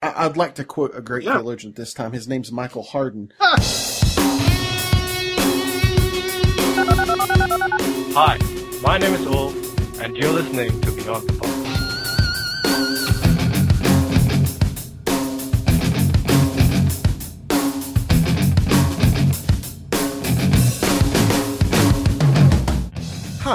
I- would like to quote a great yeah. theologian this time. His name's Michael Hardin. Hi, my name is Ulf, and you're listening to Beyond the Box.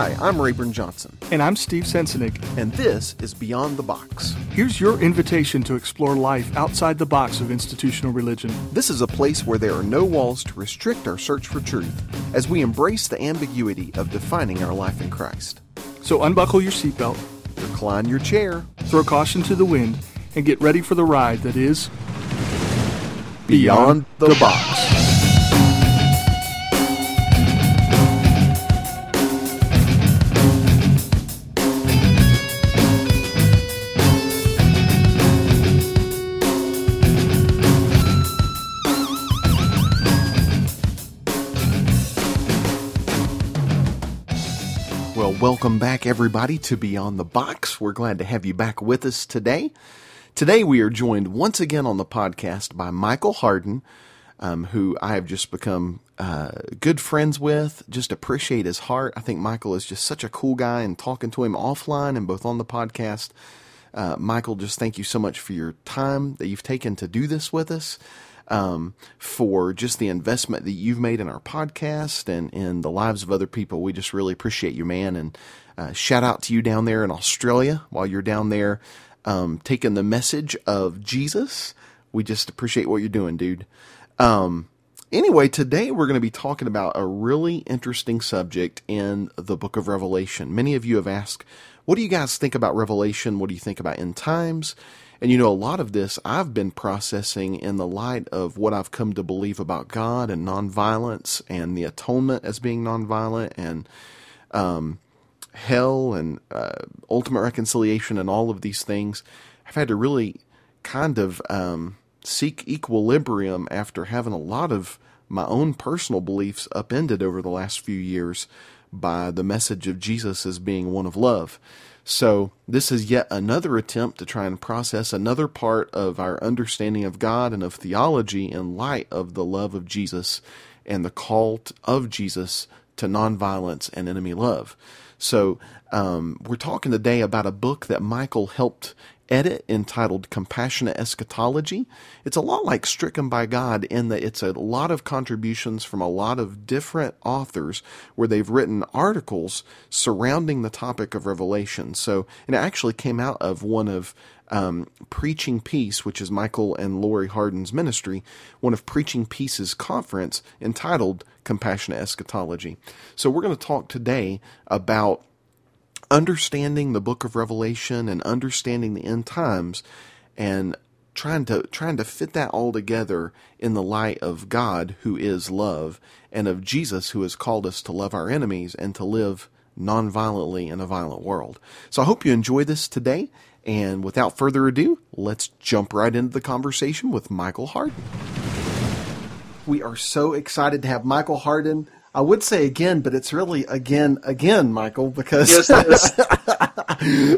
Hi, I'm Rayburn Johnson. And I'm Steve Sensenig. And this is Beyond the Box. Here's your invitation to explore life outside the box of institutional religion. This is a place where there are no walls to restrict our search for truth as we embrace the ambiguity of defining our life in Christ. So unbuckle your seatbelt, recline your chair, throw caution to the wind, and get ready for the ride that is Beyond, Beyond the, the box. Welcome back, everybody, to Beyond the Box. We're glad to have you back with us today. Today, we are joined once again on the podcast by Michael Hardin, um, who I have just become uh, good friends with. Just appreciate his heart. I think Michael is just such a cool guy, and talking to him offline and both on the podcast. Uh, Michael, just thank you so much for your time that you've taken to do this with us um, for just the investment that you've made in our podcast and in the lives of other people. We just really appreciate you, man. And uh, shout out to you down there in Australia while you're down there um, taking the message of Jesus. We just appreciate what you're doing, dude. Um, anyway, today we're going to be talking about a really interesting subject in the book of Revelation. Many of you have asked, what do you guys think about Revelation? What do you think about end times? And you know, a lot of this I've been processing in the light of what I've come to believe about God and nonviolence and the atonement as being nonviolent and um, hell and uh, ultimate reconciliation and all of these things. I've had to really kind of um, seek equilibrium after having a lot of my own personal beliefs upended over the last few years by the message of Jesus as being one of love. So, this is yet another attempt to try and process another part of our understanding of God and of theology in light of the love of Jesus and the call of Jesus to nonviolence and enemy love. So, um, we're talking today about a book that Michael helped edit entitled Compassionate Eschatology. It's a lot like Stricken by God in that it's a lot of contributions from a lot of different authors where they've written articles surrounding the topic of Revelation. So, and it actually came out of one of um, Preaching Peace, which is Michael and Lori Hardin's ministry, one of Preaching Peace's conference entitled Compassionate Eschatology. So, we're going to talk today about understanding the book of Revelation and understanding the end times and trying to trying to fit that all together in the light of God who is love and of Jesus who has called us to love our enemies and to live nonviolently in a violent world. So I hope you enjoy this today and without further ado, let's jump right into the conversation with Michael Hardin. We are so excited to have Michael Hardin I would say again, but it's really again, again, Michael, because yes,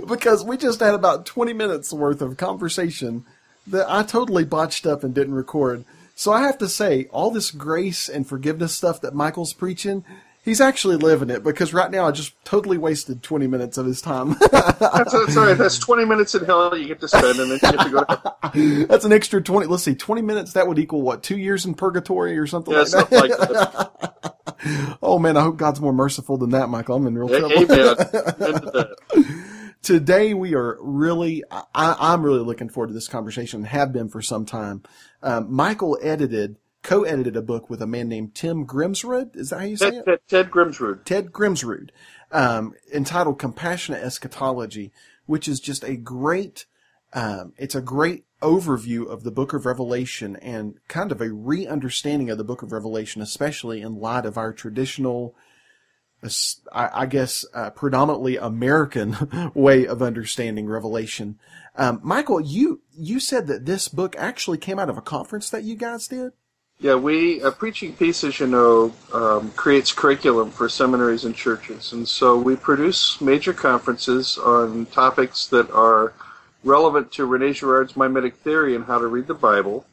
because we just had about twenty minutes worth of conversation that I totally botched up and didn't record. So I have to say, all this grace and forgiveness stuff that Michael's preaching, he's actually living it because right now I just totally wasted 20 minutes of his time. that's, that's all right. That's 20 minutes in hell you get to spend and then you get to go to That's an extra 20. Let's see, 20 minutes, that would equal what, two years in purgatory or something yeah, like something that? Like that. oh man, I hope God's more merciful than that, Michael. I'm in real trouble. Today we are really, I, am really looking forward to this conversation, and have been for some time. Um, Michael edited co-edited a book with a man named Tim Grimsrud. Is that how you say Ted, it? Ted, Ted Grimsrud. Ted Grimsrud, um, entitled "Compassionate Eschatology," which is just a great. Um, it's a great overview of the Book of Revelation and kind of a re-understanding of the Book of Revelation, especially in light of our traditional, I, guess, uh, predominantly American way of understanding Revelation. Um, Michael, you you said that this book actually came out of a conference that you guys did. Yeah, we uh, preaching peace, as you know, um, creates curriculum for seminaries and churches, and so we produce major conferences on topics that are relevant to Rene Girard's mimetic theory and how to read the Bible.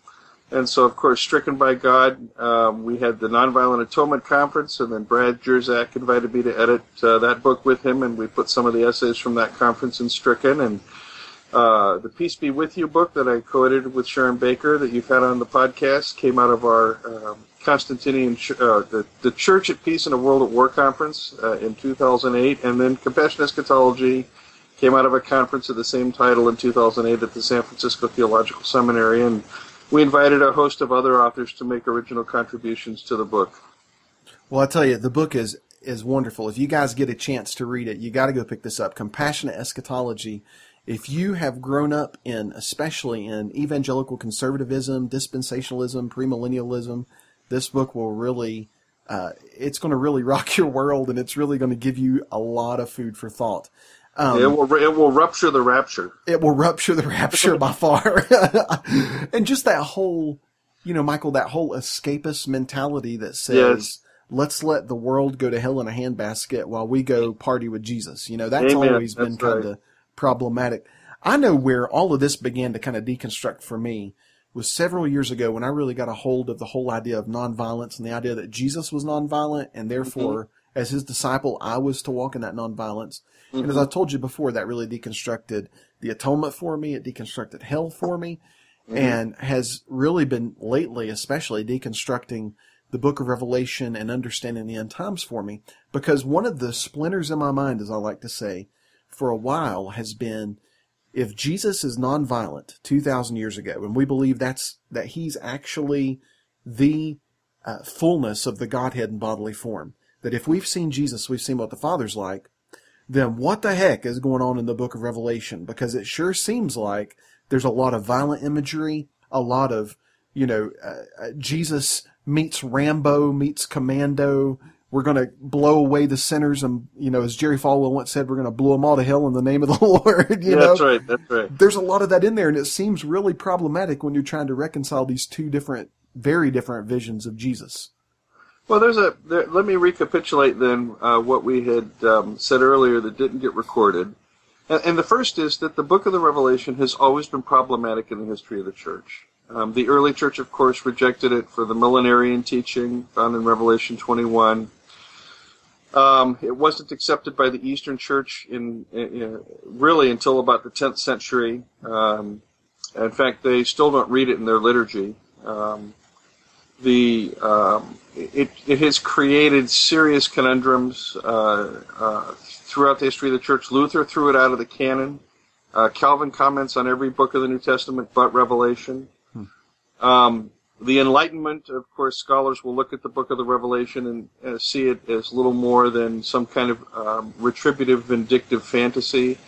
And so, of course, Stricken by God, um, we had the Nonviolent Atonement Conference, and then Brad Jersak invited me to edit uh, that book with him, and we put some of the essays from that conference in Stricken. And uh, the Peace Be With You book that I co-edited with Sharon Baker that you've had on the podcast came out of our um, Constantinian, uh, the, the Church at Peace in a World at War conference uh, in 2008, and then Compassion Eschatology came out of a conference of the same title in 2008 at the San Francisco Theological Seminary, and we invited a host of other authors to make original contributions to the book. Well, I tell you, the book is is wonderful. If you guys get a chance to read it, you got to go pick this up. Compassionate Eschatology. If you have grown up in, especially in evangelical conservatism, dispensationalism, premillennialism, this book will really, uh, it's going to really rock your world, and it's really going to give you a lot of food for thought. Um, it will it will rupture the rapture. It will rupture the rapture by far, and just that whole, you know, Michael, that whole escapist mentality that says. "Let's let the world go to hell in a handbasket while we go party with Jesus." You know, that's Amen. always that's been kind of problematic. I know where all of this began to kind of deconstruct for me was several years ago when I really got a hold of the whole idea of nonviolence and the idea that Jesus was nonviolent and therefore, mm-hmm. as his disciple, I was to walk in that nonviolence. Mm-hmm. And as I told you before, that really deconstructed the atonement for me. It deconstructed hell for me mm-hmm. and has really been lately, especially deconstructing the book of Revelation and understanding the end times for me. Because one of the splinters in my mind, as I like to say, for a while has been if Jesus is nonviolent 2,000 years ago, and we believe that's, that he's actually the uh, fullness of the Godhead in bodily form, that if we've seen Jesus, we've seen what the Father's like, then what the heck is going on in the book of Revelation? Because it sure seems like there's a lot of violent imagery, a lot of, you know, uh, uh, Jesus meets Rambo, meets Commando. We're going to blow away the sinners. And, you know, as Jerry Falwell once said, we're going to blow them all to hell in the name of the Lord. You yeah, know? That's right. That's right. There's a lot of that in there. And it seems really problematic when you're trying to reconcile these two different, very different visions of Jesus. Well, there's a. There, let me recapitulate then uh, what we had um, said earlier that didn't get recorded. And, and, the first is that the book of the Revelation has always been problematic in the history of the church. Um, the early church, of course, rejected it for the millenarian teaching found in Revelation 21. Um, it wasn't accepted by the Eastern Church in, in, in really until about the 10th century. Um, in fact, they still don't read it in their liturgy. Um, the um, it, it has created serious conundrums uh, uh, throughout the history of the church. Luther threw it out of the canon. Uh, Calvin comments on every book of the New Testament but Revelation. Hmm. Um, the Enlightenment, of course, scholars will look at the book of the Revelation and see it as little more than some kind of um, retributive, vindictive fantasy.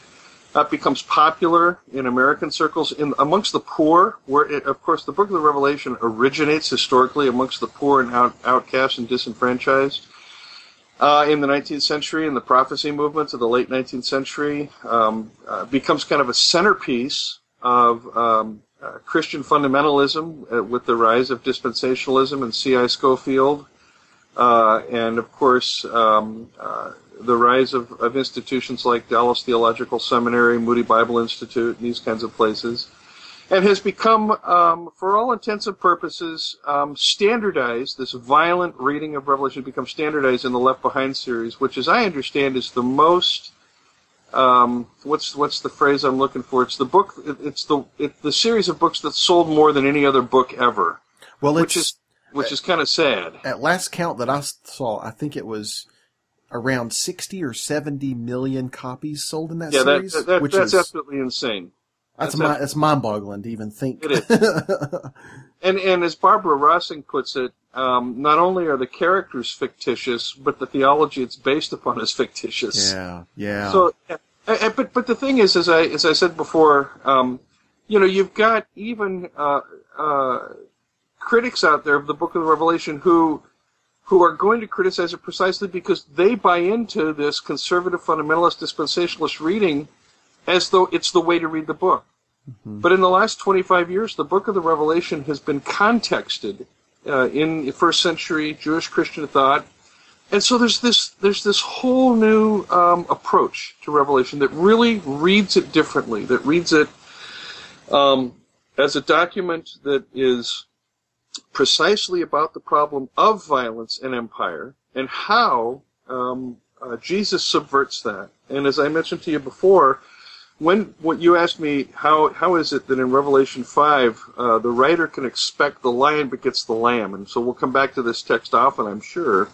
That becomes popular in American circles in amongst the poor, where it, of course the Book of the Revelation originates historically amongst the poor and out, outcast and disenfranchised. Uh, in the 19th century, in the prophecy movements of the late 19th century, um, uh, becomes kind of a centerpiece of um, uh, Christian fundamentalism uh, with the rise of dispensationalism and C.I. Scofield, uh, and of course um, uh, the rise of, of institutions like Dallas Theological Seminary, Moody Bible Institute, and these kinds of places, and has become, um, for all intents and purposes, um, standardized. This violent reading of Revelation becomes standardized in the Left Behind series, which, as I understand, is the most um, what's what's the phrase I'm looking for? It's the book. It's the it, the series of books that sold more than any other book ever. Well, which is which is kind of sad. At last count that I saw, I think it was around 60 or 70 million copies sold in that yeah, series. That, that, which that's is, absolutely insane. That's, that's, that's mind-boggling to even think. It is. and, and as Barbara Rossing puts it, um, not only are the characters fictitious, but the theology it's based upon is fictitious. Yeah, yeah. So, but but the thing is, as I as I said before, um, you know, you've got even uh, uh, critics out there of the Book of the Revelation who who are going to criticize it precisely because they buy into this conservative fundamentalist dispensationalist reading as though it's the way to read the book. Mm-hmm. But in the last 25 years, the book of the Revelation has been contexted uh, in first century Jewish Christian thought. And so there's this there's this whole new um, approach to Revelation that really reads it differently, that reads it um, as a document that is precisely about the problem of violence and empire and how um, uh, Jesus subverts that. And as I mentioned to you before, when what you asked me, how how is it that in Revelation five uh, the writer can expect the lion but gets the lamb? And so we'll come back to this text often, I'm sure.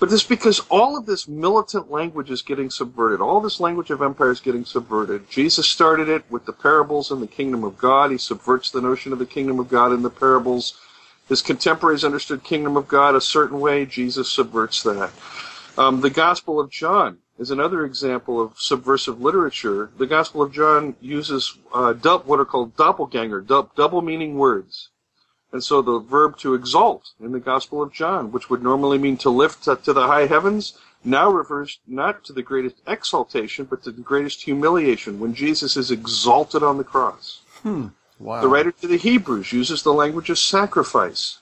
But it's because all of this militant language is getting subverted. All this language of empire is getting subverted. Jesus started it with the parables and the kingdom of God. He subverts the notion of the kingdom of God in the parables. His contemporaries understood kingdom of God a certain way. Jesus subverts that. Um, the Gospel of John is another example of subversive literature. The Gospel of John uses uh, what are called doppelganger, double meaning words. And so the verb to exalt in the Gospel of John, which would normally mean to lift to the high heavens, now refers not to the greatest exaltation, but to the greatest humiliation when Jesus is exalted on the cross. Hmm. Wow. The writer to the Hebrews uses the language of sacrifice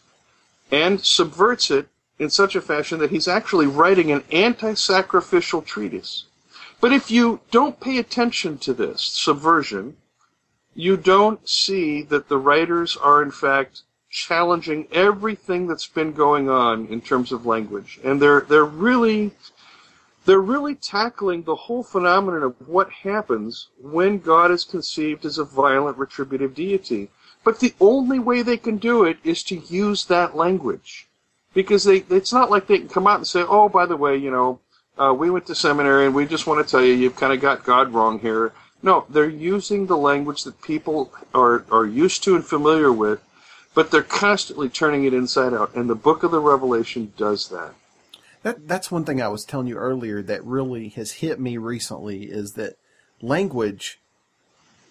and subverts it in such a fashion that he's actually writing an anti sacrificial treatise. But if you don't pay attention to this subversion, you don't see that the writers are in fact challenging everything that's been going on in terms of language. And they're they're really they're really tackling the whole phenomenon of what happens when God is conceived as a violent retributive deity. But the only way they can do it is to use that language. Because they, it's not like they can come out and say, oh, by the way, you know, uh, we went to seminary and we just want to tell you you've kind of got God wrong here. No, they're using the language that people are, are used to and familiar with, but they're constantly turning it inside out. And the book of the Revelation does that. That that's one thing I was telling you earlier that really has hit me recently is that language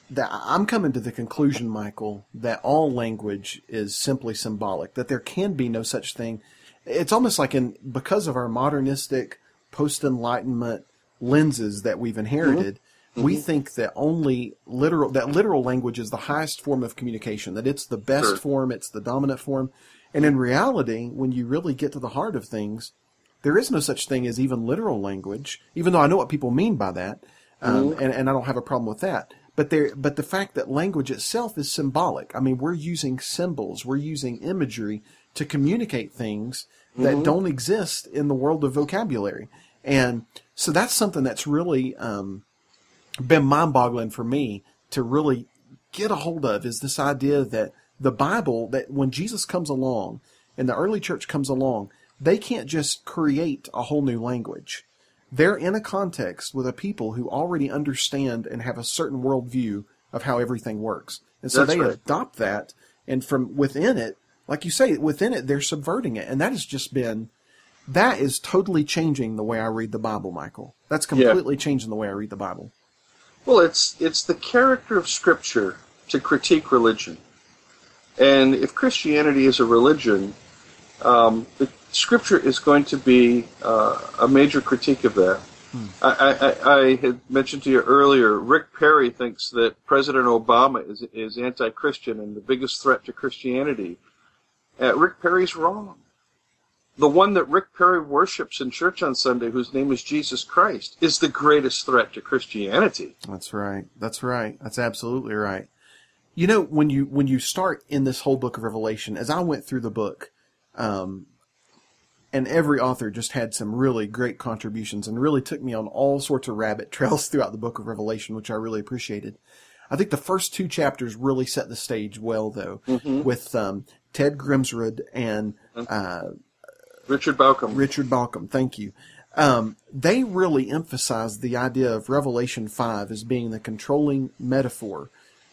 that I'm coming to the conclusion, Michael, that all language is simply symbolic, that there can be no such thing. It's almost like in because of our modernistic post enlightenment lenses that we've inherited, mm-hmm. we mm-hmm. think that only literal that literal language is the highest form of communication, that it's the best sure. form, it's the dominant form. And in reality, when you really get to the heart of things, there is no such thing as even literal language, even though I know what people mean by that, um, mm-hmm. and, and I don't have a problem with that. But there, but the fact that language itself is symbolic. I mean, we're using symbols, we're using imagery to communicate things that mm-hmm. don't exist in the world of vocabulary, and so that's something that's really um, been mind-boggling for me to really get a hold of. Is this idea that the Bible, that when Jesus comes along and the early church comes along, they can't just create a whole new language. They're in a context with a people who already understand and have a certain worldview of how everything works. And so That's they right. adopt that, and from within it, like you say, within it, they're subverting it. And that has just been, that is totally changing the way I read the Bible, Michael. That's completely yeah. changing the way I read the Bible. Well, it's, it's the character of Scripture to critique religion. And if Christianity is a religion, um, the Scripture is going to be uh, a major critique of that. Hmm. I, I, I, had mentioned to you earlier, Rick Perry thinks that President Obama is, is anti-Christian and the biggest threat to Christianity. Uh, Rick Perry's wrong. The one that Rick Perry worships in church on Sunday, whose name is Jesus Christ, is the greatest threat to Christianity. That's right. That's right. That's absolutely right. You know, when you when you start in this whole book of Revelation, as I went through the book, um, and every author just had some really great contributions and really took me on all sorts of rabbit trails throughout the book of Revelation, which I really appreciated. I think the first two chapters really set the stage well, though, mm-hmm. with um, Ted Grimsrud and uh, Richard Bauckham. Richard Bauckham, thank you. Um, they really emphasized the idea of Revelation 5 as being the controlling metaphor,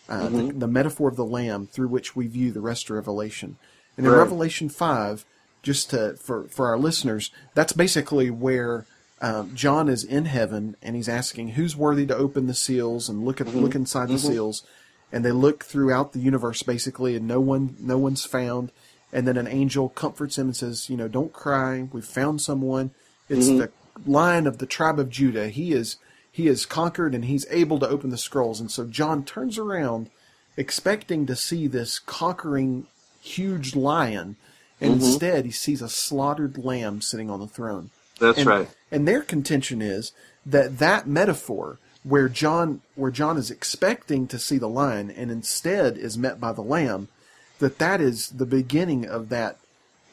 uh, mm-hmm. the, the, metaphor of the Lamb through which we view the rest of Revelation. And in right. Revelation 5, just to, for, for our listeners, that's basically where um, John is in heaven and he's asking who's worthy to open the seals and look at mm-hmm. look inside mm-hmm. the seals, and they look throughout the universe basically, and no one no one's found. And then an angel comforts him and says, you know, don't cry, we've found someone. It's mm-hmm. the lion of the tribe of Judah. He is he is conquered and he's able to open the scrolls. And so John turns around, expecting to see this conquering huge lion and mm-hmm. instead he sees a slaughtered lamb sitting on the throne. That's and, right. And their contention is that that metaphor where John where John is expecting to see the lion and instead is met by the lamb, that that is the beginning of that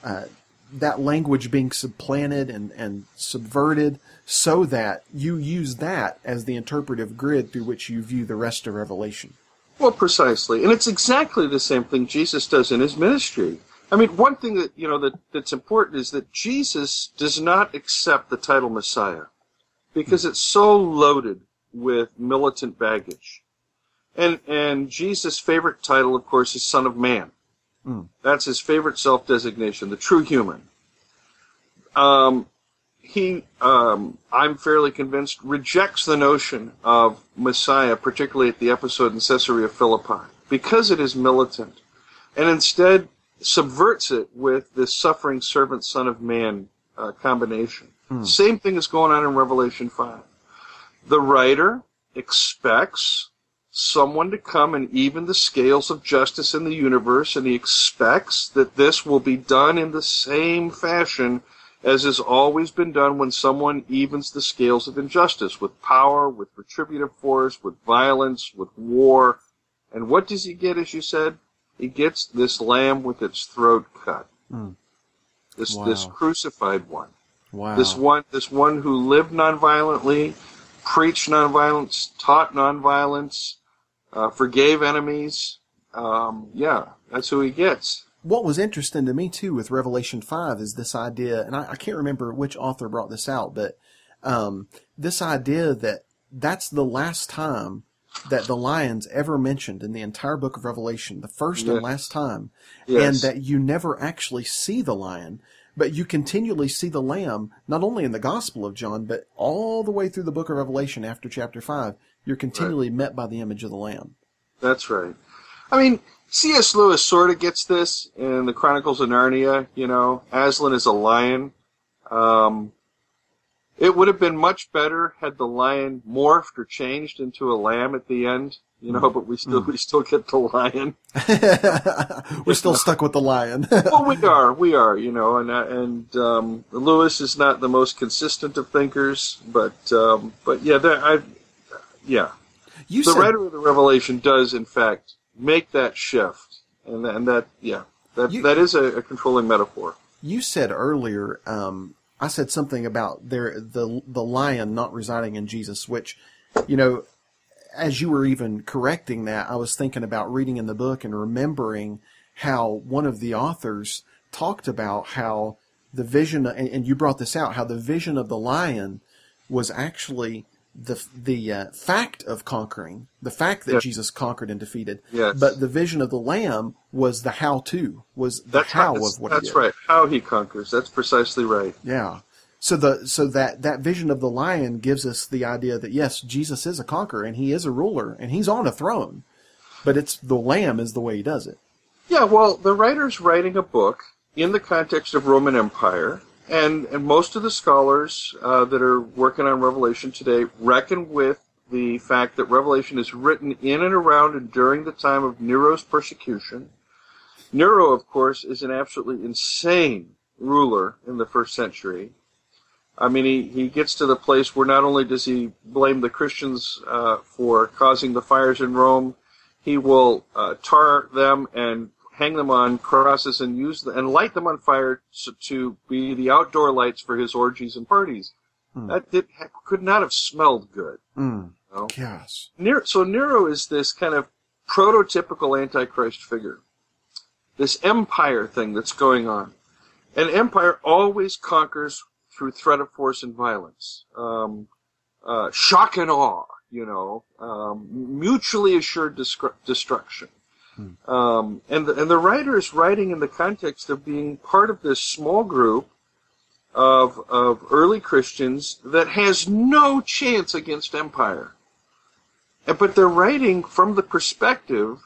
uh, that language being supplanted and, and subverted so that you use that as the interpretive grid through which you view the rest of Revelation. Well, precisely. And it's exactly the same thing Jesus does in his ministry. I mean, one thing that, you know, that, that's important is that Jesus does not accept the title Messiah because it's so loaded with militant baggage. And, and Jesus' favorite title, of course, is Son of Man. Mm. That's his favorite self-designation, the true human. Um, he, um, I'm fairly convinced, rejects the notion of Messiah, particularly at the episode in Caesarea Philippi, because it is militant, and instead subverts it with this suffering servant, son of man uh, combination. Mm. Same thing is going on in Revelation 5. The writer expects someone to come and even the scales of justice in the universe, and he expects that this will be done in the same fashion as has always been done when someone evens the scales of injustice with power, with retributive force, with violence, with war. And what does he get, as you said? He gets this lamb with its throat cut. Mm. This wow. this crucified one. Wow. This one this one who lived nonviolently, preached nonviolence, taught nonviolence, uh, forgave enemies. Um, yeah, that's who he gets. What was interesting to me too with Revelation five is this idea, and I, I can't remember which author brought this out, but um, this idea that that's the last time that the lion's ever mentioned in the entire book of Revelation, the first and last time, yes. and that you never actually see the lion, but you continually see the lamb, not only in the Gospel of John, but all the way through the book of Revelation after chapter 5. You're continually right. met by the image of the lamb. That's right. I mean, C.S. Lewis sort of gets this in the Chronicles of Narnia. You know, Aslan is a lion. Um, it would have been much better had the lion morphed or changed into a lamb at the end, you know, but we still mm. we still get the lion. We're still stuck with the lion. well, we are, we are, you know, and and um, Lewis is not the most consistent of thinkers, but um, but yeah, there, I, yeah, you the said, writer of the Revelation does in fact make that shift, and and that yeah, that you, that is a, a controlling metaphor. You said earlier um, I said something about the the lion not residing in Jesus, which, you know, as you were even correcting that, I was thinking about reading in the book and remembering how one of the authors talked about how the vision, and you brought this out, how the vision of the lion was actually the the uh, fact of conquering, the fact that yes. Jesus conquered and defeated. Yes. But the vision of the Lamb was the how to, was the that's how, how of what. That's right. How he conquers. That's precisely right. Yeah. So the so that that vision of the lion gives us the idea that yes, Jesus is a conqueror and he is a ruler and he's on a throne, but it's the Lamb is the way he does it. Yeah. Well, the writer's writing a book in the context of Roman Empire and and most of the scholars uh, that are working on Revelation today reckon with the fact that Revelation is written in and around and during the time of Nero's persecution. Nero, of course, is an absolutely insane ruler in the first century. I mean, he, he gets to the place where not only does he blame the Christians uh, for causing the fires in Rome, he will uh, tar them and hang them on crosses and use them, and light them on fire to, to be the outdoor lights for his orgies and parties. Mm. That did, could not have smelled good. Mm. You know? Yes. Nero, so Nero is this kind of prototypical Antichrist figure. This empire thing that's going on. An empire always conquers through threat of force and violence. Um, uh, shock and awe, you know, um, mutually assured destruction. Hmm. Um, and, the, and the writer is writing in the context of being part of this small group of, of early Christians that has no chance against empire. But they're writing from the perspective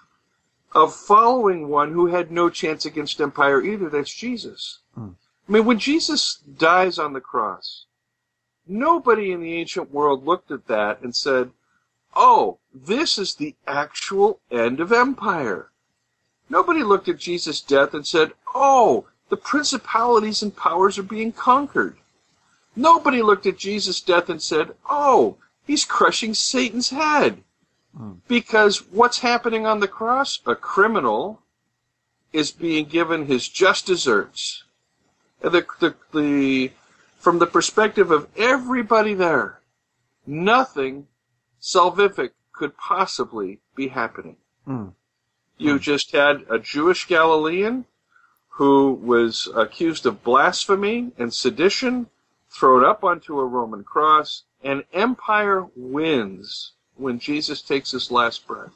of following one who had no chance against empire either. That's Jesus. Hmm. I mean, when Jesus dies on the cross, nobody in the ancient world looked at that and said, oh, this is the actual end of empire. Nobody looked at Jesus' death and said, oh, the principalities and powers are being conquered. Nobody looked at Jesus' death and said, oh, he's crushing Satan's head. Hmm. Because what's happening on the cross? A criminal is being given his just desserts. And The, the, the, from the perspective of everybody there, nothing salvific could possibly be happening. Hmm. You hmm. just had a Jewish Galilean who was accused of blasphemy and sedition, thrown up onto a Roman cross, and empire wins when Jesus takes his last breath.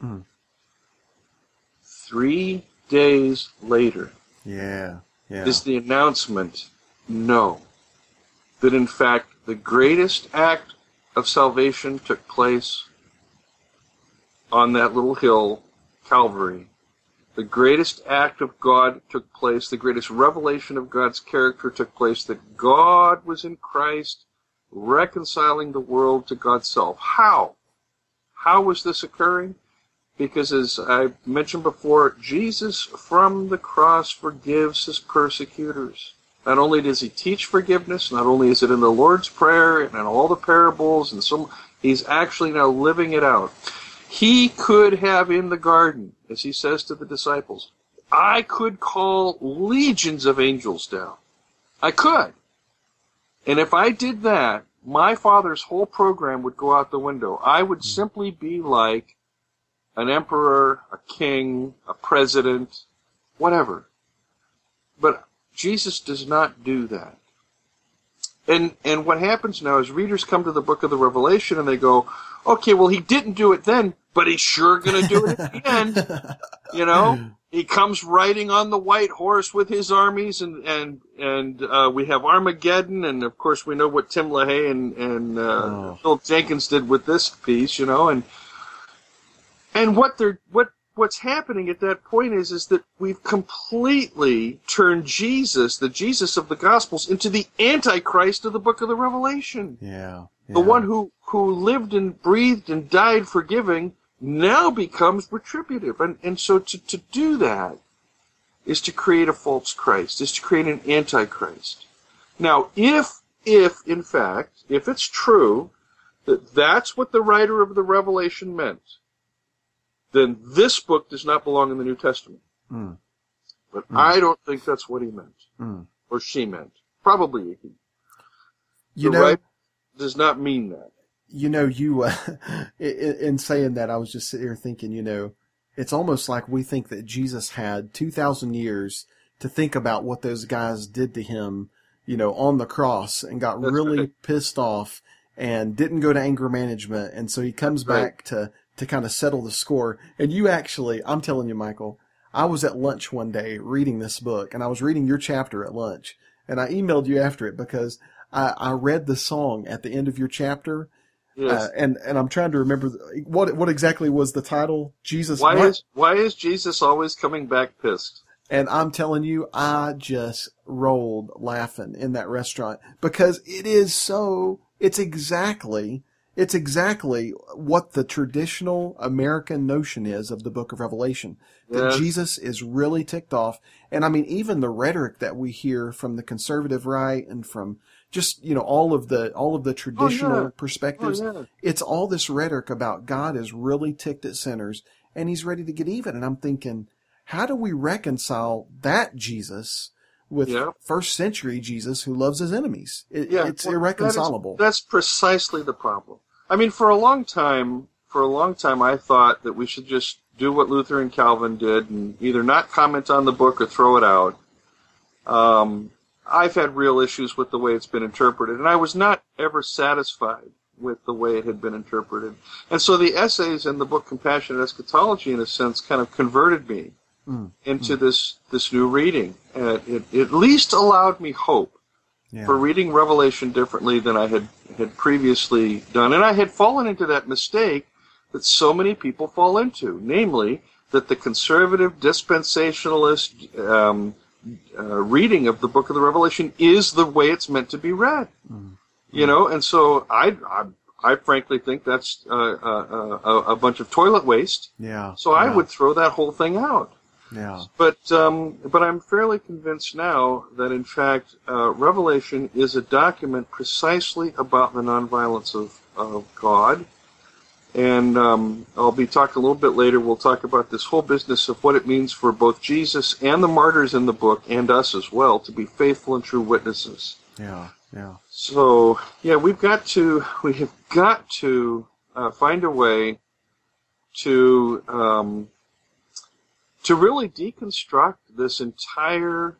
Hmm. Three days later Yeah. Yeah. is the announcement no, that in fact the greatest act of salvation took place on that little hill, Calvary. The greatest act of God took place, the greatest revelation of God's character took place, that God was in Christ reconciling the world to God's self. How? How was this occurring? Because as I mentioned before, Jesus from the cross forgives his persecutors. Not only does he teach forgiveness, not only is it in the Lord's Prayer and in all the parables and so he's actually now living it out. He could have in the garden, as he says to the disciples, I could call legions of angels down. I could. And if I did that, my father's whole program would go out the window. I would hmm. simply be like an emperor, a king, a president, whatever. But Jesus does not do that. And and what happens now is readers come to the book of the Revelation and they go, okay, well he didn't do it then, but he's sure going to do it at the end. You know, he comes riding on the white horse with his armies, and and and uh, we have Armageddon, and of course we know what Tim LaHaye and and uh, Oh. Phil Jenkins did with this piece. You know, and and what they're what what's happening at that point is is that we've completely turned Jesus, the Jesus of the Gospels, into the Antichrist of the Book of the Revelation. yeah. The one who, who lived and breathed and died forgiving now becomes retributive. And, and so to, to do that is to create a false Christ, is to create an antichrist. Now, if, if, in fact, if it's true that that's what the writer of the Revelation meant, then this book does not belong in the New Testament. Mm. But I don't think that's what he meant. Mm. Or she meant. Probably he. You the know, writer does not mean that. You know, you, uh, in, in saying that, I was just sitting here thinking, you know, it's almost like we think that Jesus had 2,000 years to think about what those guys did to him, you know, on the cross and got That's really right. pissed off and didn't go to anger management. And so he comes Right. back to, to kind of settle the score. And you actually, I'm telling you, Michael, I was at lunch one day reading this book and I was reading your chapter at lunch and I emailed you after it because I, I read the song at the end of your chapter Yes. uh, and and I'm trying to remember the- what what exactly was the title. Jesus. Why what? is why is Jesus always coming back pissed? And I'm telling you, I just rolled laughing in that restaurant because it is so. It's exactly. It's exactly what the traditional American notion is of the Book of Revelation. That Yes. Jesus is really ticked off, and I mean, even the rhetoric that we hear from the conservative right and from just you know all of the all of the traditional yeah. perspectives Oh, yeah. it's all this rhetoric about God is really ticked at sinners and he's ready to get even. And I'm thinking, how do we reconcile that Jesus with Yeah. first century Jesus who loves his enemies? It, Yeah, it's well, irreconcilable. That is, that's precisely the problem. I mean, for a long time, for a long time, I thought that we should just do what Luther and Calvin did and either not comment on the book or throw it out. Um, I've had real issues with the way it's been interpreted, and I was not ever satisfied with the way it had been interpreted. And so the essays in the book Compassionate Eschatology, in a sense, kind of converted me into this this new reading. And it, it at least allowed me hope yeah. for reading Revelation differently than I had had previously done, and I had fallen into that mistake that so many people fall into, namely that the conservative dispensationalist um, uh, reading of the Book of the Revelation is the way it's meant to be read. You know, and so I, I, I frankly think that's uh, uh, uh, a bunch of toilet waste. yeah. So I yeah, would throw that whole thing out. Yeah. But um, but I'm fairly convinced now that in fact uh, Revelation is a document precisely about the nonviolence of of God. And um, I'll be talking a little bit later. We'll talk about this whole business of what it means for both Jesus and the martyrs in the book, and us as well, to be faithful and true witnesses. Yeah, yeah. So yeah, we've got to we have got to uh, find a way to um, to really deconstruct this entire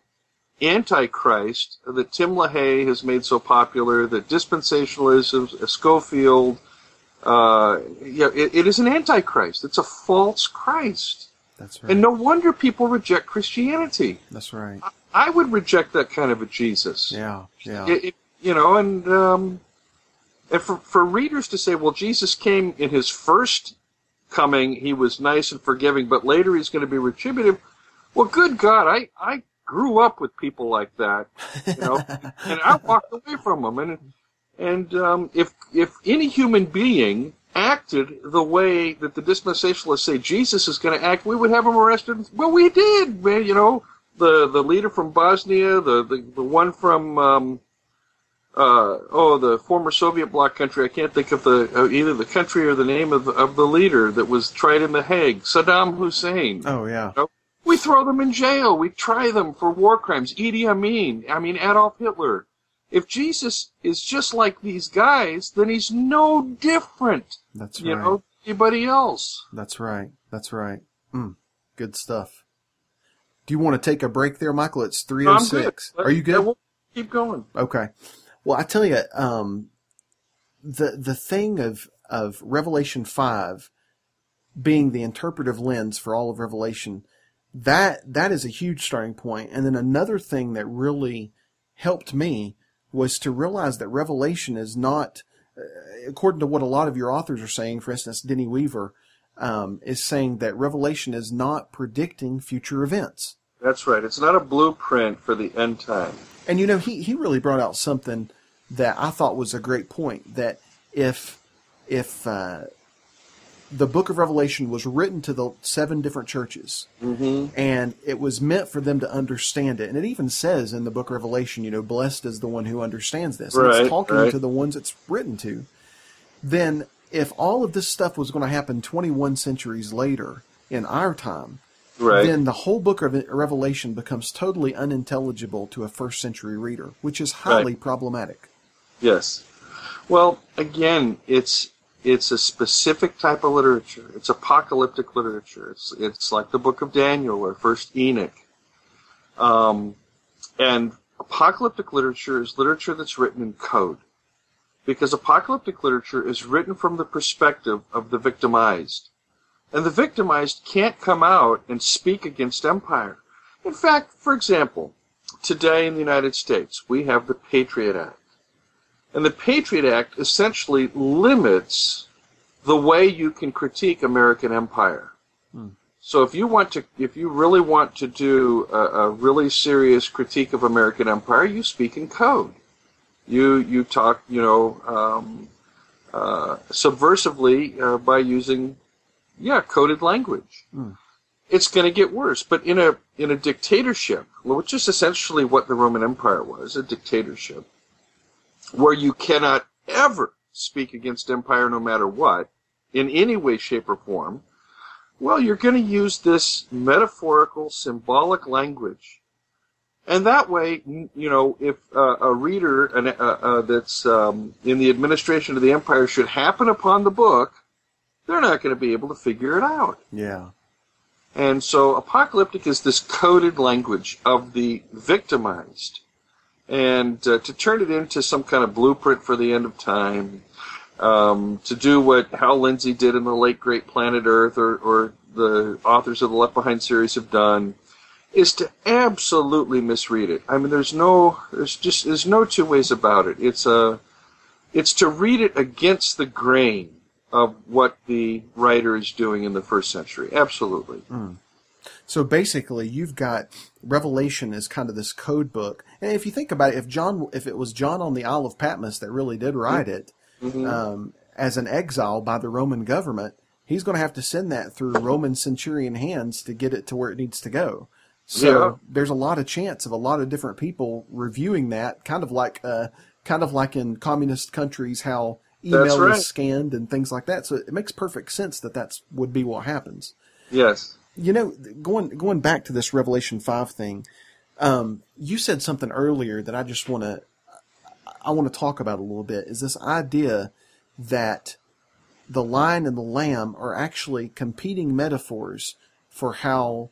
antichrist that Tim LaHaye has made so popular, that dispensationalism, Scofield, uh, yeah, it, it is an antichrist. It's a false Christ, That's right. and no wonder people reject Christianity. That's right. I would reject that kind of a Jesus. Yeah, yeah. It, it- you know, and um, and for for readers to say, well, Jesus came in his first coming, he was nice and forgiving, but later he's going to be retributive. Well, good God, I I grew up with people like that, you know, and I walked away from them, and and um, if if any human being acted the way that the dispensationalists say Jesus is going to act, we would have him arrested. Well, we did, man. You know, the the leader from Bosnia, the the, the one from um, uh, oh the former Soviet bloc country. I can't think of the uh, either the country or the name of the, of the leader that was tried in the Hague. Saddam Hussein. oh, yeah. You know, we throw them in jail. We try them for war crimes. Idi Amin. I mean Adolf Hitler. If Jesus is just like these guys, then he's no different, That's you right. know, anybody else. That's right. That's right. Mm, good stuff. Do you want to take a break there, Michael? It's I'm 306. good. Are you good? we'll keep going. Okay. Well, I tell you, um, the the thing of of Revelation five being the interpretive lens for all of Revelation, that that is a huge starting point. And then another thing that really helped me was to realize that Revelation is not, uh, according to what a lot of your authors are saying. For instance, Denny Weaver um, is saying that Revelation is not predicting future events. That's right. It's not a blueprint for the end time. And you know, he, he really brought out something that I thought was a great point. That if if uh, the Book of Revelation was written to the seven different churches, mm-hmm. and it was meant for them to understand it, and it even says in the Book of Revelation, you know, blessed is the one who understands this. And it's talking right. to the ones it's written to. Then, if all of this stuff was going to happen 21 centuries later in our time, Right. then the whole book of Revelation becomes totally unintelligible to a first century reader, which is highly Right. problematic. Yes. Well, again, it's it's a specific type of literature. It's apocalyptic literature. It's it's like the Book of Daniel or First Enoch. Um, and apocalyptic literature is literature that's written in code, because apocalyptic literature is written from the perspective of the victimized, and the victimized can't come out and speak against empire. In fact, for example, today in the United States, we have the Patriot Act. And the Patriot Act essentially limits the way you can critique American empire. So if you want to, if you really want to do a, a really serious critique of American empire, you speak in code. You you talk, you know, um, uh, subversively uh, by using, yeah, coded language. It's going to get worse. But in a in a dictatorship, which is essentially what the Roman Empire was, a dictatorship, where you cannot ever speak against empire no matter what, in any way, shape, or form, well, you're going to use this metaphorical, symbolic language. And that way, you know, if uh, a reader an, uh, uh, that's um, in the administration of the empire should happen upon the book, they're not going to be able to figure it out. Yeah. And so apocalyptic is this coded language of the victimized. And uh, to turn it into some kind of blueprint for the end of time, um, to do what Hal Lindsey did in the late great Planet Earth or, or the authors of the Left Behind series have done, is to absolutely misread it. I mean, there's no, there's just, there's no two ways about it. It's a, it's to read it against the grain of what the writer is doing in the first century. Absolutely. So basically, you've got Revelation as kind of this code book. And if you think about it, if John, if it was John on the Isle of Patmos that really did write it, um, as an exile by the Roman government, he's going to have to send that through Roman centurion hands to get it to where it needs to go. So Yeah. there's a lot of chance of a lot of different people reviewing that, kind of like, uh, kind of like in communist countries, how email right. is scanned and things like that. So it makes perfect sense that that's would be what happens. Yes. You know, going going back to this Revelation five thing, um, you said something earlier that I just want to I want to talk about a little bit. Is this idea that the lion and the lamb are actually competing metaphors for how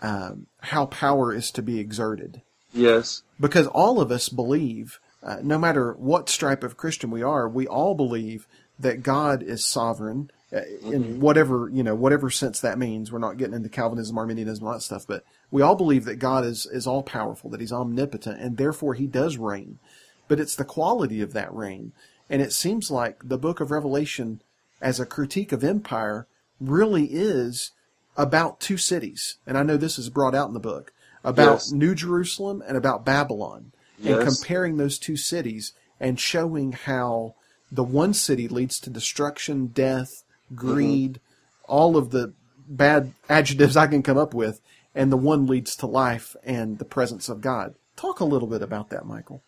um, how power is to be exerted? Yes. because all of us believe, uh, no matter what stripe of Christian we are, we all believe that God is sovereign Uh, in mm-hmm. whatever you know, whatever sense that means. We're not getting into Calvinism, Arminianism, all that stuff, but we all believe that God is is all powerful, that He's omnipotent, and therefore He does reign. But it's the quality of that reign, and it seems like the Book of Revelation, as a critique of empire, really is about two cities, and I know this is brought out in the book about Yes. New Jerusalem and about Babylon, and comparing those two cities and showing how the one city leads to destruction, death, greed, all of the bad adjectives I can come up with, and the one leads to life and the presence of God. Talk a little bit about that, Michael.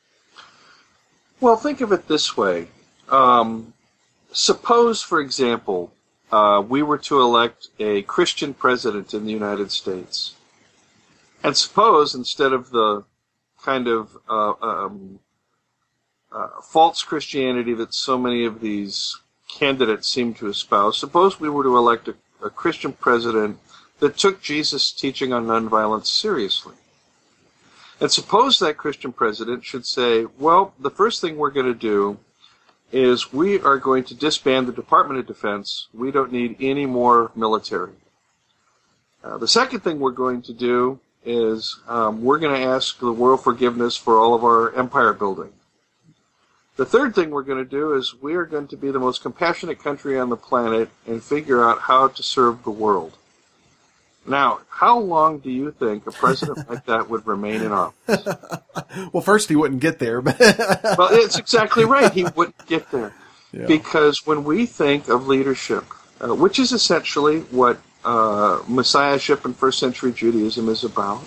Well, think of it this way. Um, suppose, for example, uh, we were to elect a Christian president in the United States. And suppose instead of the kind of uh, um, uh, false Christianity that so many of these candidates seem to espouse, suppose we were to elect a, a Christian president that took Jesus' teaching on nonviolence seriously. And suppose that Christian president should say, well, the first thing we're going to do is we are going to disband the Department of Defense. We don't need any more military. Uh, the second thing we're going to do is um, we're going to ask the world forgiveness for all of our empire building. The third thing we're going to do is we are going to be the most compassionate country on the planet and figure out how to serve the world. Now, how long do you think a president like that would remain in office? Well, first he wouldn't get there, but Well, it's exactly right. He wouldn't get there. Yeah. Because when we think of leadership, uh, which is essentially what uh, messiahship in first century Judaism is about,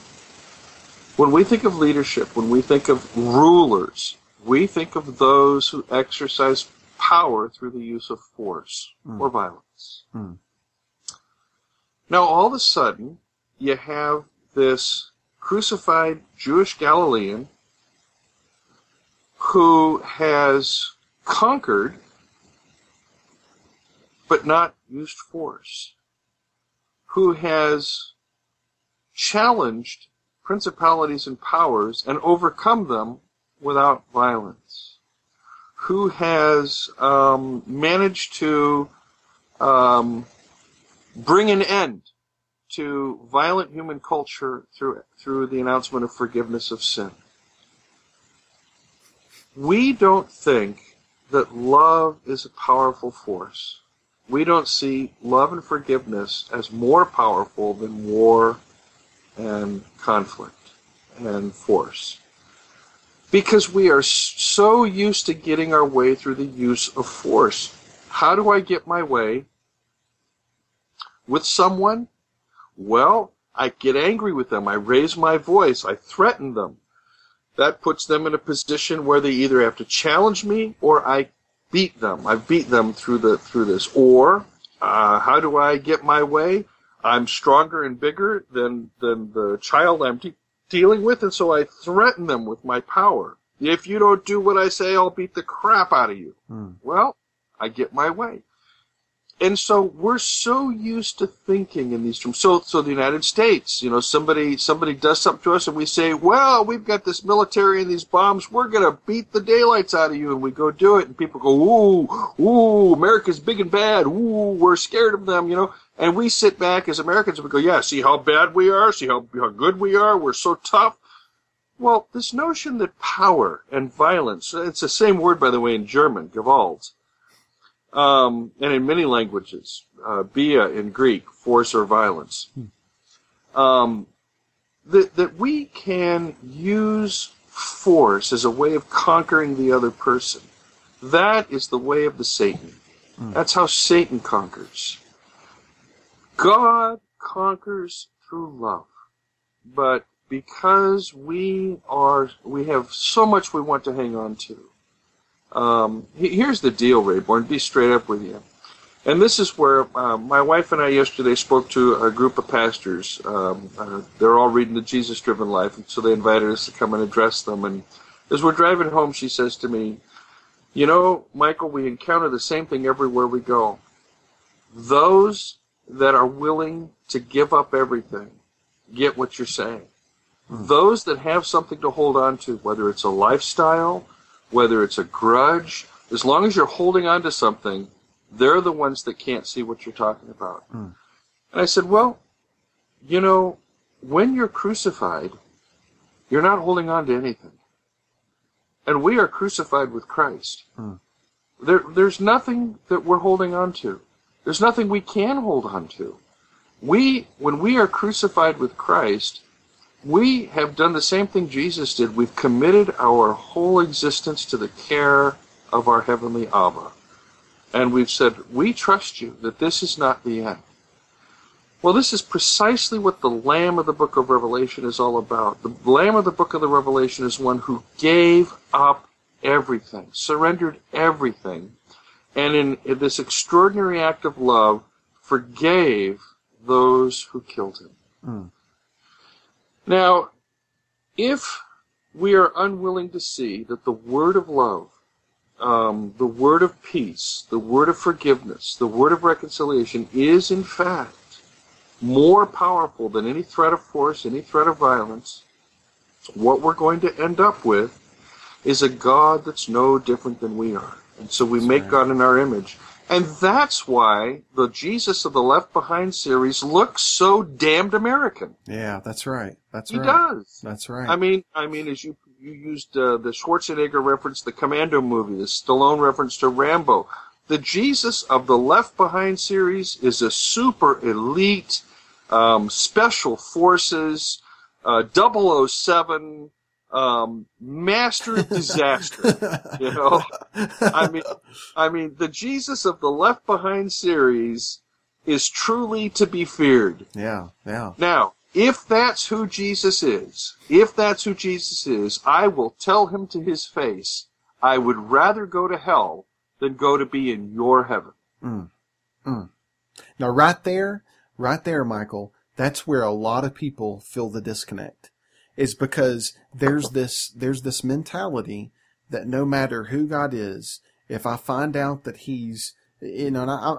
when we think of leadership, when we think of rulers, we think of those who exercise power through the use of force or violence. Hmm. Now, all of a sudden, you have this crucified Jewish Galilean who has conquered but not used force, who has challenged principalities and powers and overcome them without violence, who has um, managed to um, bring an end to violent human culture through through the announcement of forgiveness of sin. We don't think that love is a powerful force. We don't see love and forgiveness as more powerful than war and conflict and force. Because we are so used to getting our way through the use of force. How do I get my way with someone? Well, I get angry with them. I raise my voice. I threaten them. That puts them in a position where they either have to challenge me or I beat them. I beat them through the through this. Or uh, how do I get my way? I'm stronger and bigger than than the child I'm de- dealing with, and so I threaten them with my power. If you don't do what I say, I'll beat the crap out of you. Hmm. Well, I get my way. And so we're so used to thinking in these terms. So, so the United States, you know, somebody somebody does something to us, and we say, "Well, we've got this military and these bombs. We're gonna beat the daylights out of you." And we go do it, and people go, "Ooh, ooh, America's big and bad. Ooh, we're scared of them," you know. And we sit back as Americans and we go, "Yeah, see how bad we are. See how how good we are. We're so tough." Well, this notion that power and violence—it's the same word, by the way, in German, Gewalt um, and in many languages, uh, bia in Greek, force or violence, um, that, that we can use force as a way of conquering the other person. That is the way of the Satan. That's how Satan conquers. God conquers through love. But because we are, we have so much we want to hang on to, Um, here's the deal, Rayborn. Be straight up with you. And this is where uh, my wife and I yesterday spoke to a group of pastors. Um, uh, they're all reading the Jesus Driven Life, and so they invited us to come and address them. And as we're driving home, she says to me, You know, Michael, we encounter the same thing everywhere we go. Those that are willing to give up everything get what you're saying. Hmm. Those that have something to hold on to, whether it's a lifestyle, whether it's a grudge, as long as you're holding on to something, they're the ones that can't see what you're talking about. Hmm. And I said, well, you know, when you're crucified, you're not holding on to anything. And we are crucified with Christ. Hmm. There, there's nothing that we're holding on to. There's nothing we can hold on to. We, when we are crucified with Christ, we have done the same thing Jesus did. We've committed our whole existence to the care of our heavenly Abba. And we've said, we trust you that this is not the end. Well, this is precisely what the Lamb of the book of Revelation is all about. The Lamb of the book of the Revelation is one who gave up everything, surrendered everything, and in, in this extraordinary act of love, forgave those who killed him. Now, if we are unwilling to see that the word of love, um, the word of peace, the word of forgiveness, the word of reconciliation is in fact more powerful than any threat of force, any threat of violence, what we're going to end up with is a God that's no different than we are. So we make God in our image. And that's why the Jesus of the Left Behind series looks so damned American. Yeah, that's right. That's He right. does. That's right. I mean, I mean, as you you used uh, the Schwarzenegger reference, the Commando movie, the Stallone reference to Rambo. The Jesus of the Left Behind series is a super elite, um, special forces, uh, 007, um, master of disaster. you know, I mean, I mean, the Jesus of the Left Behind series is truly to be feared. yeah, yeah. Now, if that's who Jesus is, if that's who Jesus is, I will tell him to his face, I would rather go to hell than go to be in your heaven. Mm. Mm. Now, right there, right there, Michael, that's where a lot of people feel the disconnect. Is because there's this, there's this mentality that no matter who God is, if I find out that He's, you know, and I,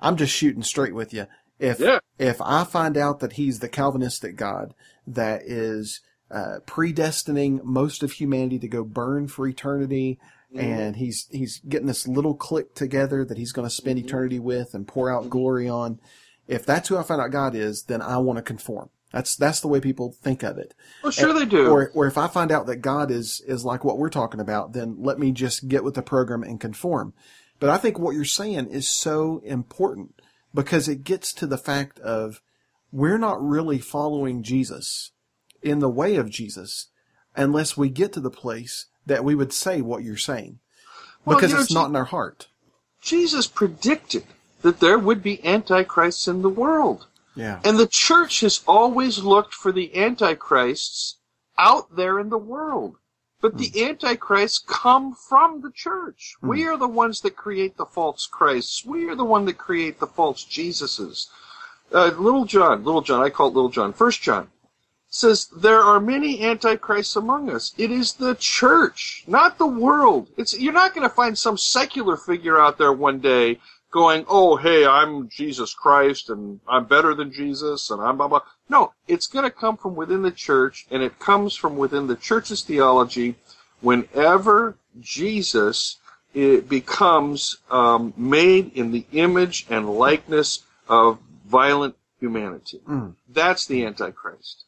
I'm just shooting straight with you. If Yeah. if I find out that He's the Calvinistic God that is uh, predestining most of humanity to go burn for eternity, mm-hmm. and he's he's getting this little clique together that he's going to spend mm-hmm. eternity with and pour out mm-hmm. glory on. If that's who I find out God is, then I want to conform. That's that's the way people think of it. Well, sure they do. Or or if I find out that God is is like what we're talking about, then let me just get with the program and conform. But I think what you're saying is so important because it gets to the fact of we're not really following Jesus in the way of Jesus unless we get to the place that we would say what you're saying. Well, Because you know, it's not in our heart. Jesus predicted that there would be antichrists in the world. Yeah. And the church has always looked for the antichrists out there in the world. But the antichrists come from the church. We are the ones that create the false Christs. We are the one that create the false Jesuses. Uh, little John, little John, I call it little John, first John, says there are many antichrists among us. It is the church, not the world. It's you're not going to find some secular figure out there one day going, "Oh, hey, I'm Jesus Christ and I'm better than Jesus and I'm blah blah." No, it's going to come from within the church and it comes from within the church's theology whenever Jesus it becomes um, made in the image and likeness of violent humanity. That's the Antichrist.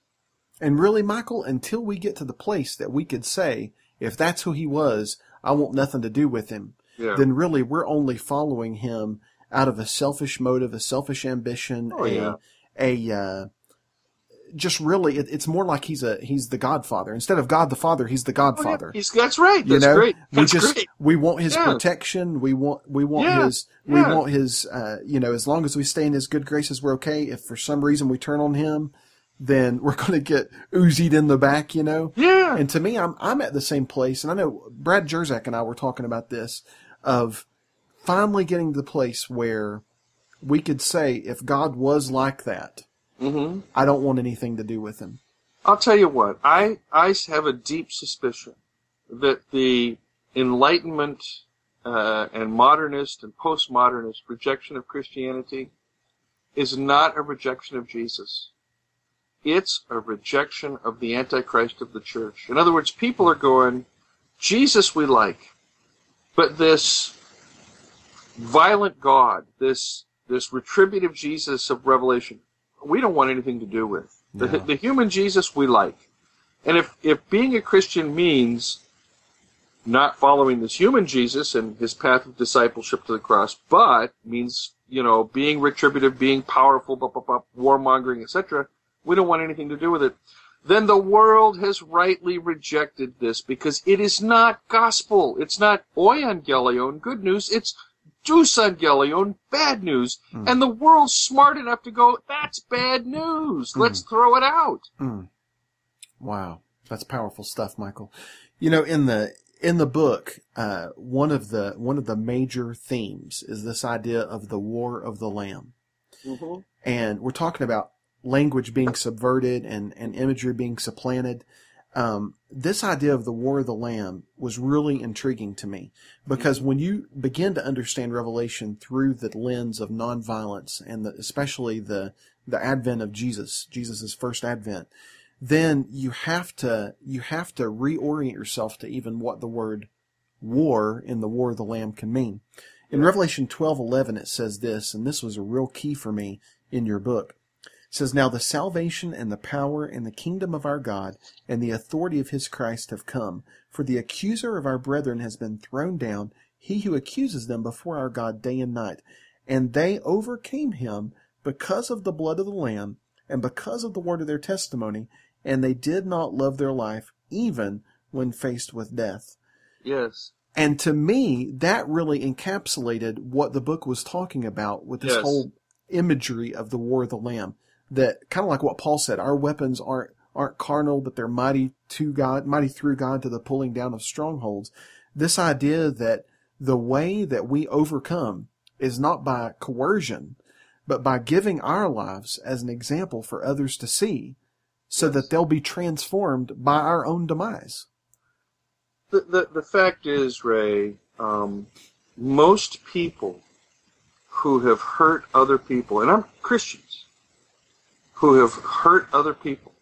And really, Michael, until we get to the place that we could say, if that's who he was, I want nothing to do with him, Yeah. then really we're only following him out of a selfish motive, a selfish ambition, Oh, a, yeah. a, uh, just really, it, it's more like he's a, he's the Godfather. Instead of God the Father, he's the Oh, yeah. Godfather. He's, that's right. you know, great. we just great. we want his Yeah. protection. We want we want his we want his uh, you know as long as we stay in his good graces, we're okay. If for some reason we turn on him, then we're going to get Uzied in the back, you know? Yeah. And to me, I'm, I'm at the same place. And I know Brad Jersak and I were talking about this of finally getting to the place where we could say, if God was like that, hmm I don't want anything to do with him. I'll tell you what. I I have a deep suspicion that the Enlightenment uh, and modernist and postmodernist rejection of Christianity is not a rejection of Jesus. It's a rejection of the Antichrist of the church. In other words, people are going, Jesus we like, but this violent God, this this retributive Jesus of Revelation, we don't want anything to do with. The, No. the human Jesus we like. And if, if being a Christian means not following this human Jesus and his path of discipleship to the cross, but means, you know, being retributive, being powerful, blah, blah, blah, warmongering, etc., we don't want anything to do with it. Then the world has rightly rejected this because it is not gospel. It's not euangelion, good news. It's Dysangelion, bad news. Hmm. And the world's smart enough to go, that's bad news. Hmm. Let's throw it out. Hmm. Wow, that's powerful stuff, Michael. You know, in the in the book, uh, one of the one of the major themes is this idea of the war of the lamb, mm-hmm. and we're talking about language being subverted and and imagery being supplanted. Um, this idea of the war of the lamb was really intriguing to me because when you begin to understand Revelation through the lens of nonviolence and the, especially the the advent of Jesus, Jesus' first advent, then you have to you have to reorient yourself to even what the word war in the war of the lamb can mean. In Revelation 12:11 it says this and this was a real key for me in your book. It says now the salvation and the power and the kingdom of our God and the authority of his Christ have come for the accuser of our brethren has been thrown down he who accuses them before our God day and night and they overcame him because of the blood of the lamb and because of the word of their testimony and they did not love their life even when faced with death. Yes. And to me, that really encapsulated what the book was talking about with this Yes. whole imagery of the war of the lamb. That kind of like what Paul said, our weapons aren't aren't carnal, but they're mighty to God, mighty through God to the pulling down of strongholds. This idea that the way that we overcome is not by coercion, but by giving our lives as an example for others to see, so that they'll be transformed by our own demise. The, the, the fact is, Ray, um, most people who have hurt other people, and I'm Christians, who have hurt other people,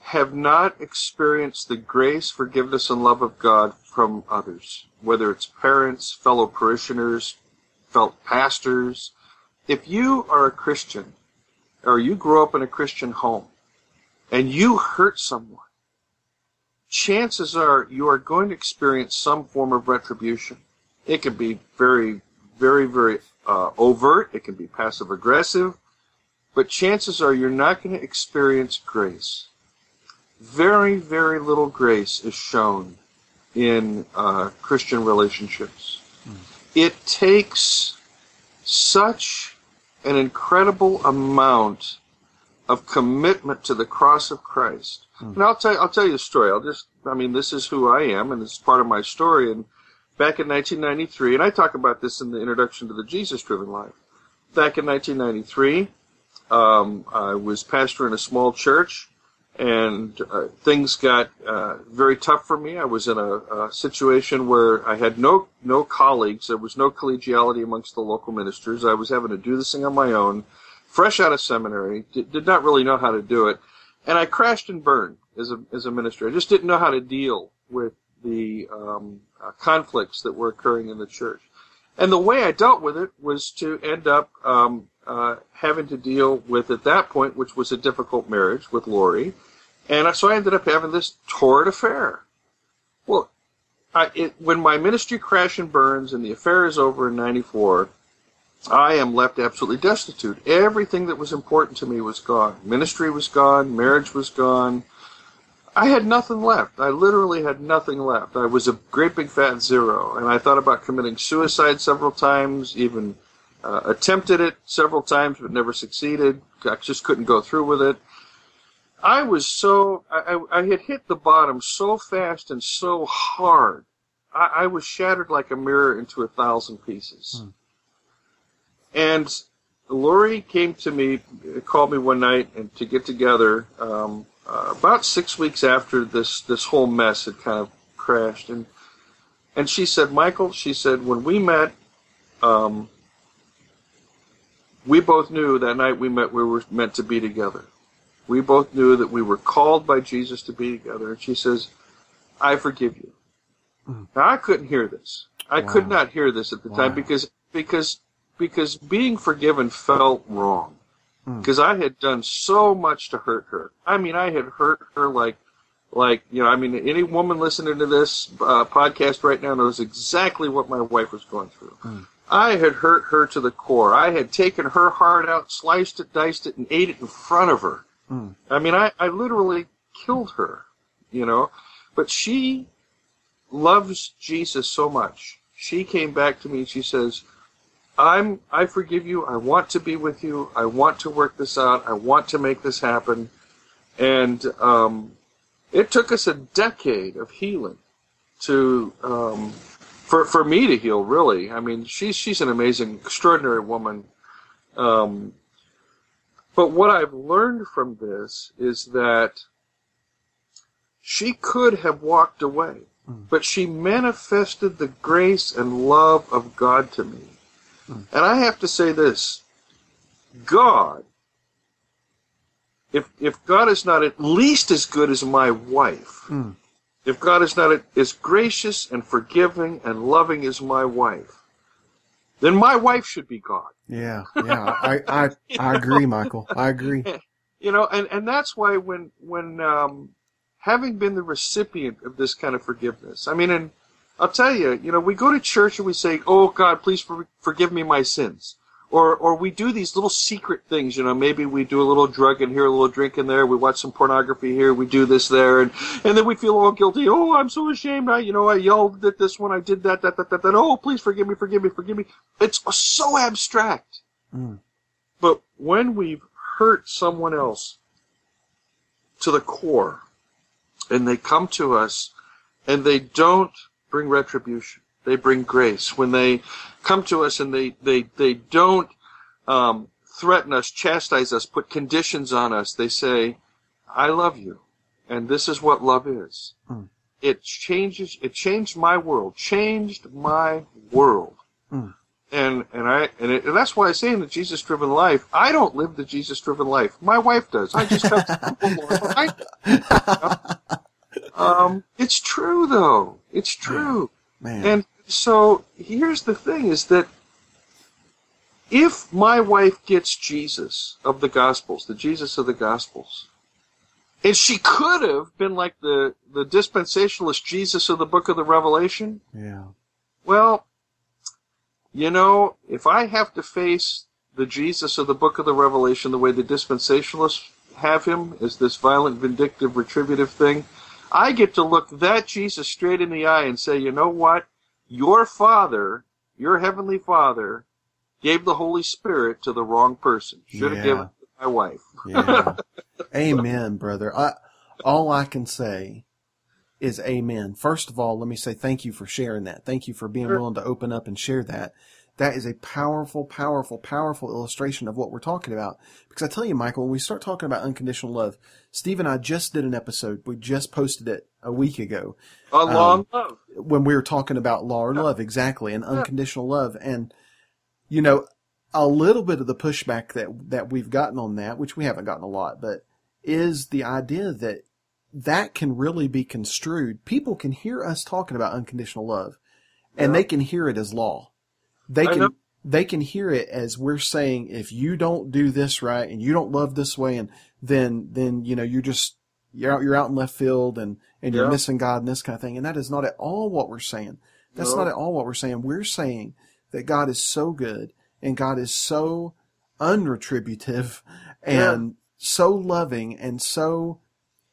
have not experienced the grace, forgiveness, and love of God from others, whether it's parents, fellow parishioners, fellow pastors. If you are a Christian, or you grow up in a Christian home, and you hurt someone, chances are you are going to experience some form of retribution. It can be very, very, very uh, overt. It can be passive aggressive. But chances are you're not going to experience grace. Very, very little grace is shown in uh, Christian relationships. It takes such an incredible amount of commitment to the cross of Christ. And I'll tell I'll tell you a story. I'll just I mean this is who I am and this is part of my story and back in 1993 and I talk about this in the introduction to the Jesus driven life. Back in 1993 um, I was pastor in a small church and uh, things got uh, very tough for me. I was in a, a situation where I had no no colleagues. There was no collegiality amongst the local ministers. I was having to do this thing on my own, fresh out of seminary. Did, did not really know how to do it, and I crashed and burned as a as a minister. I just didn't know how to deal with the um, uh, conflicts that were occurring in the church. And the way I dealt with it was to end up um, uh, having to deal with at that point, which was a difficult marriage with Lori, and so I ended up having this torrid affair. Well, I, it, when my ministry crash and burns and the affair is over in '94, I am left absolutely destitute. Everything that was important to me was gone. Ministry was gone. Marriage was gone. I had nothing left. I literally had nothing left. I was a great big fat zero, and I thought about committing suicide several times, even uh, attempted it several times but never succeeded. I just couldn't go through with it. I was so I, I, had hit the bottom so fast and so hard. I, I was shattered like a mirror into a thousand pieces. And Lori came to me, called me one night, and to get together. Um, uh, about six weeks after this this whole mess had kind of crashed, and and she said, Michael, she said, when we met, um, we both knew that night we met we were meant to be together. We both knew that we were called by Jesus to be together. And she says, I forgive you. Hmm. Now I couldn't hear this. I Wow. could not hear this at the Wow. time because because because being forgiven felt wrong. Hmm. Because I had done so much to hurt her. I mean, I had hurt her like like you know. I mean, any woman listening to this uh, podcast right now knows exactly what my wife was going through. Hmm. I had hurt her to the core. I had taken her heart out, sliced it, diced it, and ate it in front of her. I mean, I, I literally killed her, you know. But she loves Jesus so much. She came back to me and she says, I'm I forgive you. I want to be with you. I want to work this out. I want to make this happen. And um, it took us a decade of healing to um, for for me to heal. Really, I mean, she's she's an amazing, extraordinary woman. Um, but what I've learned from this is that she could have walked away, hmm. but she manifested the grace and love of God to me. Hmm. And I have to say this God, if, if God is not at least as good as my wife, hmm. If God is not as gracious and forgiving and loving as my wife, then my wife should be God. Yeah, yeah, I, I, I agree, Michael. I agree. you know and and that's why when when um having been the recipient of this kind of forgiveness i mean and i'll tell you you know we go to church and we say oh god please for, forgive me my sins or or we do these little secret things you know maybe we do a little drug in here a little drink in there we watch some pornography here we do this there and and then we feel all guilty. Oh i'm so ashamed. I you know i yelled at this one i did that that that that, that. oh please forgive me forgive me forgive me. It's so abstract. Hmm. But when we've hurt someone else to the core, and they come to us and they don't bring retribution, they bring grace. When they come to us and they, they, they don't um, threaten us, chastise us, put conditions on us, they say, I love you. And this is what love is. It changes, it changed my world, changed my world and and I and, it, and that's why I say in the Jesus driven life, I don't live the Jesus driven life. My wife does. I just simple Lord behind it. Um, it's true though. It's true. Man. And so here's the thing: is that if my wife gets Jesus of the Gospels, the Jesus of the Gospels, and she could have been like the the dispensationalist Jesus of the Book of the Revelation, yeah. well, you know, if I have to face the Jesus of the book of the Revelation the way the dispensationalists have him as this violent, vindictive, retributive thing, I get to look that Jesus straight in the eye and say, you know what? Your Father, your Heavenly Father, gave the Holy Spirit to the wrong person. Should have Yeah. given it to my wife. Yeah. amen, brother. I, all I can say is amen. First of all, let me say thank you for sharing that. Thank you for being willing to open up and share that. That is a powerful, powerful, powerful illustration of what we're talking about. Because I tell you, Michael, when we start talking about unconditional love, Steve and I just did an episode. We just posted it a week ago A um, long love. when we were talking about law or love, exactly, and unconditional love. And, you know, a little bit of the pushback that, that we've gotten on that, which we haven't gotten a lot, but is the idea that that can really be construed. People can hear us talking about unconditional love and they can hear it as law. They I can, know. they can hear it as we're saying, if you don't do this right and you don't love this way and then, then, you know, you're just, you're out, you're out in left field and, and you're Yeah. missing God and this kind of thing. And that is not at all what we're saying. That's No. not at all what we're saying. We're saying that God is so good and God is so unretributive and so loving and so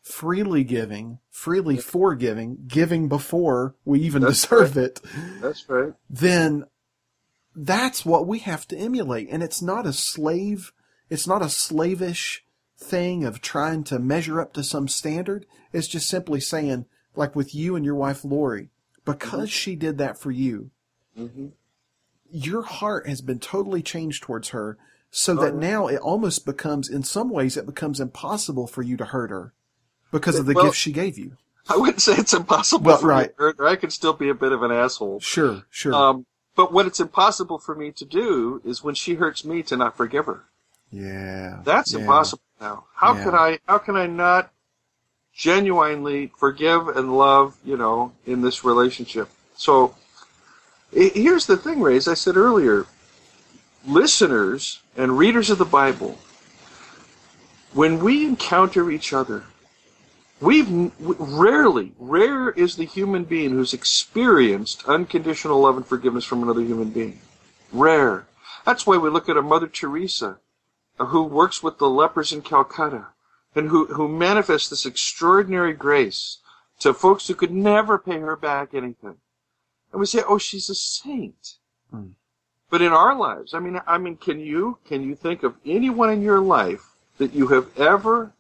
freely giving, freely forgiving, giving before we even That's deserve it, That's right. then that's what we have to emulate. And it's not a slave, it's not a slavish thing of trying to measure up to some standard. It's just simply saying, like with you and your wife Lori, because she did that for you, your heart has been totally changed towards her so that now it almost becomes, in some ways, it becomes impossible for you to hurt her because of the Well- gift she gave you. I wouldn't say it's impossible Well, right. me to hurt her. I could still be a bit of an asshole. Sure, sure. Um, but what it's impossible for me to do is when she hurts me to not forgive her. yeah. That's yeah. impossible now. How Yeah. could I? How can I not genuinely forgive and love? You know, in this relationship. So here's the thing, Ray. As I said earlier, listeners and readers of the Bible, when we encounter each other, we've rarely, rare is the human being who's experienced unconditional love and forgiveness from another human being. Rare. That's why we look at a Mother Teresa uh, who works with the lepers in Calcutta and who, who manifests this extraordinary grace to folks who could never pay her back anything. And we say, oh, she's a saint. Hmm. But in our lives, I mean, I mean, can you, can you think of anyone in your life that you have ever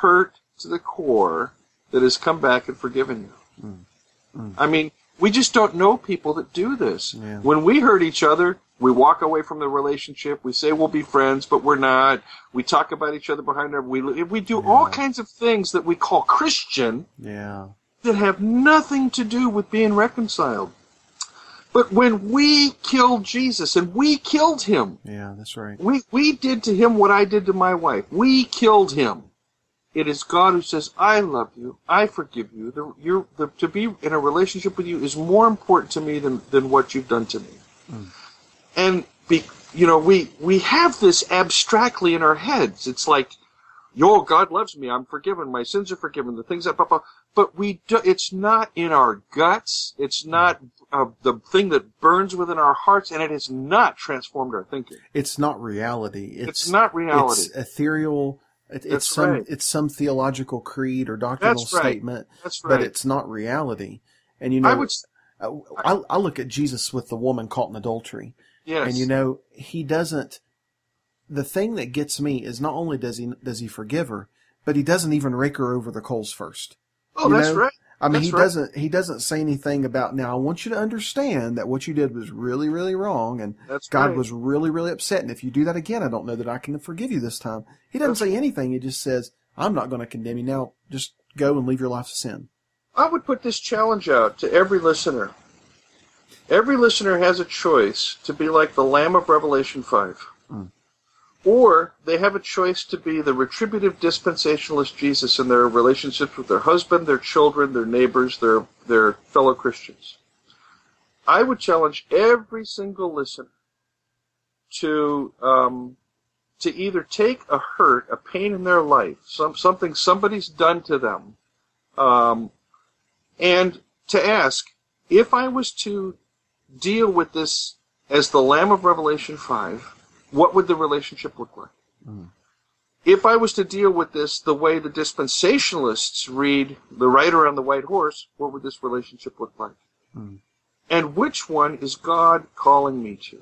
hurt to the core that has come back and forgiven you? Hmm. Hmm. I mean, we just don't know people that do this. Yeah. When we hurt each other, we walk away from the relationship. We say we'll be friends, but we're not. We talk about each other behind our. We we do all kinds of things that we call Christian Yeah. that have nothing to do with being reconciled. But when we killed Jesus, and we killed him, Yeah, that's right. we, we did to him what I did to my wife. We killed him. It is God who says, I love you. I forgive you. The, you're, the, to be in a relationship with you is more important to me than, than what you've done to me. And, be, you know, we, we have this abstractly in our heads. It's like, yo, God loves me. I'm forgiven. My sins are forgiven. The things that, blah, blah. but we do, it's not in our guts. It's not uh, the thing that burns within our hearts, and it has not transformed our thinking. It's not reality. It's, It's not reality. It's ethereal. It, it's some right. it's some theological creed or doctrinal That's right. statement, That's but it's not reality. And you know, uh, I would, I, I look at Jesus with the woman caught in adultery, yes. and you know, he doesn't. The thing that gets me is not only does he does he forgive her, but he doesn't even rake her over the coals first. oh, you that's know, right. I mean, That's he right. doesn't he doesn't say anything about now. I want you to understand that what you did was really really wrong, and That's God right. was really really upset. And if you do that again, I don't know that I can forgive you this time. He doesn't say anything. He just says, "I'm not going to condemn you now. Just go and leave your life to sin." I would put this challenge out to every listener. Every listener has a choice to be like the Lamb of Revelation 5. Or they have a choice to be the retributive dispensationalist Jesus in their relationships with their husband, their children, their neighbors, their, their fellow Christians. I would challenge every single listener to um, to either take a hurt, a pain in their life, some something somebody's done to them, um, and to ask if I was to deal with this as the Lamb of Revelation 5, what would the relationship look like? If I was to deal with this the way the dispensationalists read the rider on the white horse, what would this relationship look like? And which one is God calling me to?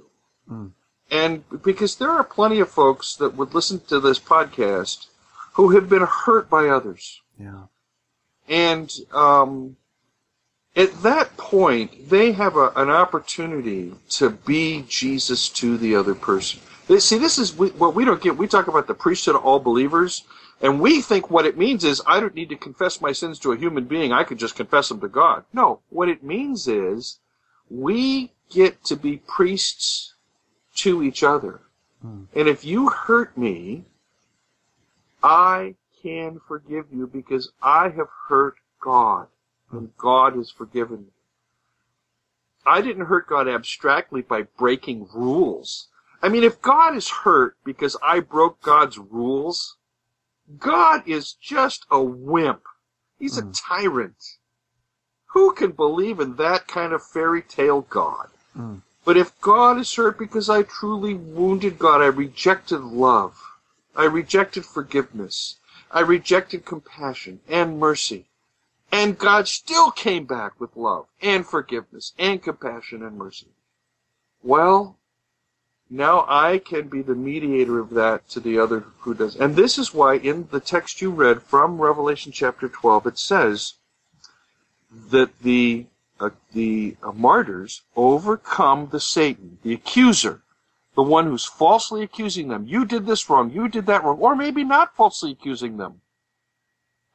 And because there are plenty of folks that would listen to this podcast who have been hurt by others. Yeah, And um, at that point, they have a, an opportunity to be Jesus to the other person. See, this is we, what we don't get. We talk about the priesthood of all believers, and we think what it means is I don't need to confess my sins to a human being. I could just confess them to God. No, what it means is we get to be priests to each other. Hmm. And if you hurt me, I can forgive you because I have hurt God and hmm. God has forgiven me. I didn't hurt God abstractly by breaking rules. I mean, if God is hurt because I broke God's rules, God is just a wimp. He's a hmm. tyrant. Who can believe in that kind of fairy tale God? Hmm. But if God is hurt because I truly wounded God, I rejected love. I rejected forgiveness. I rejected compassion and mercy. And God still came back with love and forgiveness and compassion and mercy. Well, now I can be the mediator of that to the other who does. And this is why in the text you read from Revelation chapter 12, it says that the, uh, the uh, martyrs overcome the Satan, the accuser, the one who's falsely accusing them. You did this wrong, you did that wrong, or maybe not falsely accusing them.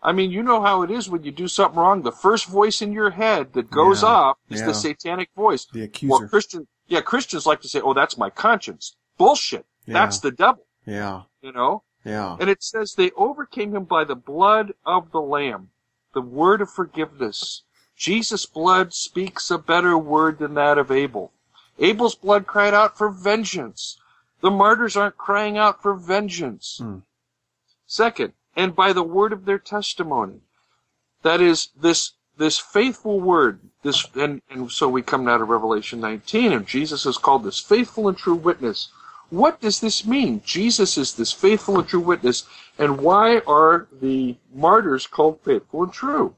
I mean, you know how it is when you do something wrong. The first voice in your head that goes Yeah, off is yeah. the satanic voice. The accuser. Well, accuser. Christian, yeah, Christians like to say, "Oh, that's my conscience." Bullshit. That's the devil. yeah. You know. Yeah. And it says they overcame him by the blood of the Lamb, the word of forgiveness. Jesus' blood speaks a better word than that of Abel. Abel's blood cried out for vengeance. The martyrs aren't crying out for vengeance. Hmm. Second, and by the word of their testimony. That is this this faithful word. This and, and so we come now to Revelation 19, and Jesus is called this faithful and true witness. What does this mean? Jesus is this faithful and true witness, and why are the martyrs called faithful and true?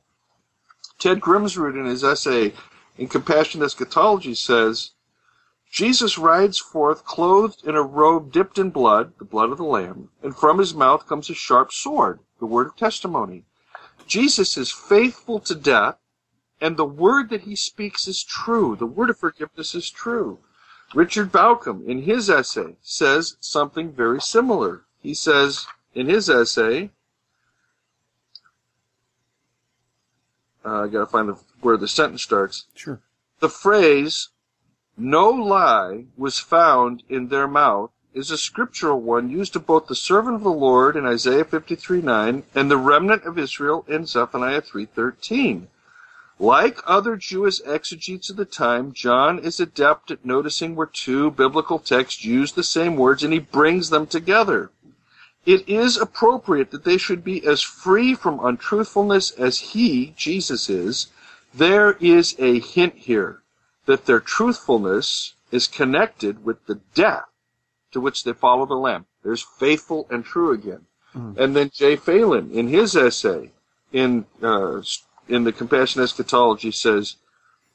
Ted Grimsrud, in his essay in Compassion Eschatology, says Jesus rides forth clothed in a robe dipped in blood, the blood of the Lamb, and from his mouth comes a sharp sword, the word of testimony. Jesus is faithful to death, and the word that he speaks is true. The word of forgiveness is true. Richard Bauckham, in his essay, says something very similar. He says in his essay, uh, I gotta find the, where the sentence starts. Sure. The phrase, no lie was found in their mouth, is a scriptural one used of both the servant of the Lord in Isaiah 53 9 and the remnant of Israel in Zephaniah 3.13. Like other Jewish exegetes of the time, John is adept at noticing where two biblical texts use the same words and he brings them together. It is appropriate that they should be as free from untruthfulness as he, Jesus, is. There is a hint here that their truthfulness is connected with the death to which they follow the Lamb. There's faithful and true again. And then Jay Phelan, in his essay in uh, in the Compassion Eschatology, says,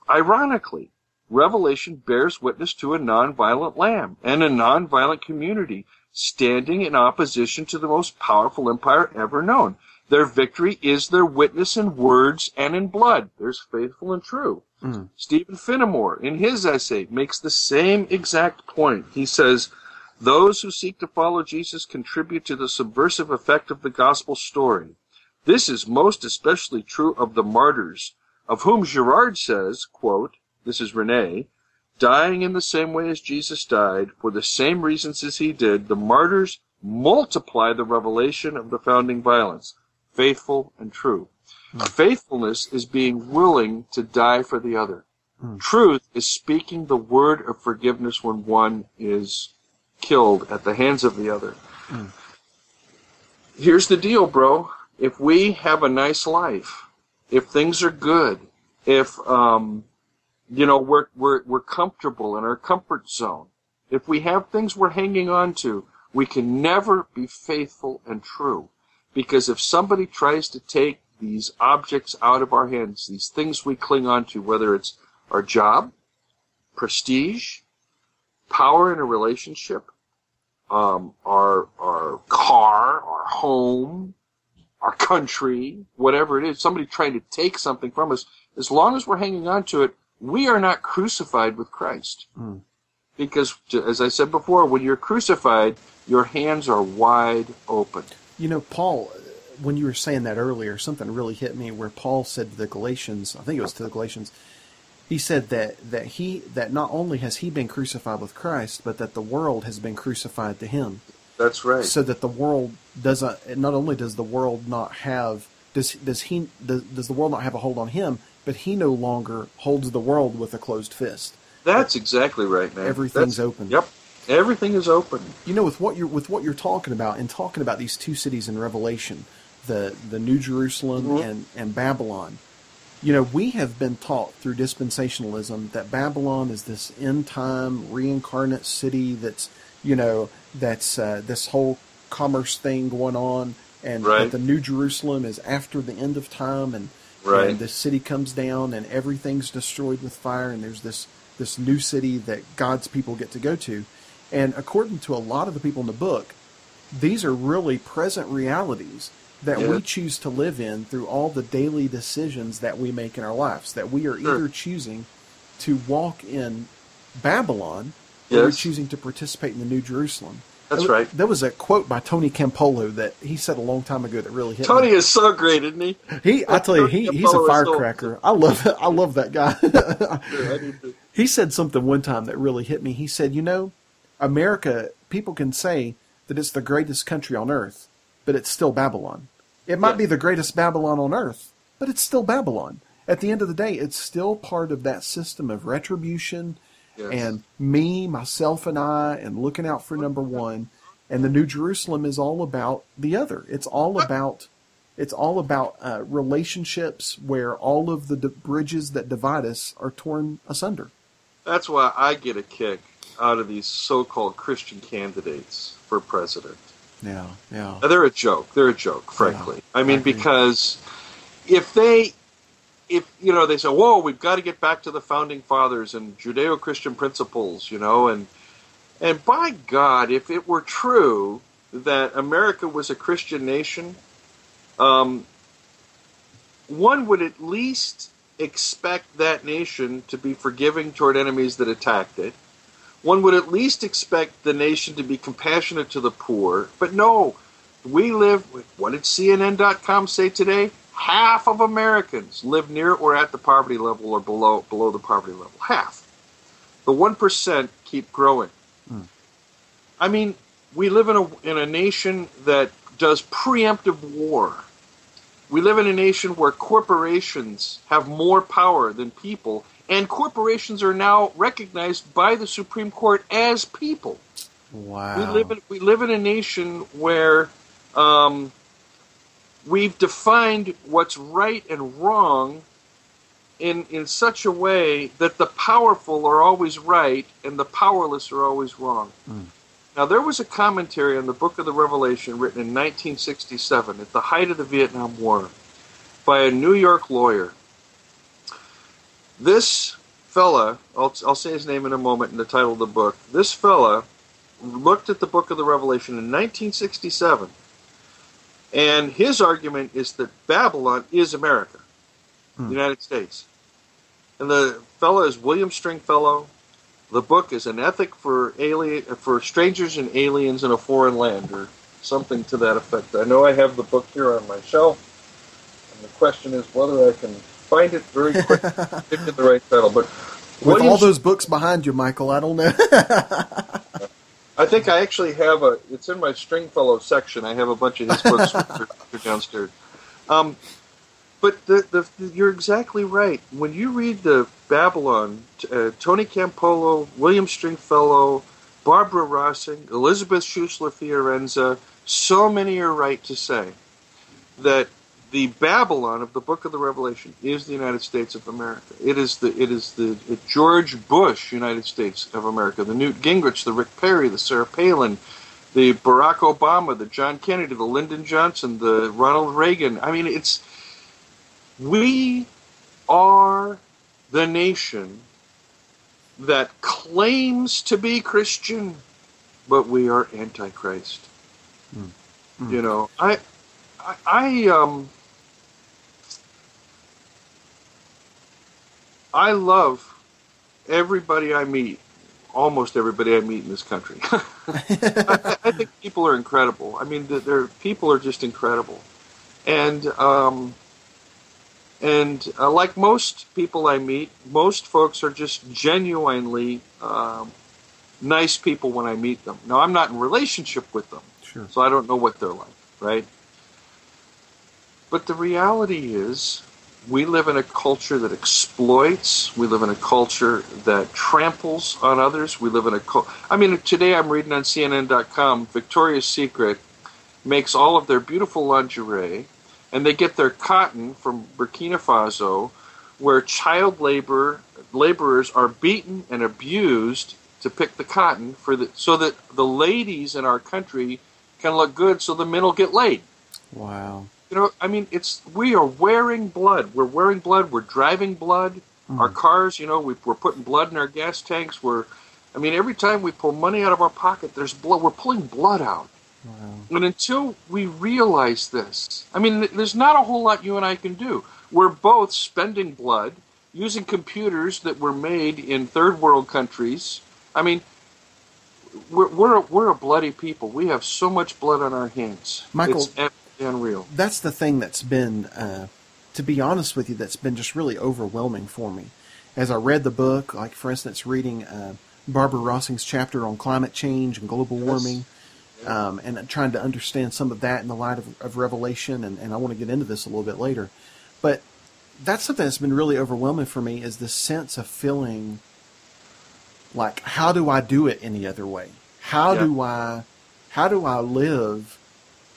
ironically, Revelation bears witness to a nonviolent Lamb and a nonviolent community standing in opposition to the most powerful empire ever known. Their victory is their witness in words and in blood. There's faithful and true. Stephen Finamore, in his essay, makes the same exact point. He says, Those who seek to follow Jesus contribute to the subversive effect of the gospel story. This is most especially true of the martyrs, of whom Girard says, quote, this is Rene, dying in the same way as Jesus died, for the same reasons as he did, the martyrs multiply the revelation of the founding violence, faithful and true. Hmm. Faithfulness is being willing to die for the other. Hmm. Truth is speaking the word of forgiveness when one is killed at the hands of the other. Here's the deal, bro. If we have a nice life, if things are good, if um, you know we're we're we're comfortable in our comfort zone, if we have things we're hanging on to, we can never be faithful and true. Because if somebody tries to take these objects out of our hands, these things we cling on to, whether it's our job, prestige, power in a relationship, um, our our car, our home, our country, whatever it is, somebody trying to take something from us, as long as we're hanging on to it, we are not crucified with Christ. Because, as I said before, when you're crucified, your hands are wide open. You know, Paul, when you were saying that earlier, something really hit me where Paul said to the Galatians, I think it was to the Galatians, he said that, that he that not only has he been crucified with Christ, but that the world has been crucified to him. That's right. So that the world doesn't not only does the world not have does does he does, does the world not have a hold on him, but he no longer holds the world with a closed fist. That's exactly right, man. Everything's That's- open. Yep. Everything is open. You know, with what you're with what you're talking about, and talking about these two cities in Revelation, the the New Jerusalem Mm-hmm. and and Babylon. You know, we have been taught through dispensationalism that Babylon is this end time reincarnate city that's you know that's uh, this whole commerce thing going on, and Right. that the New Jerusalem is after the end of time, and Right. and the city comes down and everything's destroyed with fire, and there's this this new city that God's people get to go to. And according to a lot of the people in the book, these are really present realities that Yeah. we choose to live in through all the daily decisions that we make in our lives. That we are either choosing to walk in Babylon or we're choosing to participate in the New Jerusalem. That's right. There was a quote by Tony Campolo that he said a long time ago that really hit Tony me. is so great, isn't he? He, I tell you, he, he's a firecracker. I love, I love that guy. He said something one time that really hit me. He said, "You know, America, people can say that it's the greatest country on earth, but it's still Babylon. It might Yeah. be the greatest Babylon on earth, but it's still Babylon. At the end of the day, it's still part of that system of retribution Yes. and me, myself, and I, and looking out for number one. And the New Jerusalem is all about the other. It's all about it's all about uh, relationships where all of the d- bridges that divide us are torn asunder. That's why I get a kick out of these so-called Christian candidates for president. Yeah, yeah. They're a joke. They're a joke, frankly. I mean, because if they, if you know, they say, "Whoa, we've got to get back to the founding fathers and Judeo-Christian principles," you know, and and by God, if it were true that America was a Christian nation, um, one would at least expect that nation to be forgiving toward enemies that attacked it. One would at least expect the nation to be compassionate to the poor. But no, we live, what did CNN.com say today? Half of Americans live near or at the poverty level or below, below the poverty level. Half. The 1% keep growing. Hmm. I mean, we live in a, in a nation that does preemptive war. We live in a nation where corporations have more power than people, and corporations are now recognized by the Supreme Court as people. Wow. We live in we live in a nation where um, we've defined what's right and wrong in in such a way that the powerful are always right and the powerless are always wrong. Now there was a commentary on the Book of the Revelation written in 1967 at the height of the Vietnam War by a New York lawyer. This fella, I'll, I'll say his name in a moment in the title of the book. This fella looked at the book of the Revelation in 1967, and his argument is that Babylon is America, hmm. the United States. And the fellow is William Stringfellow. The book is an ethic for alien for strangers and aliens in a foreign land, or something to that effect. I know I have the book here on my shelf, and the question is whether I can find it very quick, get the right title. But With all those books behind you, Michael, I don't know. I think I actually have a. It's in my Stringfellow section. I have a bunch of his books downstairs. Um, but the, the, the, you're exactly right. When you read the Babylon, uh, Tony Campolo, William Stringfellow, Barbara Rossing, Elizabeth Schussler Fiorenza, so many are right to say that the Babylon of the Book of the Revelation is the United States of America. It is the it is the it George Bush United States of America, the Newt Gingrich, the Rick Perry, the Sarah Palin, the Barack Obama, the John Kennedy, the Lyndon Johnson, the Ronald Reagan. I mean, it's we are the nation that claims to be Christian, but we are antichrist. You know, I, I, I um, I love everybody I meet, almost everybody I meet in this country. I, I think people are incredible. I mean, their people are just incredible, and um, and uh, like most people I meet, most folks are just genuinely um, nice people when I meet them. Now, I'm not in relationship with them, sure. so I don't know what they're like, right? But the reality is, we live in a culture that exploits. We live in a culture that tramples on others. We live in a cul- I mean, today I'm reading on CNN.com. Victoria's Secret makes all of their beautiful lingerie, and they get their cotton from Burkina Faso, where child labor laborers are beaten and abused to pick the cotton for the so that the ladies in our country can look good, so the men will get laid. Wow. You know, I mean, it's we are wearing blood. We're wearing blood. We're driving blood. Hmm. Our cars, you know, we, we're putting blood in our gas tanks. We're I mean, every time we pull money out of our pocket, there's blood. We're pulling blood out. And until we realize this, I mean, there's not a whole lot you and I can do. We're both spending blood using computers that were made in third world countries. I mean, we're we're a, we're a bloody people. We have so much blood on our hands. Michael- it's absolutely unreal. that's the thing that's been, uh, to be honest with you, that's been just really overwhelming for me. As I read the book, like for instance, reading uh, Barbara Rossing's chapter on climate change and global warming, um, and trying to understand some of that in the light of, of Revelation, and, and I want to get into this a little bit later. But that's something that's been really overwhelming for me is this sense of feeling like, how do I do it any other way? How Yeah. do I, how do I live?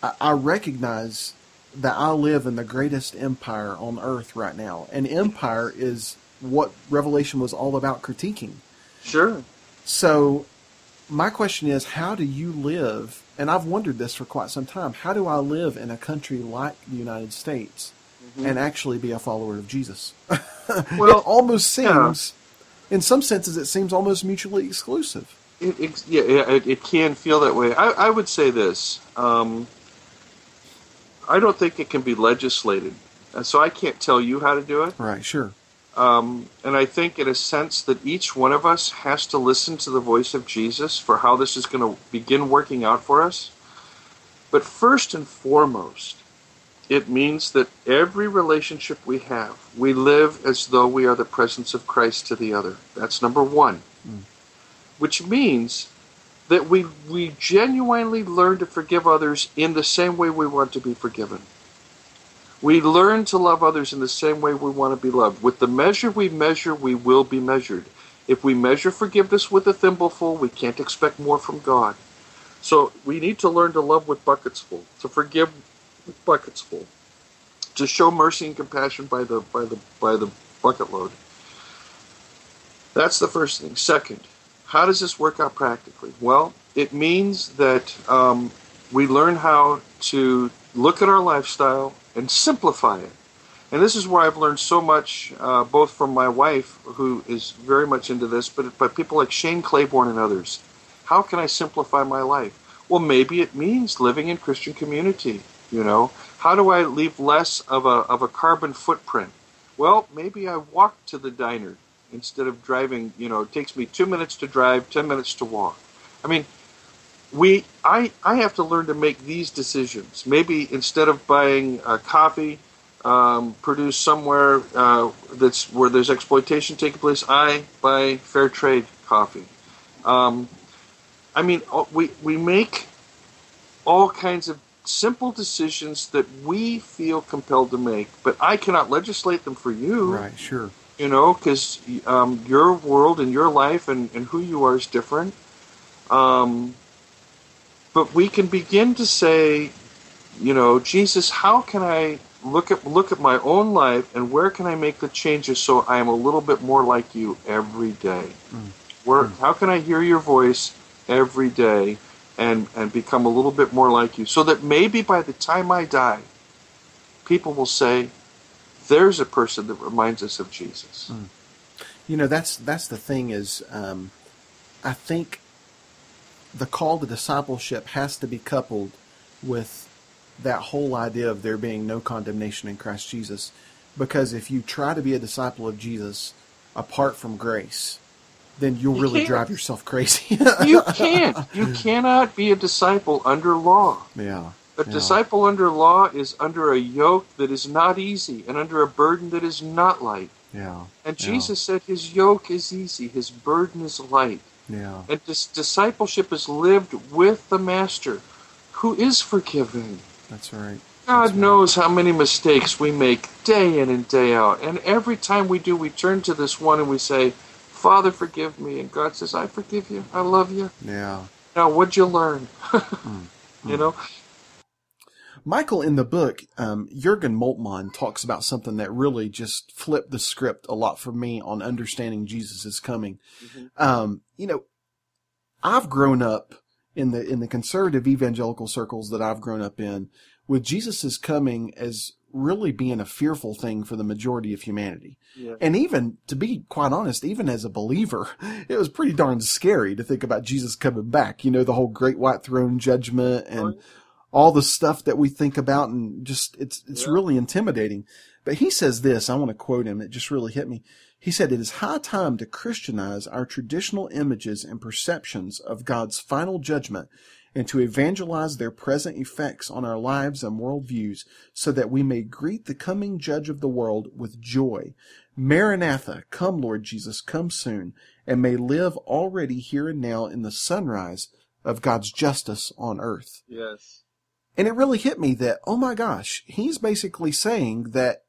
I, I recognize that I live in the greatest empire on earth right now. And empire is what Revelation was all about critiquing. Sure. So, my question is, how do you live? And I've wondered this for quite some time. How do I live in a country like the United States and actually be a follower of Jesus? Well, it almost yeah. seems, in some senses, it seems almost mutually exclusive. It, it, yeah, yeah, it, it can feel that way. I, I would say this. Um, I don't think it can be legislated, and so I can't tell you how to do it. Right, sure. Um, and I think, in a sense, that each one of us has to listen to the voice of Jesus for how this is going to begin working out for us. But first and foremost, it means that every relationship we have, we live as though we are the presence of Christ to the other. That's number one. Which means that we, we genuinely learn to forgive others in the same way we want to be forgiven. We learn to love others in the same way we want to be loved. With the measure we measure, we will be measured. If we measure forgiveness with a thimbleful, we can't expect more from God. So we need to learn to love with buckets full, to forgive with buckets full, to show mercy and compassion by the by the by the bucket load. That's the first thing. Second, how does this work out practically? Well, it means that um, we learn how to look at our lifestyle and simplify it. And this is where I've learned so much, uh, both from my wife, who is very much into this, but by people like Shane Claiborne and others. How can I simplify my life? Well, maybe it means living in Christian community. You know, how do I leave less of a of a carbon footprint? Well, maybe I walk to the diner instead of driving. You know, it takes me two minutes to drive, ten minutes to walk. I mean, we I I have to learn to make these decisions. Maybe instead of buying coffee um, produced somewhere uh, that's where there's exploitation taking place, I buy fair trade coffee. Um, I mean, uh, we we make all kinds of simple decisions that we feel compelled to make, but I cannot legislate them for you Right, sure. You know, because um, your world and your life and, and who you are is different. Um, but we can begin to say, you know, Jesus, how can I look at look at my own life and where can I make the changes so I am a little bit more like you every day? Where how can I hear your voice every day and and become a little bit more like you so that maybe by the time I die, people will say, there's a person that reminds us of Jesus. You know, that's that's the thing is, um, I think the call to discipleship has to be coupled with that whole idea of there being no condemnation in Christ Jesus, because if you try to be a disciple of Jesus apart from grace, then you'll You really can't. drive yourself crazy. you can't. You cannot be a disciple under law. yeah, A Yeah. disciple under law is under a yoke that is not easy and under a burden that is not light. yeah, And Yeah. Jesus said his yoke is easy, his burden is light. yeah, And this discipleship is lived with the Master who is forgiving. that's right. God That's right. knows how many mistakes we make day in and day out. And every time we do, we turn to this one and we say, Father, forgive me. And God says, I forgive you. I love you. Yeah. Now, what'd you learn? Mm, you know? Mm. Michael, in the book, um, Jurgen Moltmann talks about something that really just flipped the script a lot for me on understanding Jesus is coming. Um, you know, I've grown up in the in the conservative evangelical circles that I've grown up in with Jesus is coming as really being a fearful thing for the majority of humanity. Yeah. And even, to be quite honest, even as a believer, it was pretty darn scary to think about Jesus coming back. You know, the whole great white throne judgment and Oh, yeah. All the stuff that we think about and just, it's, it's Yeah. really intimidating. But he says this, I want to quote him. It just really hit me. He said, it is high time to Christianize our traditional images and perceptions of God's final judgment and to evangelize their present effects on our lives and worldviews so that we may greet the coming judge of the world with joy. Maranatha, come Lord Jesus, come soon, and may live already here and now in the sunrise of God's justice on earth. Yes. And it really hit me that, oh my gosh, he's basically saying that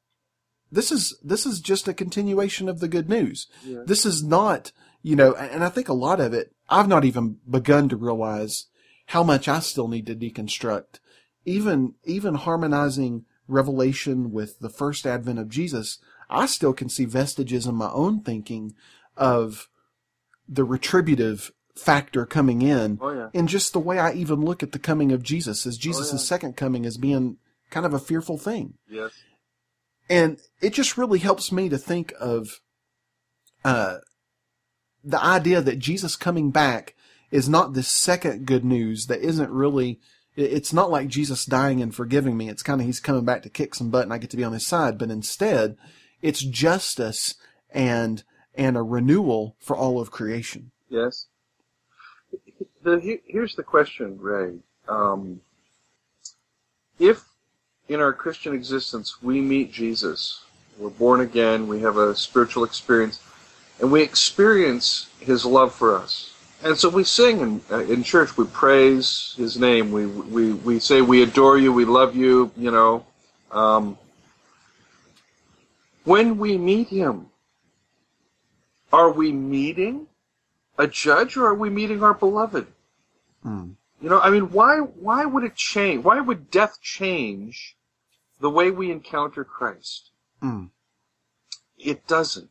this is, this is just a continuation of the good news. Yeah. This is not, you know, and I think a lot of it, I've not even begun to realize how much I still need to deconstruct. Even, even harmonizing Revelation with the first advent of Jesus, I still can see vestiges in my own thinking of the retributive factor coming in Oh yeah. in just the way I even look at the coming of Jesus as Jesus' yeah. second coming as being kind of a fearful thing. Yes. And it just really helps me to think of uh, the idea that Jesus coming back is not this second good news that isn't really. It's not like Jesus dying and forgiving me. It's kind of he's coming back to kick some butt and I get to be on his side. But instead, it's justice and and a renewal for all of creation. Yes. The, here's the question, Ray. Um, if in our Christian existence we meet Jesus, we're born again, we have a spiritual experience, and we experience His love for us, and so we sing in, uh, in church, we praise His name, we, we, we say we adore you, we love you, you know. Um, when we meet Him, are we meeting a judge or are we meeting our beloved? Hmm. You know, I mean, why why would it change? Why would death change the way we encounter Christ? Hmm. It doesn't.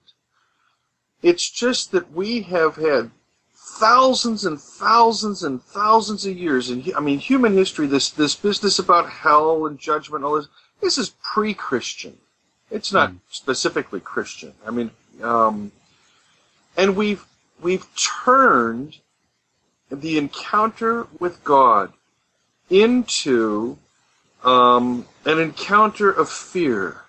It's just that we have had thousands and thousands and thousands of years, and I mean, human history. This this business about hell and judgment, all this. This is pre-Christian. It's not specifically Christian. I mean, um, and we've we've turned the encounter with God into um, an encounter of fear.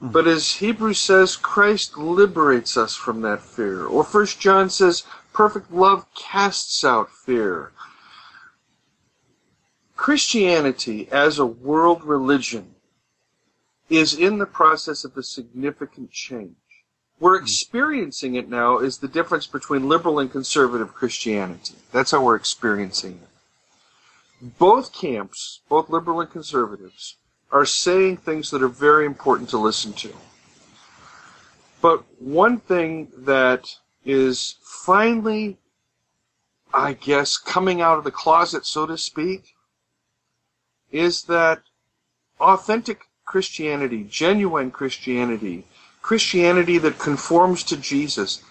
But as Hebrews says, Christ liberates us from that fear. Or First John says, perfect love casts out fear. Christianity as a world religion is in the process of a significant change. We're experiencing it now is the difference between liberal and conservative Christianity. That's how we're experiencing it. Both camps, both liberal and conservatives, are saying things that are very important to listen to. But one thing that is finally, I guess, coming out of the closet, so to speak, is that authentic Christianity, genuine Christianity, Christianity that conforms to Jesus,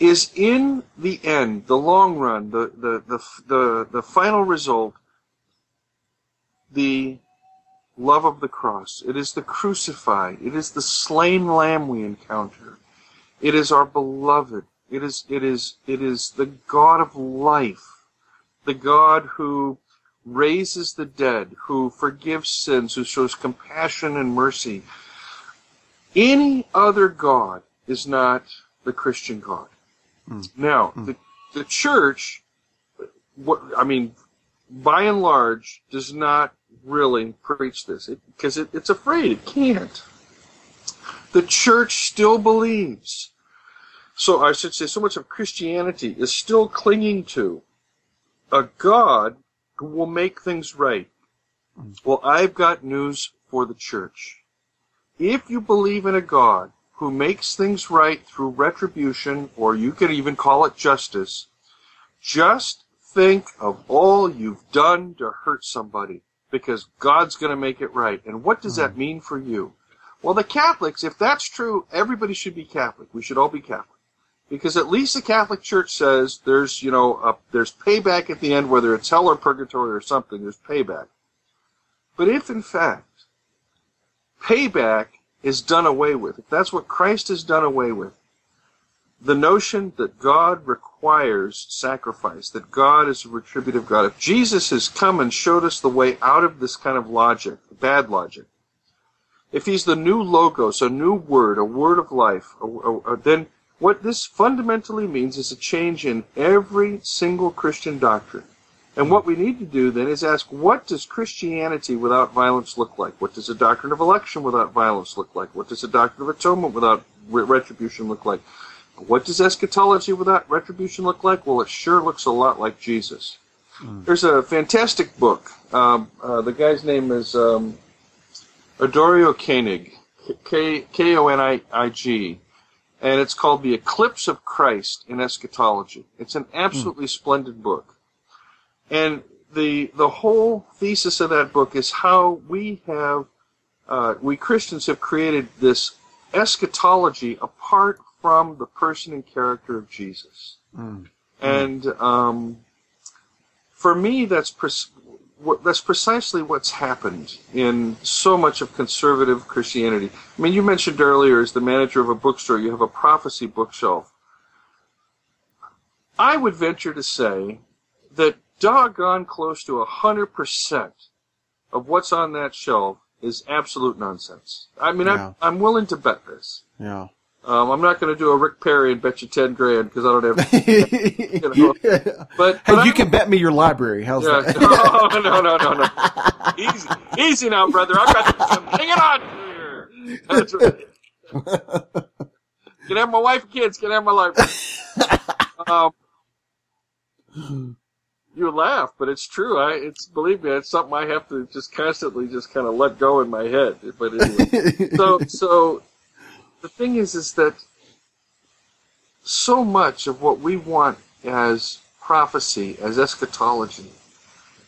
is in the end, the long run, the, the, the, the, the final result, the love of the cross. It is the crucified. It is the slain lamb we encounter. It is our beloved. It is, it is, it is the God of life. The God who raises the dead, who forgives sins, who shows compassion and mercy. Any other God is not the Christian God. Hmm. Now, hmm. the, the church, what, I mean, by and large, does not really preach this because it, it's afraid it can't. The church still believes. So I should say, so much of Christianity is still clinging to a God who will make things right. Hmm. Well, I've got news for the church. If you believe in a God who makes things right through retribution, or you could even call it justice, just think of all you've done to hurt somebody because God's going to make it right. And what does that hmm. mean for you? Well, the Catholics, if that's true, everybody should be Catholic. We should all be Catholic. Because at least the Catholic Church says there's, you know, a, there's payback at the end, whether it's hell or purgatory or something, there's payback. But if in fact payback is done away with, if that's what Christ has done away with, the notion that God requires sacrifice, that God is a retributive God, if Jesus has come and showed us the way out of this kind of logic, bad logic, if he's the new logos, a new word, a word of life, then what this fundamentally means is a change in every single Christian doctrine. And what we need to do then is ask, what does Christianity without violence look like? What does a doctrine of election without violence look like? What does a doctrine of atonement without re- retribution look like? What does eschatology without retribution look like? Well, it sure looks a lot like Jesus. Mm. There's a fantastic book. Um, uh, the guy's name is um, Adrio Koenig, K O N I G, and it's called The Eclipse of Christ in Eschatology. It's an absolutely mm. splendid book. And the the whole thesis of that book is how we have uh, we Christians have created this eschatology apart from the person and character of Jesus. Mm. And um, for me, that's pres- what, that's precisely what's happened in so much of conservative Christianity. I mean, you mentioned earlier, as the manager of a bookstore, you have a prophecy bookshelf. I would venture to say that doggone close to 100% of what's on that shelf is absolute nonsense. I mean, yeah. I'm, I'm willing to bet this. Yeah. Um, I'm not going to do a Rick Perry and bet you ten grand because I don't have. You know. yeah. But, hey, you can bet me your library. How's yeah, that? no, no, no, no, no. easy, easy now, brother. I've got some hanging on here. That's right. Can have my wife and kids. Can have my library. Um, you laugh, but it's true. I it's believe me, it's something I have to just constantly just kind of let go in my head. But anyway, so so the thing is, is that so much of what we want as prophecy, as eschatology,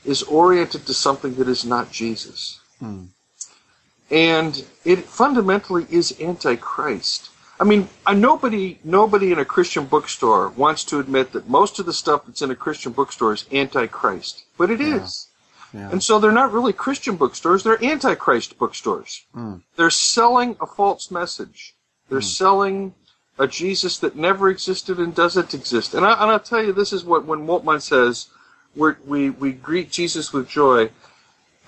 is oriented to something that is not Jesus. Hmm. And it fundamentally is antichrist. I mean, nobody, nobody in a Christian bookstore wants to admit that most of the stuff that's in a Christian bookstore is antichrist, but it yeah. is. Yeah. And so they're not really Christian bookstores; they're antichrist bookstores. Mm. They're selling a false message. They're mm. selling a Jesus that never existed and doesn't exist. And, I, will tell you, this is what when Moltmann says, we we greet Jesus with joy.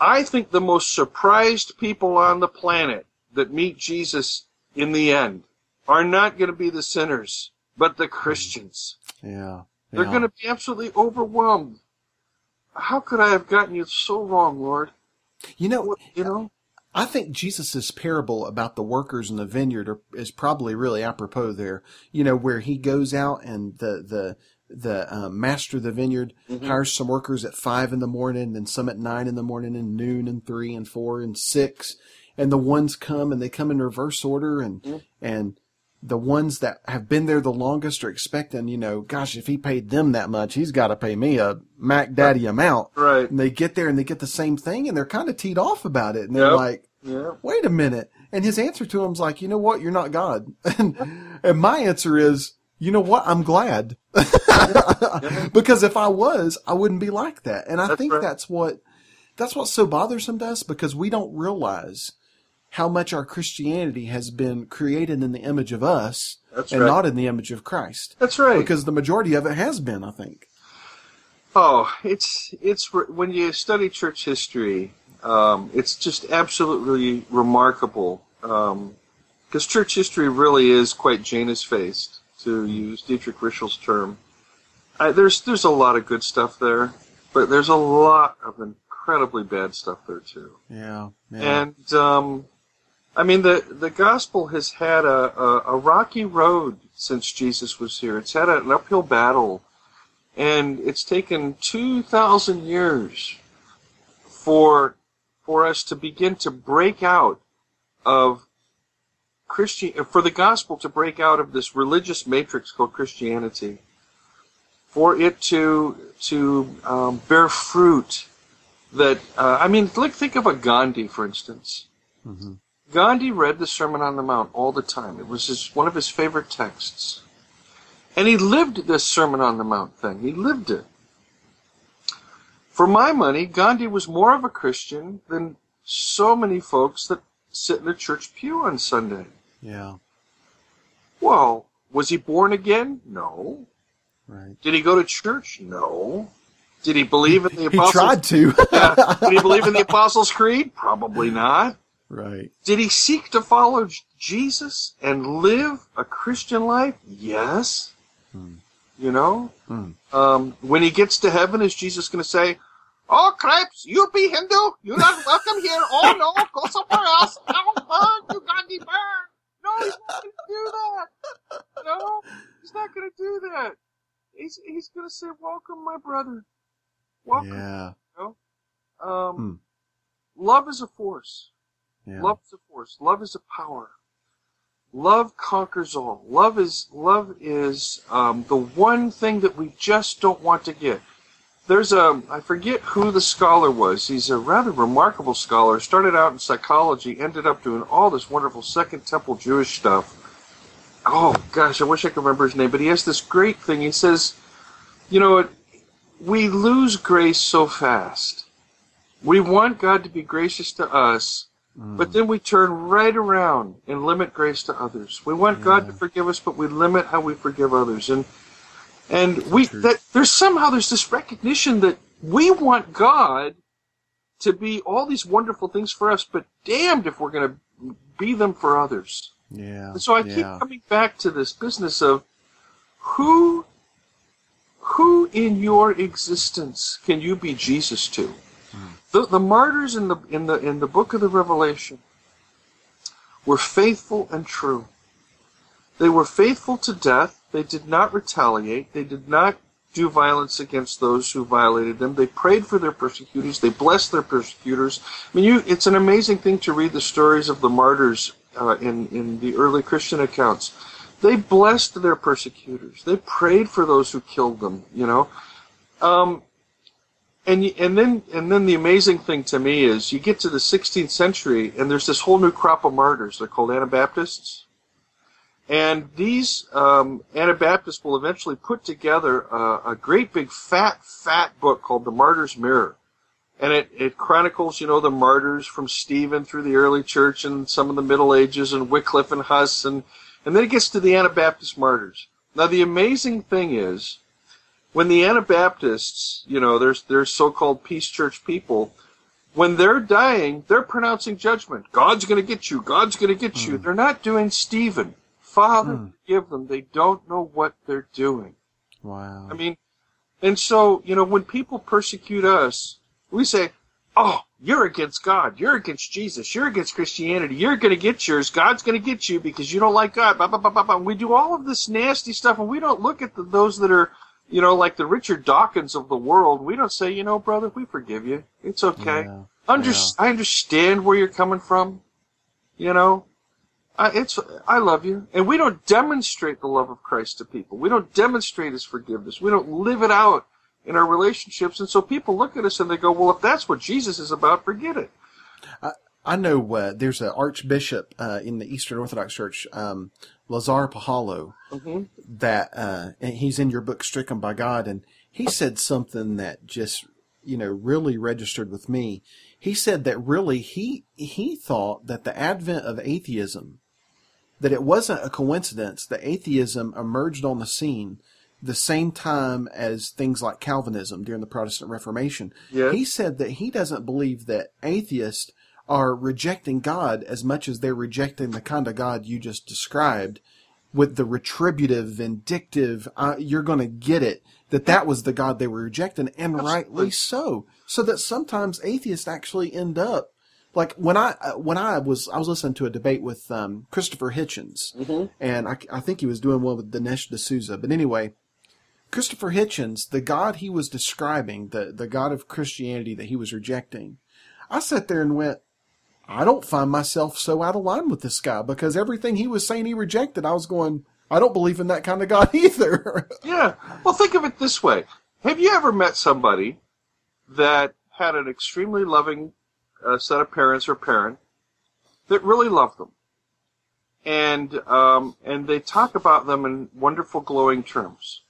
I think the most surprised people on the planet that meet Jesus in the end are not going to be the sinners, but the Christians. Yeah. yeah. They're going to be absolutely overwhelmed. How could I have gotten you so wrong, Lord? You know, you know. I think Jesus' parable about the workers in the vineyard are, is probably really apropos there. You know, where he goes out and the the the uh, master of the vineyard mm-hmm. hires some workers at five in the morning, and some at nine in the morning, and noon, and three, and four, and six, and the ones come and they come in reverse order, and mm-hmm. and the ones that have been there the longest are expecting, you know, gosh, if he paid them that much, he's got to pay me a Mac Daddy amount. Right. And they get there and they get the same thing and they're kind of teed off about it. And they're yep. like, yep. wait a minute. And his answer to him is like, you know what? You're not God. and, and my answer is, you know what? I'm glad. because if I was, I wouldn't be like that. And I that's think right. that's what, that's what's so bothersome to us because we don't realize how much our Christianity has been created in the image of us That's and right. not in the image of Christ. That's right. Because the majority of it has been, I think. Oh, it's it's when you study church history, um, it's just absolutely remarkable. Because um, church history really is quite Janus faced, to use Dietrich Ritschl's term. I, there's there's a lot of good stuff there, but there's a lot of incredibly bad stuff there too. Yeah. yeah. And um, I mean, the, the gospel has had a, a, a, rocky road since Jesus was here. It's had an uphill battle, and it's taken 2,000 years for, for us to begin to break out of Christian, for the gospel to break out of this religious matrix called Christianity, for it to, to um, bear fruit that, uh, I mean, look, think of a Gandhi, for instance. Mm-hmm Gandhi read the Sermon on the Mount all the time. It was his, one of his favorite texts. And he lived this Sermon on the Mount thing. He lived it. For my money, Gandhi was more of a Christian than so many folks that sit in a church pew on Sunday. Yeah. Well, was he born again? No. Right. Did he go to church? No. Did he believe in the He Apostles' tried to. Yeah. Did he believe in the Apostles' Creed? Probably not. Right. Did he seek to follow Jesus and live a Christian life? Yes. You know? Hmm. Um, when he gets to heaven, is Jesus going to say, Oh, cripes, you be Hindu? You're not welcome here. Oh, no, go somewhere else. Oh, burn, you Gandhi, burn. No, he's not going to do that. No, he's not going to do that. He's, he's going to say, Welcome, my brother. Welcome. Yeah. Um, Hmm. Love is a force. Yeah. Love is a force. Love is a power. Love conquers all. Love is love is um, the one thing that we just don't want to get. There's a I forget who the scholar was. He's a rather remarkable scholar. Started out in psychology, ended up doing all this wonderful Second Temple Jewish stuff. Oh gosh, I wish I could remember his name. But he has this great thing. He says, you know, it, we lose grace so fast. We want God to be gracious to us, but then we turn right around and limit grace to others. We want God to forgive us, but we limit how we forgive others. And and we that there's somehow there's this recognition that we want God to be all these wonderful things for us, but damned if we're going to be them for others. Yeah. And so I yeah. keep coming back to this business of who who in your existence can you be Jesus to? The, the martyrs in the in the in the book of the Revelation were faithful and true. They were faithful to death. They did not retaliate. They did not do violence against those who violated them. They prayed for their persecutors. They blessed their persecutors. I mean, you, it's an amazing thing to read the stories of the martyrs uh, in, in the early Christian accounts. They blessed their persecutors. They prayed for those who killed them, you know. Um, and, and then and then the amazing thing to me is you get to the 16th century and there's this whole new crop of martyrs. They're called Anabaptists. And these um, Anabaptists will eventually put together a, a great big fat, fat book called The Martyr's Mirror. And it, it chronicles, you know, the martyrs from Stephen through the early church and some of the Middle Ages and Wycliffe and Huss. And, and then it gets to the Anabaptist martyrs. Now, the amazing thing is, when the Anabaptists, you know, there's, there's so-called peace church people, when they're dying, they're pronouncing judgment. God's going to get you. God's going to get you. Hmm. They're not doing Stephen. Father, hmm. forgive them. They don't know what they're doing. Wow. I mean, and so, you know, when people persecute us, we say, oh, you're against God. You're against Jesus. You're against Christianity. You're going to get yours. God's going to get you because you don't like God. Blah, blah, blah, blah, blah. We do all of this nasty stuff and we don't look at the, those that are, you know, like the Richard Dawkins of the world. We don't say, you know, brother, we forgive you. It's okay. Yeah. Under- Yeah. I understand where you're coming from. You know, I, it's I love you, and we don't demonstrate the love of Christ to people. We don't demonstrate His forgiveness. We don't live it out in our relationships, and so people look at us and they go, "Well, if that's what Jesus is about, forget it." I know uh, there's an archbishop uh, in the Eastern Orthodox Church, um, Lazar Puhalo, Mhm. that uh, and he's in your book Stricken by God, and he said something that just you know really registered with me. He said that really he he thought that the advent of atheism, that it wasn't a coincidence that atheism emerged on the scene the same time as things like Calvinism during the Protestant Reformation. He said that he doesn't believe that atheists are rejecting God as much as they're rejecting the kind of God you just described with the retributive, vindictive, uh, you're going to get it, that that was the God they were rejecting, and rightly so. So that sometimes atheists actually end up like when I uh, when I was I was listening to a debate with um, Christopher Hitchens, and I, I think he was doing one with Dinesh D'Souza. But anyway, Christopher Hitchens, the God he was describing, the the God of Christianity that he was rejecting, I sat there and went, I don't find myself so out of line with this guy because everything he was saying he rejected, I was going, I don't believe in that kind of God either. Yeah. Well, think of it this way: Have you ever met somebody that had an extremely loving uh, set of parents or parent that really loved them, and um, and they talk about them in wonderful, glowing terms?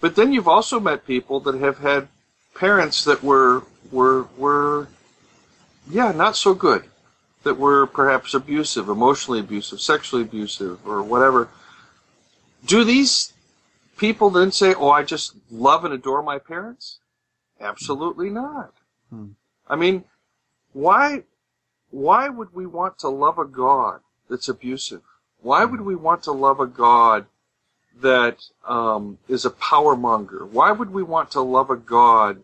But then you've also met people that have had parents that were were were yeah not so good, that were perhaps abusive, emotionally abusive, sexually abusive, or whatever, do these people then say, "Oh, I just love and adore my parents"? Absolutely not. Hmm. I mean, why why would we want to love a God that's abusive? Why would we want to love a God that um, is a power monger? Why would we want to love a God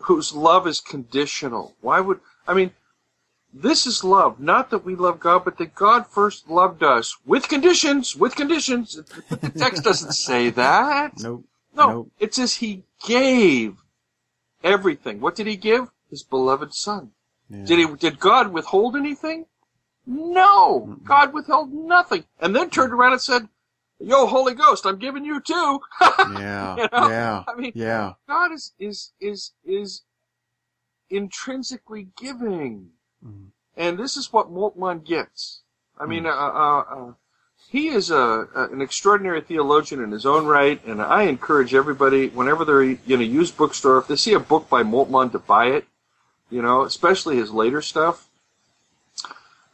whose love is conditional? Why would I mean? This is love, not that we love God, but that God first loved us with conditions. With conditions. The text doesn't say that. Nope. No, Nope. it says He gave everything. What did He give? His beloved Son. Yeah. Did he? Did God withhold anything? No, God withheld nothing, and then turned around and said, "Yo, Holy Ghost, I'm giving you too." Yeah. You know? Yeah. I mean, Yeah. God is is is is intrinsically giving, Mhm. and this is what Moltmann gets. I mean, uh, uh, uh, he is a, an extraordinary theologian in his own right, and I encourage everybody whenever they're in a used bookstore, if they see a book by Moltmann, to buy it. You know, especially his later stuff.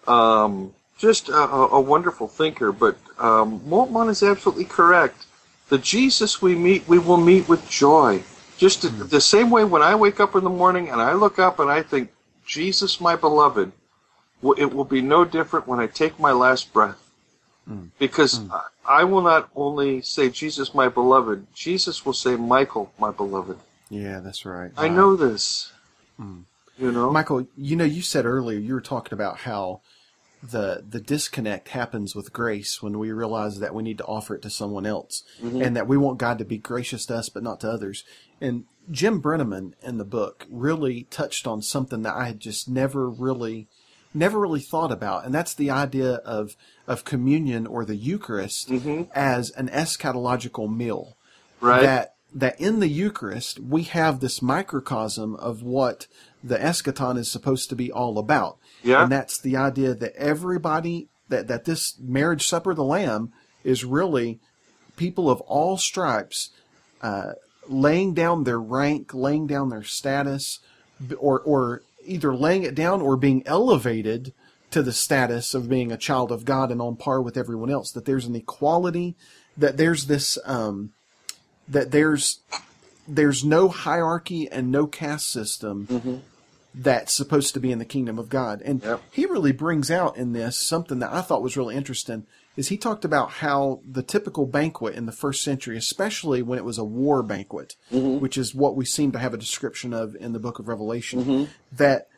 Um, just a, a a wonderful thinker, but um, Moltmann is absolutely correct. The Jesus we meet, we will meet with joy. Just the- the same way when I wake up in the morning and I look up and I think, Jesus, my beloved, it will be no different when I take my last breath. Because I I will not only say, Jesus, my beloved, Jesus will say, Michael, my beloved. Yeah. That's right. I Wow. know this. Mm. You know? Michael, you know, you said earlier you were talking about how the the disconnect happens with grace when we realize that we need to offer it to someone else, mm-hmm. and that we want God to be gracious to us but not to others. And Jim Brenneman in the book really touched on something that I had just never really never really thought about, and that's the idea of of communion or the Eucharist mm-hmm. as an eschatological meal right? that that in the Eucharist we have this microcosm of what the eschaton is supposed to be all about. Yeah. And that's the idea that everybody that, that this marriage supper of the Lamb is really people of all stripes uh, laying down their rank, laying down their status, or or either laying it down or being elevated to the status of being a child of God and on par with everyone else. That there's an equality, that there's this um, that there's there's no hierarchy and no caste system that's supposed to be in the kingdom of God. And Yep. he really brings out in this something that I thought was really interesting is he talked about how the typical banquet in the first century, especially when it was a war banquet, mm-hmm. which is what we seem to have a description of in the book of Revelation, mm-hmm. that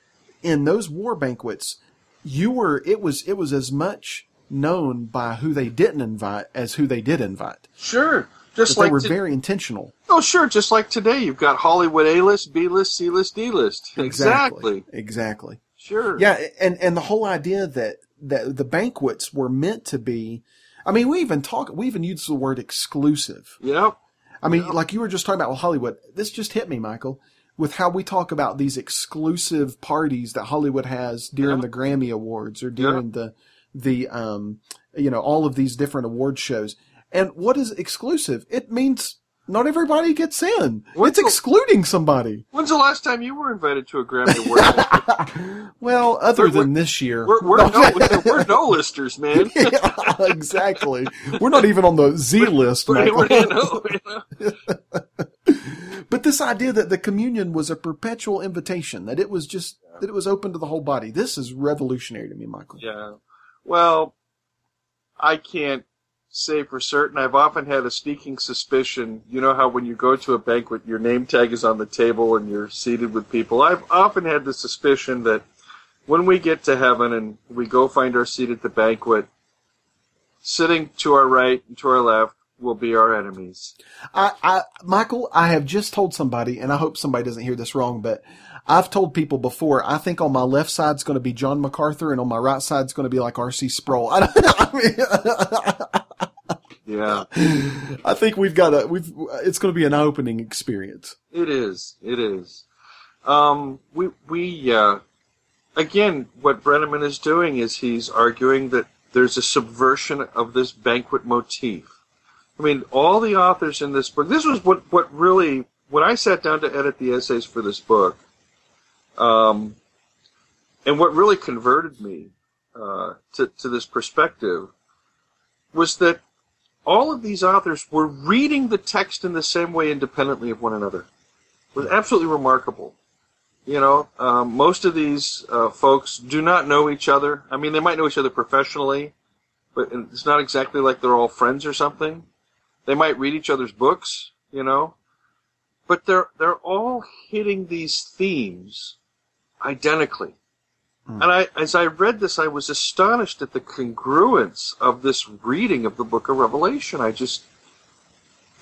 in those war banquets, you were it was it was as much known by who they didn't invite as who they did invite. Sure. Just But like they were to- very intentional. oh, sure. Just like today, you've got Hollywood A list, B list, C list, D list. Exactly. Exactly. Sure. Yeah, and and the whole idea that that the banquets were meant to be. I mean, we even talk. We even use the word exclusive. Yep. I mean, like you were just talking about with Hollywood. This just hit me, Michael, with how we talk about these exclusive parties that Hollywood has during Yeah. the Grammy Awards or during the the um you know all of these different award shows. And what is exclusive? It means not everybody gets in. What's it's the- excluding somebody. When's the last time you were invited to a Grammy Award? Well, other We're- than this year, we're, we're, no, we're no listers, man. yeah, exactly. We're not even on the Z list, We're, Michael. we're, you know, you know. But this idea that the communion was a perpetual invitation, that it was just that it was open to the whole body. This is revolutionary to me, Michael. Yeah. Well, I can't say for certain. I've often had a sneaking suspicion. You know how when you go to a banquet, your name tag is on the table and you're seated with people. I've often had the suspicion that when we get to heaven and we go find our seat at the banquet, sitting to our right and to our left will be our enemies. I, I, Michael, I have just told somebody, and I hope somebody doesn't hear this wrong, but I've told people before. I think on my left side's going to be John MacArthur, and on my right side's going to be like R.C. Sproul. I, I mean, Yeah, I think we've got a we've. It's going to be an opening experience. it is. It is. Um, we we uh, again, what Brenneman is doing is he's arguing that there's a subversion of this banquet motif. I mean, all the authors in this book. This was what what really when I sat down to edit the essays for this book, um, and what really converted me uh, to, to this perspective was that all of these authors were reading the text in the same way independently of one another. It was absolutely remarkable. You know, um, most of these uh, folks do not know each other. I mean, they might know each other professionally, but it's not exactly like they're all friends or something. They might read each other's books, you know, but they're they're all hitting these themes identically. Mm. And I, as I read this, I was astonished at the congruence of this reading of the Book of Revelation. I just,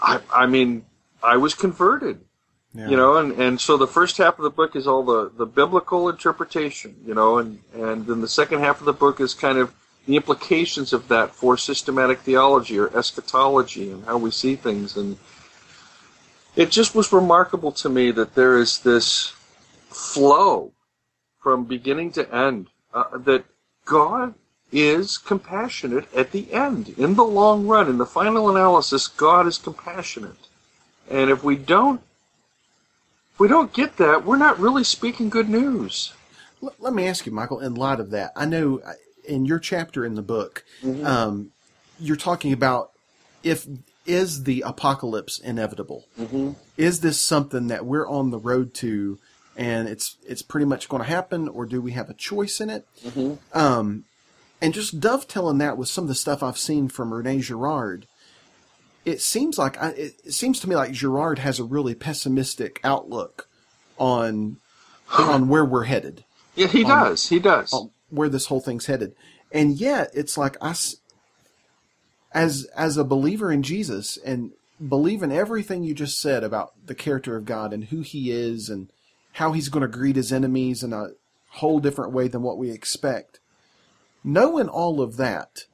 I, I mean, I was converted. Yeah. You know, and, and so the first half of the book is all the, the biblical interpretation, you know, and, and then the second half of the book is kind of the implications of that for systematic theology or eschatology and how we see things. And it just was remarkable to me that there is this flow from beginning to end uh, that God is compassionate at the end. In the long run, in the final analysis, God is compassionate. And if we don't if we don't get that, we're not really speaking good news. L- let me ask you, Michael, in light of that, I know uh, in your chapter in the book, um, you're talking about if is the apocalypse inevitable? Mm-hmm. Is this something that we're on the road to, and it's it's pretty much going to happen, or do we have a choice in it? Mm-hmm. Um, and just dovetailing that with some of the stuff I've seen from Rene Girard, it seems like I, it, it seems to me like Girard has a really pessimistic outlook on on where we're headed Yeah, he On- does. He does. where this whole thing's headed. And yet, it's like I, as as a believer in Jesus and believe in everything you just said about the character of God and who He is and how He's going to greet His enemies in a whole different way than what we expect. Knowing all of that,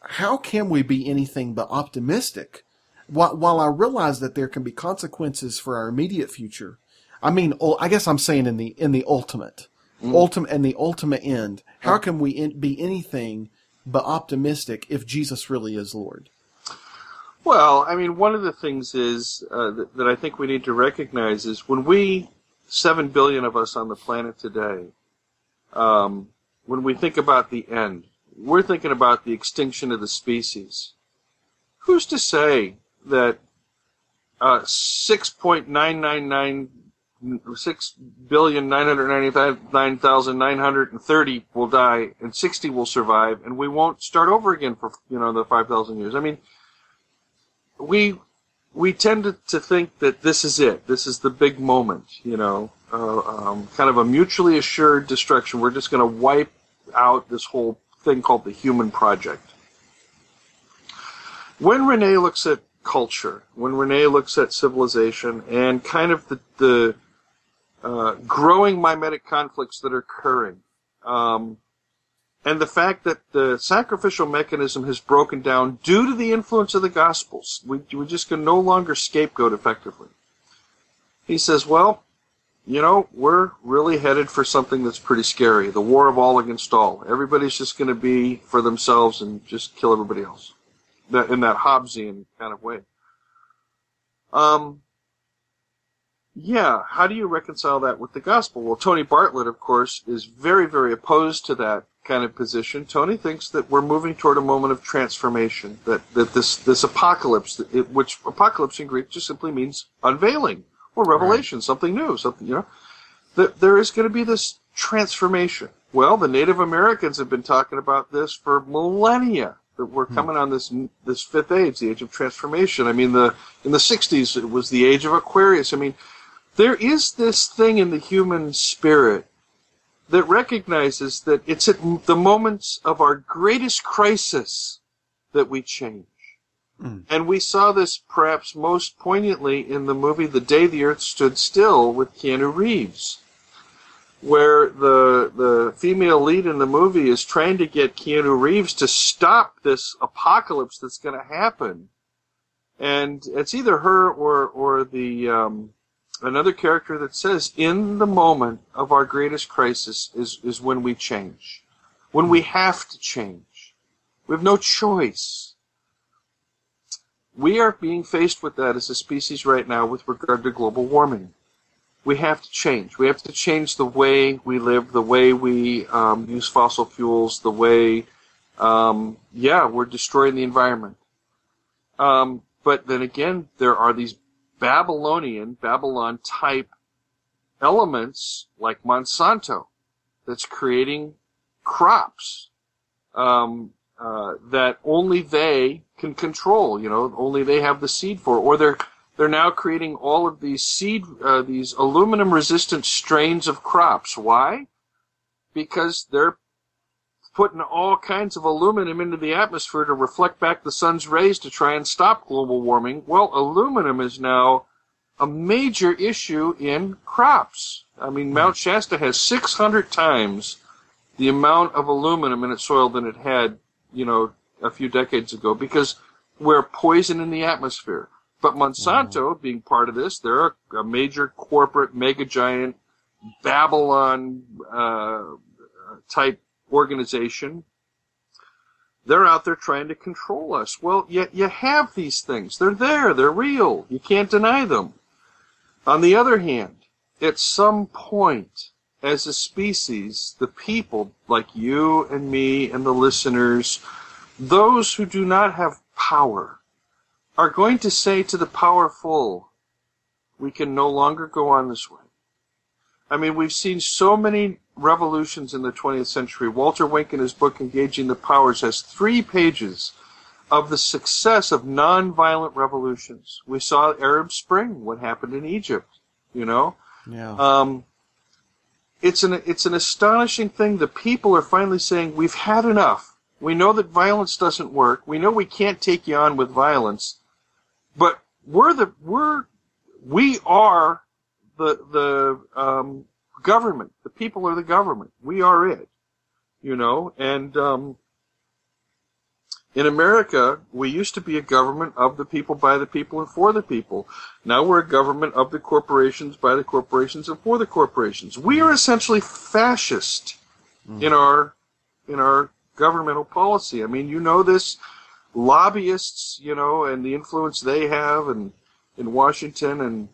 how can we be anything but optimistic? While, while I realize that there can be consequences for our immediate future, I mean, I guess I'm saying in the in the ultimate, mm-hmm. ultimate and the ultimate end. How can we be anything but optimistic if Jesus really is Lord? Well, I mean, one of the things is uh, that, that I think we need to recognize is when we, seven billion of us on the planet today, um, when we think about the end, we're thinking about the extinction of the species. Who's to say that uh, six point nine nine nine six billion nine hundred ninety nine thousand nine hundred and thirty will die and sixty will survive, and we won't start over again for you know the five thousand years? I mean we we tend to, think that this is it. This is the big moment, you know, uh, um, kind of a mutually assured destruction. We're just going to wipe out this whole thing called the human project. When Rene looks at culture, when Rene looks at civilization, and kind of the, the uh, growing mimetic conflicts that are occurring, um, and the fact that the sacrificial mechanism has broken down due to the influence of the Gospels. We, we just can no longer scapegoat effectively. He says, well, you know, we're really headed for something that's pretty scary. The war of all against all. Everybody's just going to be for themselves and just kill everybody else. That, in that Hobbesian kind of way. Um, yeah, how do you reconcile that with the gospel? Well, Tony Bartlett, of course, is very, very opposed to that kind of position. Tony thinks that we're moving toward a moment of transformation. That that this this apocalypse, it, which apocalypse in Greek just simply means unveiling or revelation, something new, something you know. That there is going to be this transformation. Well, the Native Americans have been talking about this for millennia. That we're hmm. coming on this this fifth age, the age of transformation. I mean, the in the '60s it was the age of Aquarius. I mean, there is this thing in the human spirit that recognizes that it's at the moments of our greatest crisis that we change. And we saw this perhaps most poignantly in the movie The Day the Earth Stood Still with Keanu Reeves, where the the female lead in the movie is trying to get Keanu Reeves to stop this apocalypse that's going to happen. And it's either her or or the um, another character that says, in the moment of our greatest crisis is, is when we change. When we have to change. We have no choice. We are being faced with that as a species right now with regard to global warming. we have to change. We have to change the way we live, the way we um, use fossil fuels, the way, um, yeah, we're destroying the environment. Um, but then again, there are these Babylonian, Babylon type elements like Monsanto that's creating crops um, uh, that only they can control. You know, only they have the seed for, or they're they're now creating all of these seed, uh, these aluminum resistant strains of crops. Why? Because they're putting all kinds of aluminum into the atmosphere to reflect back the sun's rays to try and stop global warming. Well, aluminum is now a major issue in crops. I mean, Mount Shasta has 600 times the amount of aluminum in its soil than it had, you know, a few decades ago because we're poison in the atmosphere. But Monsanto, mm-hmm. being part of this, they're a, major corporate, mega giant, Babylon uh, type organization. They're out there trying to control us. Well, yet you have these things. They're there. They're real. You can't deny them. On the other hand, at some point, as a species, the people like you and me and the listeners, those who do not have power, are going to say to the powerful, we can no longer go on this way. I mean, we've seen so many revolutions in the 20th century. Walter Wink, in his book Engaging the Powers, has three pages of the success of nonviolent revolutions. We saw Arab Spring, what happened in Egypt, you know? Yeah. Um, it's an, it's an astonishing thing. The people are finally saying, we've had enough. We know that violence doesn't work. We know we can't take you on with violence. But we're the we're we are the the um, government. The people are the government. We are it. You know, and um, in America, we used to be a government of the people, by the people, and for the people. Now we're a government of the corporations, by the corporations, and for the corporations. We are essentially fascist mm. in our in our governmental policy. I mean, you know this lobbyists, you know, and the influence they have and in Washington and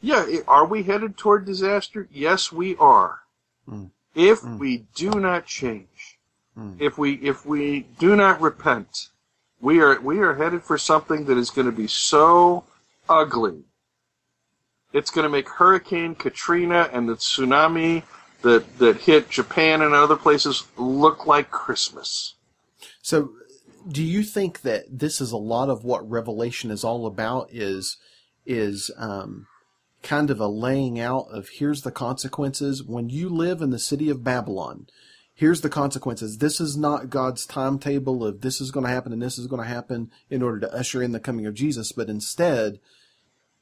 yeah, are we headed toward disaster? Yes, we are. Mm. If mm. we do not change, mm. if we if we do not repent, we are we are headed for something that is going to be so ugly. It's going to make Hurricane Katrina and the tsunami that that hit Japan and other places look like Christmas. So do you think that this is a lot of what Revelation is all about? Is is um, kind of a laying out of here's the consequences when you live in the city of Babylon. Here's the consequences. This is not God's timetable of this is going to happen and this is going to happen in order to usher in the coming of Jesus, but instead,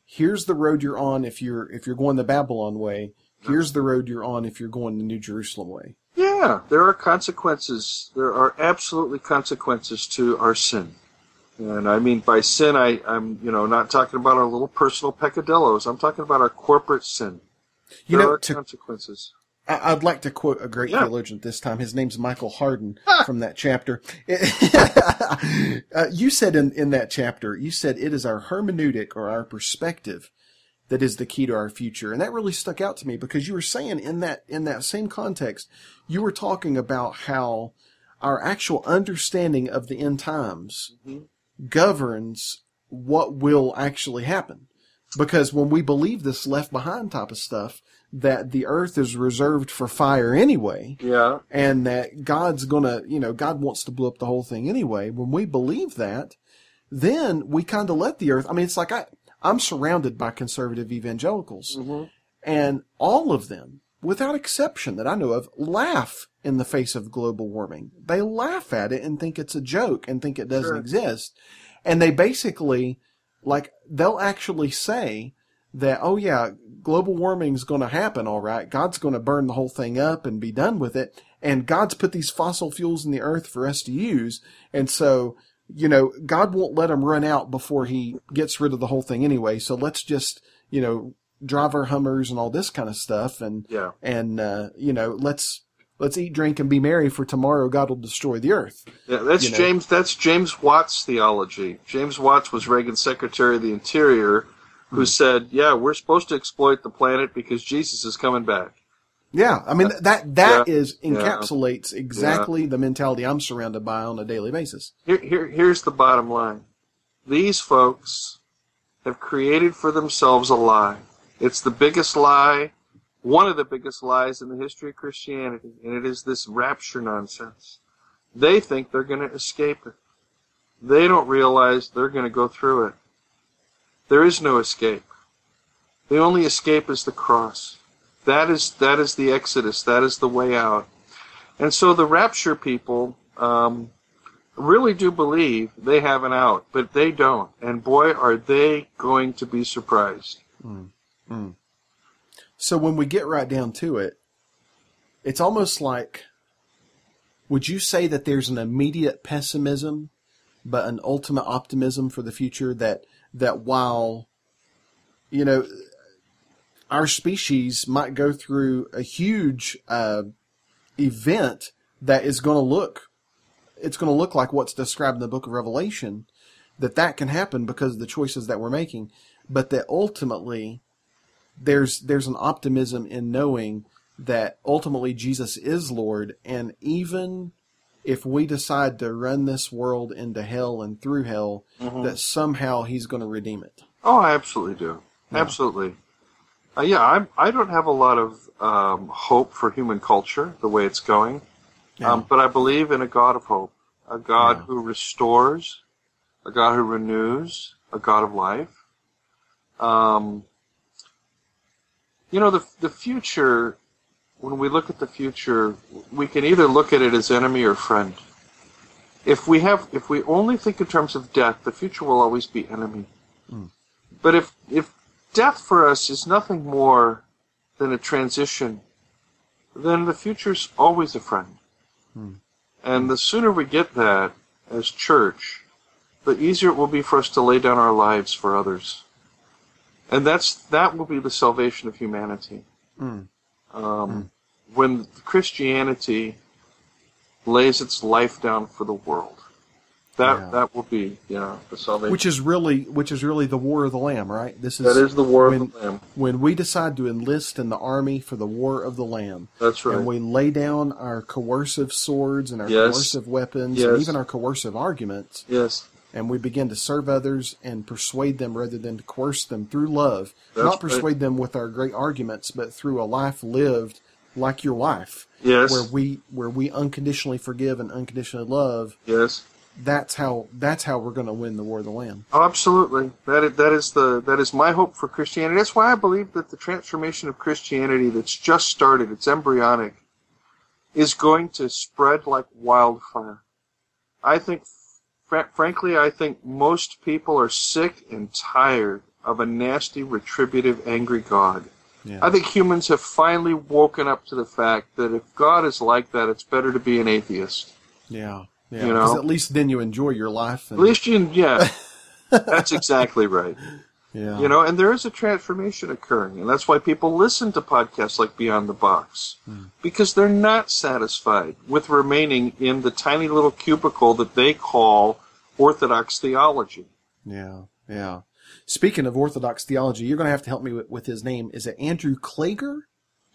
here's the road you're on if you're if you're going the Babylon way. Here's the road you're on if you're going the New Jerusalem way. Yeah, there are consequences. There are absolutely consequences to our sin. And I mean by sin, I, I'm you know not talking about our little personal peccadillos. I'm talking about our corporate sin. You there know, to, consequences. I'd like to quote a great yeah. theologian this time. His name's Michael Hardin from that chapter. uh, you said in, in that chapter, you said it is our hermeneutic or our perspective that is the key to our future. And that really stuck out to me because you were saying in that, in that same context, you were talking about how our actual understanding of the end times mm-hmm. Governs what will actually happen. Because when we believe this left behind type of stuff, that the earth is reserved for fire anyway. Yeah. And that God's gonna, you know, God wants to blow up the whole thing anyway. When we believe that, then we kind of let the earth, I mean, it's like I, I'm surrounded by conservative evangelicals mm-hmm. and all of them without exception that I know of, laugh in the face of global warming. They laugh at it and think it's a joke and think it doesn't sure. exist. And they basically, like, they'll actually say that, oh yeah, global warming's going to happen, all right. God's going to burn the whole thing up and be done with it. And God's put these fossil fuels in the earth for us to use. And so, you know, God won't let them run out before he gets rid of the whole thing anyway. So let's just, you know, drive our Hummers and all this kind of stuff, and yeah. and uh, you know, let's let's eat, drink, and be merry, for tomorrow God will destroy the earth. Yeah, that's you James. That's James Watts' theology. James Watts was Reagan's Secretary of the Interior. who hmm. said, "Yeah, we're supposed to exploit the planet because Jesus is coming back." Yeah, I mean uh, that that Yeah. is Yeah. encapsulates exactly the mentality I'm surrounded by on a daily basis. Here, here, here's the bottom line: these folks have created for themselves a lie. It's the biggest lie, one of the biggest lies in the history of Christianity, and it is this rapture nonsense. They think they're going to escape it. They don't realize they're going to go through it. There is no escape. The only escape is the cross. That is that is the exodus. That is the way out. And so the rapture people um, really do believe they have an out, but they don't. And boy, are they going to be surprised. So when we get right down to it, it's almost like would you say that there's an immediate pessimism but an ultimate optimism for the future that that while you know our species might go through a huge uh, event that is going to look it's going to look like what's described in the book of revelation that that can happen because of the choices that we're making but that ultimately there's there's an optimism in knowing that ultimately Jesus is Lord, and even if we decide to run this world into hell and through hell, that somehow He's going to redeem it. Oh, I absolutely do. Absolutely. Uh, yeah, I I don't have a lot of um, hope for human culture the way it's going, um, but I believe in a God of hope, a God who restores, a God who renews, a God of life. Um, you know, the the future. When we look at the future, we can either look at it as enemy or friend. If we have, if we only think in terms of death, the future will always be enemy. Hmm. But if if death for us is nothing more than a transition, then the future's always a friend. Hmm. And the sooner we get that as church, the easier it will be for us to lay down our lives for others. And that's that will be the salvation of humanity. Um, When Christianity lays its life down for the world, that Yeah. that will be yeah the salvation. Which is really which is really the war of the Lamb, right? This is that is the war when, of the Lamb. when we decide to enlist in the army for the war of the Lamb. That's right. And we lay down our coercive swords and our Yes. coercive weapons Yes. and even our coercive arguments. yes. And we begin to serve others and persuade them rather than to coerce them through love. That's Not right. persuade them with our great arguments, but through a life lived like your life, Yes. where we where we unconditionally forgive and unconditionally love. yes. That's how that's how we're going to win the war of the lamb. Oh, absolutely. That is, that is the that is my hope for Christianity. That's why I believe that the transformation of Christianity that's just started, it's embryonic, is going to spread like wildfire. I think, fr- frankly, I think most people are sick and tired of a nasty, retributive, angry God. Yeah. I think humans have finally woken up to the fact that if God is like that, it's better to be an atheist. Yeah, yeah. You know? At least then you enjoy your life. And, At least you, yeah, that's exactly right. yeah, You know, and there is a transformation occurring, and that's why people listen to podcasts like Beyond the Box hmm. because they're not satisfied with remaining in the tiny little cubicle that they call orthodox theology. yeah, yeah. Speaking of Orthodox theology, you're going to have to help me with, with his name. Is it Andrew Klager?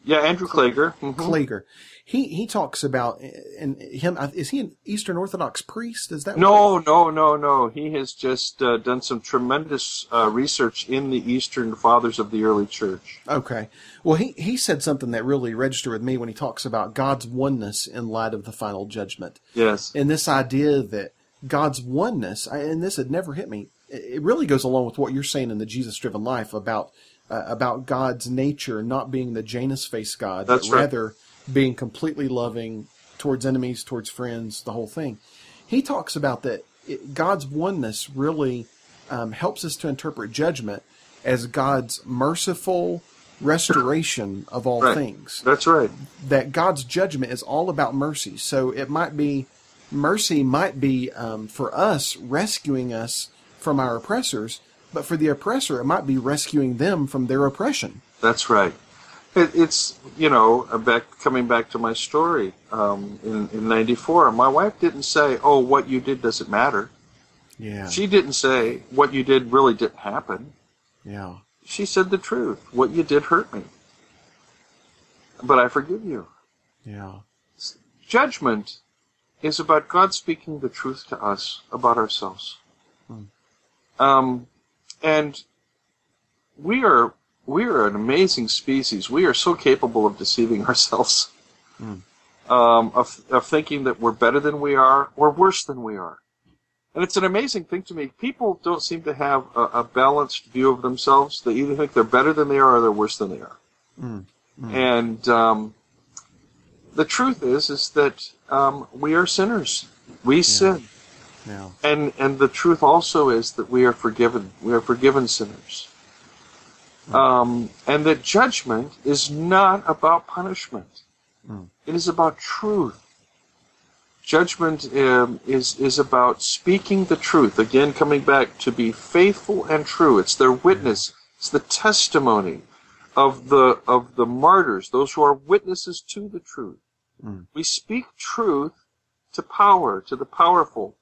Yeah, Andrew Klager. mhm. Klager. He he talks about and him. Is he an Eastern Orthodox priest? Is that what- No, no, no, no. He has just uh, done some tremendous uh, research in the Eastern Fathers of the early church. Okay. Well, he, he said something that really registered with me when he talks about God's oneness in light of the final judgment. Yes. And this idea that God's oneness, I- and this had never hit me, it it really goes along with what you're saying in the Jesus driven life about uh, about God's nature not being the Janus face God, That's but right. rather being completely loving towards enemies, towards friends, the whole thing. He talks about that it, God's oneness really um, helps us to interpret judgment as God's merciful restoration of all Right. things. That's right. That God's judgment is all about mercy. So it might be mercy might be um, for us rescuing us from our oppressors, but for the oppressor, it might be rescuing them from their oppression. That's right. It, it's you know uh, back coming back to my story um, in in '94. My wife didn't say, "Oh, what you did doesn't matter." Yeah. She didn't say what you did really didn't happen. yeah. she said the truth. What you did hurt me. But I forgive you. Yeah. Judgment is about God speaking the truth to us about ourselves. Um, and we are we are an amazing species. We are so capable of deceiving ourselves, um, of of thinking that we're better than we are or worse than we are. And it's an amazing thing to me. People don't seem to have a, a balanced view of themselves. They either think they're better than they are or they're worse than they are. And um, the truth is, is that um, we are sinners. We sin. Yeah. And and the truth also is that we are forgiven. We are forgiven sinners. Um, and that judgment is not about punishment. It is about truth. Judgment um, is is about speaking the truth. Again, coming back to be faithful and true. It's their witness. It's the testimony of the of the martyrs, those who are witnesses to the truth. We speak truth to power, to the powerful,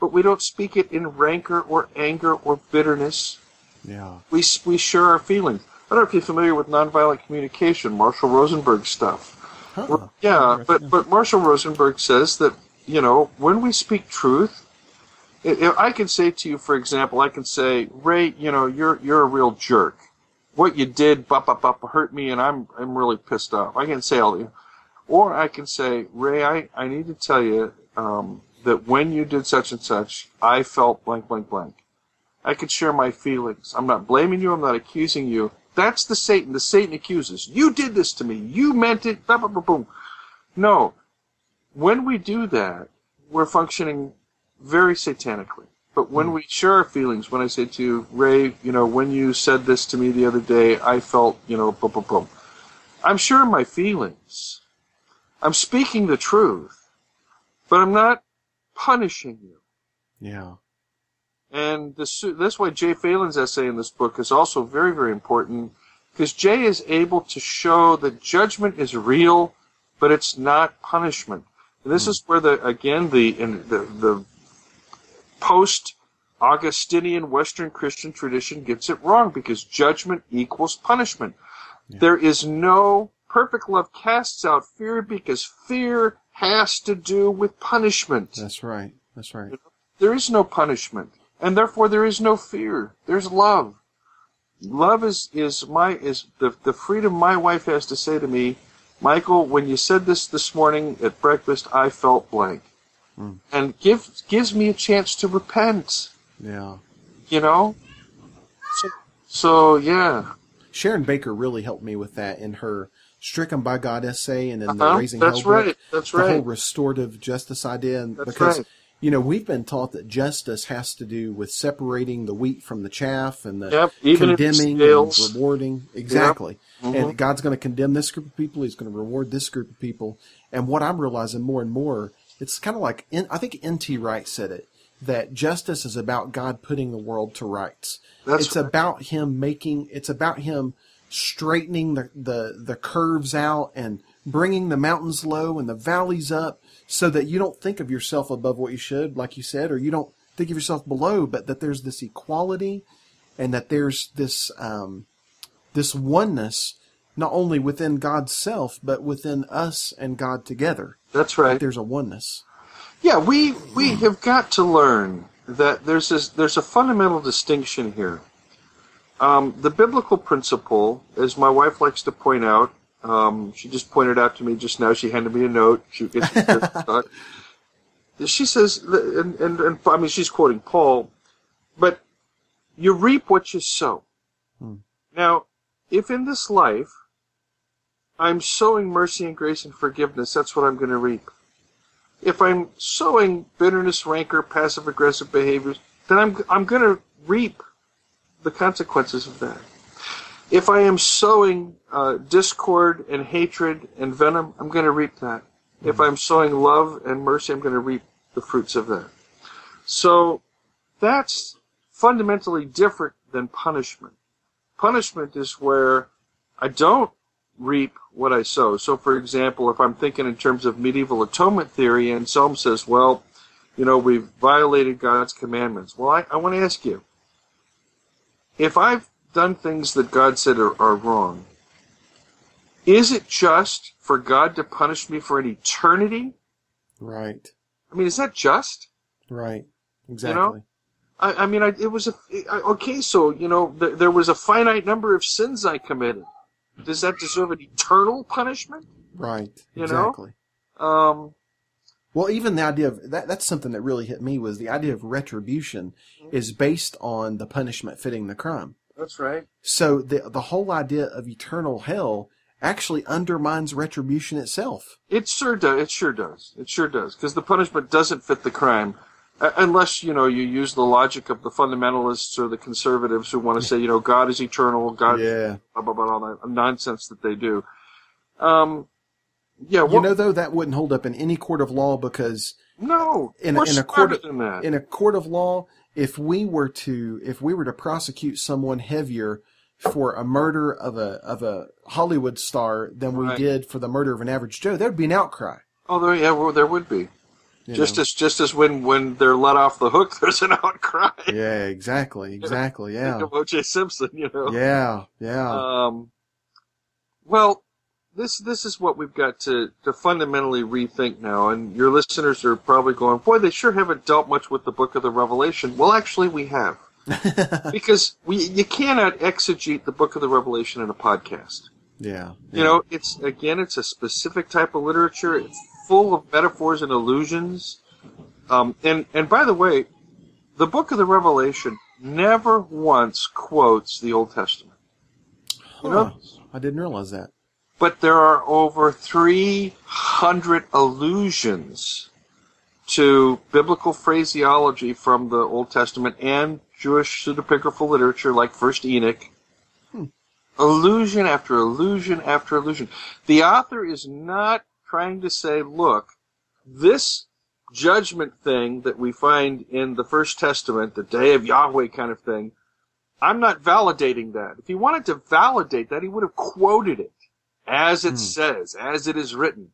but we don't speak it in rancor or anger or bitterness. Yeah. We, we share our feelings. I don't know if you're familiar with nonviolent communication, Marshall Rosenberg stuff. Huh. Yeah, but, but Marshall Rosenberg says that, you know, when we speak truth, i i I can say to you, for example, I can say, Ray, you know, you're, you're a real jerk. What you did, bop, bop, bop, hurt me, and I'm, I'm really pissed off. I can say all the, or I can say, Ray, I, I need to tell you, um, that when you did such and such, I felt blank, blank, blank. I could share my feelings. I'm not blaming you. I'm not accusing you. That's the Satan. The Satan accuses. You did this to me. You meant it. Blah, blah, blah, boom. No. When we do that, we're functioning very satanically. But when we share our feelings, when I say to you, Ray, you know, when you said this to me the other day, I felt, you know, boom, boom, boom. I'm sharing my feelings. I'm speaking the truth, but I'm not punishing you. Yeah. And this, that's why Jay Phelan's essay in this book is also very, very important because Jay is able to show that judgment is real, but it's not punishment. And this hmm. is where the again the in the the post Augustinian Western Christian tradition gets it wrong because judgment equals punishment. There is no perfect love casts out fear because fear has to do with punishment. That's right. That's right. There is no punishment, and therefore there is no fear. There's love. Love is is my is the the freedom my wife has to say to me, Michael. When you said this this morning at breakfast, I felt blank, hmm. and give gives me a chance to repent. Yeah. You know. So, so yeah, Sharon Baker really helped me with that in her Stricken by God essay and then the Uh-huh, Razing that's Hell book. right, that's the whole restorative justice idea. And That's because, right. you know, we've been taught that justice has to do with separating the wheat from the chaff and the Yep, condemning and rewarding. Exactly. Mhm. And God's going to condemn this group of people. He's going to reward this group of people. And what I'm realizing more and more, it's kind of like, in, I think N.T. Wright said it, that justice is about God putting the world to rights. That's it's right. about Him making, it's about Him straightening the, the, the curves out and bringing the mountains low and the valleys up so that you don't think of yourself above what you should, like you said, or you don't think of yourself below, but that there's this equality and that there's this, um, this oneness not only within God's self, but within us and God together. that's right. There's a oneness. Yeah, we we have got to learn that there's this, there's a fundamental distinction here. Um, the biblical principle, as my wife likes to point out, um, she just pointed out to me just now. She handed me a note. She gets. She says, and, and, and I mean, she's quoting Paul, but you reap what you sow. Now, if in this life I'm sowing mercy and grace and forgiveness, that's what I'm going to reap if I'm sowing bitterness, rancor, passive aggressive behaviors, then I'm I'm going to reap the consequences of that. If I am sowing uh, discord and hatred and venom, I'm going to reap that. If I'm sowing love and mercy, I'm going to reap the fruits of that. So that's fundamentally different than punishment. Punishment is where I don't reap what I sow. So, for example, if I'm thinking in terms of medieval atonement theory, Anselm says, well, you know, we've violated God's commandments. Well, I, I want to ask you if I've done things that God said are, are wrong, is it just for God to punish me for an eternity? Right. I mean, is that just? Right. Exactly. You I, I mean, I, it was a I, okay. So you know, th- there was a finite number of sins I committed. Does that deserve an eternal punishment? Right. You know? exactly. Um, Well, even the idea of that, that's something that really hit me was the idea of retribution is based on the punishment fitting the crime. that's right. So the, the whole idea of eternal hell actually undermines retribution itself. It sure does. It sure does. It sure does. Because the punishment doesn't fit the crime, uh, unless you know you use the logic of the fundamentalists or the conservatives who want to say you know God is eternal, God Yeah. blah blah blah all that nonsense that they do. Um, yeah. You know, though, that wouldn't hold up in any court of law because no. in, a- in a court of, than that. in a court of law, if we were to if we were to prosecute someone heavier for a murder of a of a Hollywood star than we did for the murder of an average Joe, there would be an outcry. oh, there, yeah, well, there would be. you Just know? as just as when when they're let off the hook, there's an outcry. yeah, exactly, exactly, yeah, Think of O.J. Simpson, you know. yeah, yeah, Um, well, this this is what we've got to, to fundamentally rethink now, and your listeners are probably going, "Boy, they sure haven't dealt much with the Book of the Revelation." Well, actually, we have, because we you cannot exegete the Book of the Revelation in a podcast. yeah. You know, it's again, it's a specific type of literature. It's full of metaphors and allusions. Um, and and by the way, the Book of the Revelation never once quotes the Old Testament. You know, I didn't realize that. But there are over 300 allusions to biblical phraseology from the Old Testament and Jewish pseudepigraphal literature like First Enoch. Hmm. Allusion after allusion after allusion. The author is not trying to say, look, this judgment thing that we find in the First Testament, the day of Yahweh kind of thing, I'm not validating that. If he wanted to validate that, he would have quoted it as it says, as it is written.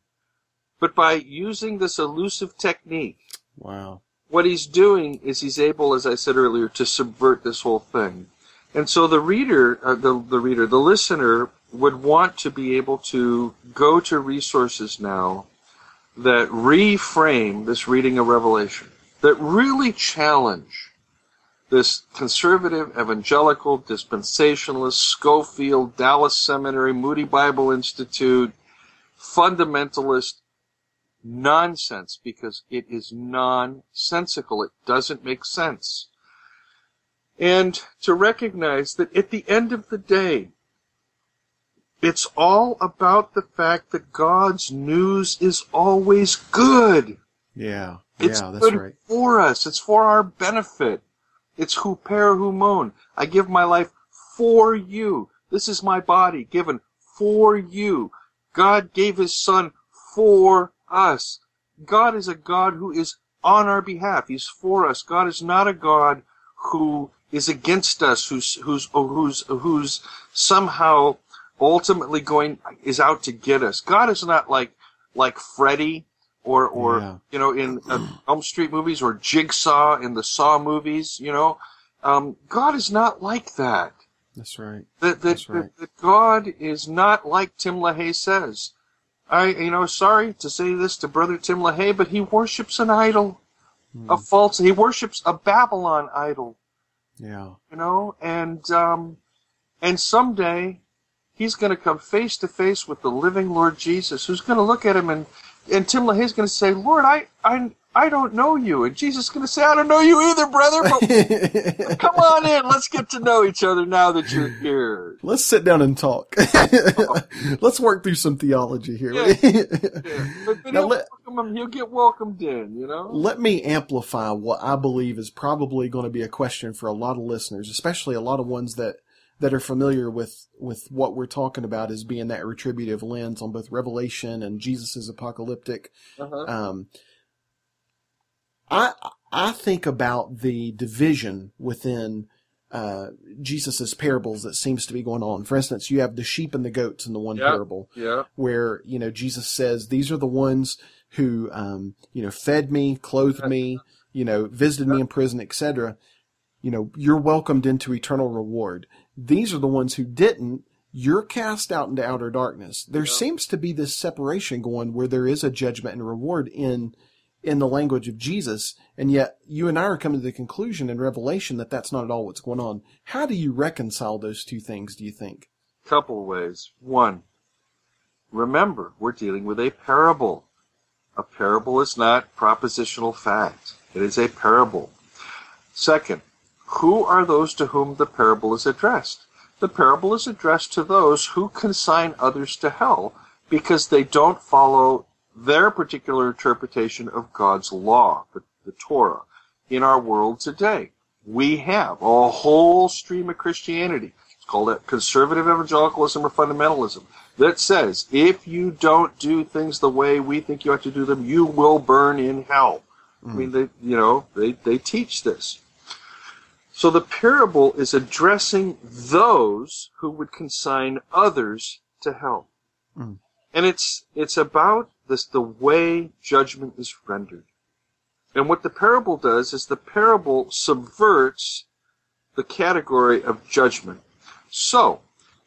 But by using this elusive technique, Wow. what he's doing is he's able, as I said earlier, to subvert this whole thing. And so the reader, uh, the, the reader, the listener would want to be able to go to resources now that reframe this reading of Revelation, that really challenge this conservative, evangelical, dispensationalist, Scofield, Dallas Seminary, Moody Bible Institute, fundamentalist nonsense because it is nonsensical. It doesn't make sense. And to recognize that at the end of the day, it's all about the fact that God's news is always good. Yeah. It's yeah, that's good right. for us. It's for our benefit. It's huper humon. I give my life for you. This is my body given for you. God gave his son for us. God is a God who is on our behalf. He's for us. God is not a God who is against us, who's, who's, who's, who's somehow ultimately going, is out to get us. God is not like, like Freddy or, or, Yeah. you know, in uh, Elm Street movies or Jigsaw in the Saw movies, you know. Um, God is not like that. That's right. That, that, That's right. that, that God is not like Tim LaHaye says. I, you know, sorry to say this to brother Tim LaHaye, but he worships an idol, Hmm. a false, he worships a Babylon idol, Yeah. you know, and, um, and someday he's going to come face to face with the living Lord Jesus, who's going to look at him and, and Tim LaHaye's going to say, Lord, I, I, I don't know you. And Jesus is going to say, I don't know you either, brother, but come on in. Let's get to know each other now that you're here. Let's sit down and talk. Let's work through some theology here. Yeah. Yeah. But, Now he'll, let- welcome him, he'll get welcomed in, you know? Let me amplify what I believe is probably going to be a question for a lot of listeners, especially a lot of ones that that are familiar with with what we're talking about as being that retributive lens on both Revelation and Jesus' apocalyptic. Uh-huh. Um, I I think about the division within uh, Jesus's parables that seems to be going on. For instance, you have the sheep and the goats in the one Yeah. parable Yeah. where you know Jesus says these are the ones who um, you know fed me, clothed me, you know visited me in prison, etc. You know you're welcomed into eternal reward. These are the ones who didn't. You're cast out into outer darkness. There seems to be this separation going where there is a judgment and reward in in the language of Jesus, and yet you and I are coming to the conclusion in Revelation that that's not at all what's going on. How do you reconcile those two things? Do you think? Couple ways. One, remember we're dealing with a parable. A parable is not propositional fact. It is a parable. Second, who are those to whom the parable is addressed? The parable is addressed to those who consign others to hell because they don't follow their particular interpretation of God's law, the, the Torah, in our world today. We have a whole stream of Christianity. It's called conservative evangelicalism or fundamentalism that says if you don't do things the way we think you ought to do them, you will burn in hell. Mm. I mean, they, you know, they, they teach this. So the parable is addressing those who would consign others to hell. Mm. And it's, it's about this, the way judgment is rendered. And what the parable does is the parable subverts the category of judgment. So,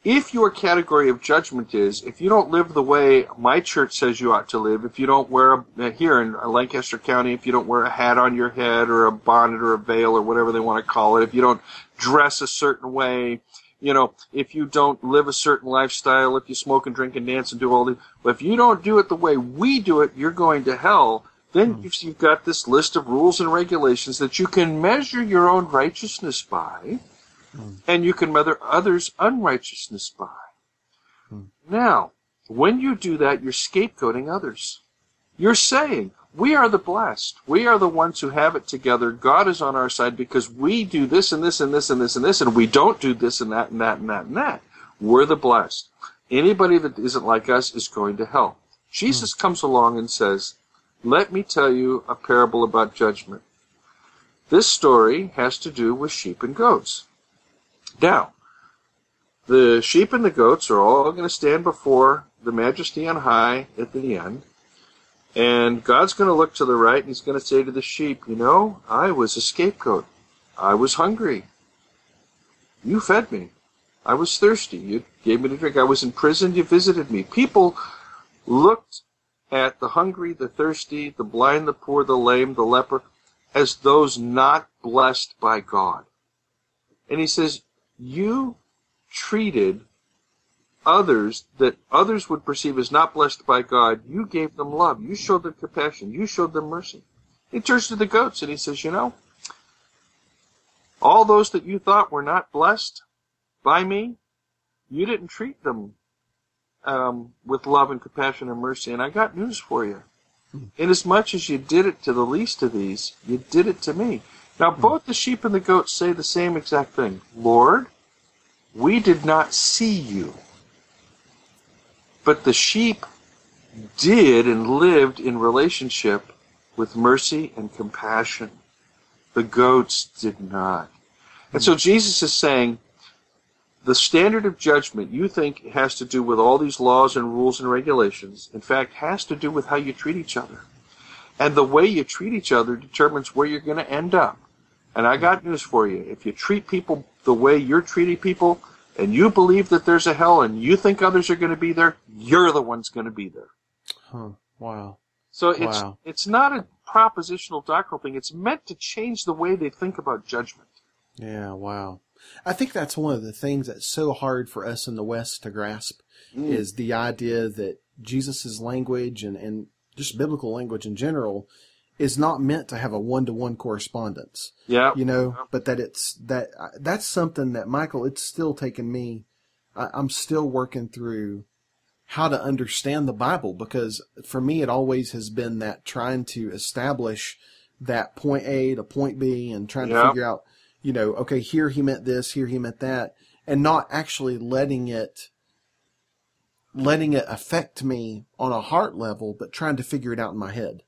if your category of judgment is if you don't live the way my church says you ought to live, if you don't wear a, uh, here in Lancaster County, if you don't wear a hat on your head or a bonnet or a veil or whatever they want to call it, if you don't dress a certain way, you know, if you don't live a certain lifestyle, if you smoke and drink and dance and do all the, if you don't do it the way we do it, you're going to hell. Then hmm. you've, you've got this list of rules and regulations that you can measure your own righteousness by Mm. And you can measure others' unrighteousness by. Mm. Now, when you do that, you're scapegoating others. You're saying, we are the blessed. We are the ones who have it together. God is on our side because we do this and this and this and this and this, and we don't do this and that and that and that and that. We're the blessed. Anybody that isn't like us is going to hell. Jesus mm. comes along and says, Let me tell you a parable about judgment. This story has to do with sheep and goats. Now, the sheep and the goats are all going to stand before the majesty on high at the end. And God's going to look to the right and he's going to say to the sheep, You know, I was a scapegoat. I was hungry. You fed me. I was thirsty. You gave me to drink. I was in prison. You visited me. People looked at the hungry, the thirsty, the blind, the poor, the lame, the leper as those not blessed by God. And he says, you treated others that others would perceive as not blessed by God, you gave them love. You showed them compassion. You showed them mercy. He turns to the goats and he says, You know, all those that you thought were not blessed by me, you didn't treat them um, with love and compassion and mercy. And I got news for you. Inasmuch as you did it to the least of these, you did it to me. Now, both the sheep and the goats say the same exact thing Lord, we did not see you. But the sheep did and lived in relationship with mercy and compassion. The goats did not. And so hmm. Jesus is saying the standard of judgment you think has to do with all these laws and rules and regulations, in fact, has to do with how you treat each other. And the way you treat each other determines where you're going to end up. And I got news for you. If you treat people the way you're treating people, and you believe that there's a hell and you think others are going to be there, you're the one's going to be there. Huh. Wow. So it's wow. it's not a propositional doctrinal thing. It's meant to change the way they think about judgment. Yeah, wow. I think that's one of the things that's so hard for us in the West to grasp mm. is the idea that Jesus' language and, and just biblical language in general is not meant to have a one to one correspondence. Yeah. You know, but that it's that uh, that's something that Michael, it's still taken me. I, I'm still working through how to understand the Bible because for me it always has been that trying to establish that point A to point B and trying to figure out, you know, okay, here he meant this, here he meant that, and not actually letting it letting it affect me on a heart level, but trying to figure it out in my head.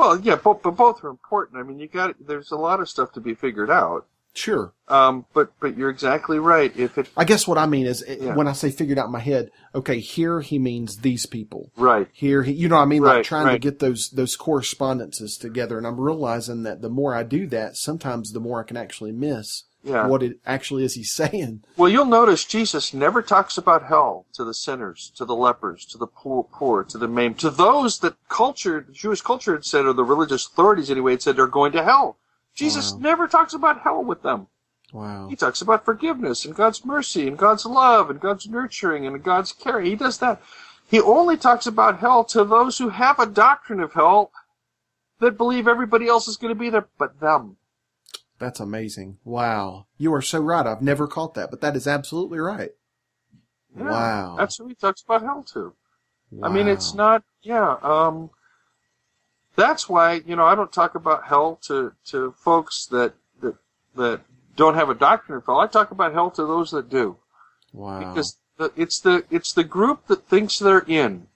Well, yeah, but, but both are important. I mean, you got there's a lot of stuff to be figured out. Sure. Um, but but you're exactly right. If it, I guess what I mean is yeah. when I say figured out in my head, okay, here he means these people. Right. Here he, you know, what I mean, right, like trying right. to get those those correspondences together, and I'm realizing that the more I do that, sometimes the more I can actually miss Yeah. what it actually is he's saying. Well, you'll notice Jesus never talks about hell to the sinners, to the lepers, to the poor, poor to the maimed, to those that culture, Jewish culture had said, or the religious authorities anyway, had said they're going to hell. Jesus Wow. never talks about hell with them. Wow. He talks about forgiveness and God's mercy and God's love and God's nurturing and God's care. He does that. He only talks about hell to those who have a doctrine of hell that believe everybody else is going to be there but them. That's amazing. Wow. You are so right. I've never caught that, but that is absolutely right. Yeah, Wow. That's who he talks about hell to. I mean, it's not, yeah, um, that's why, you know, I don't talk about hell to, to folks that, that, that don't have a doctrine of hell. I talk about hell to those that do. Wow. Because the, it's the, it's the group that thinks they're in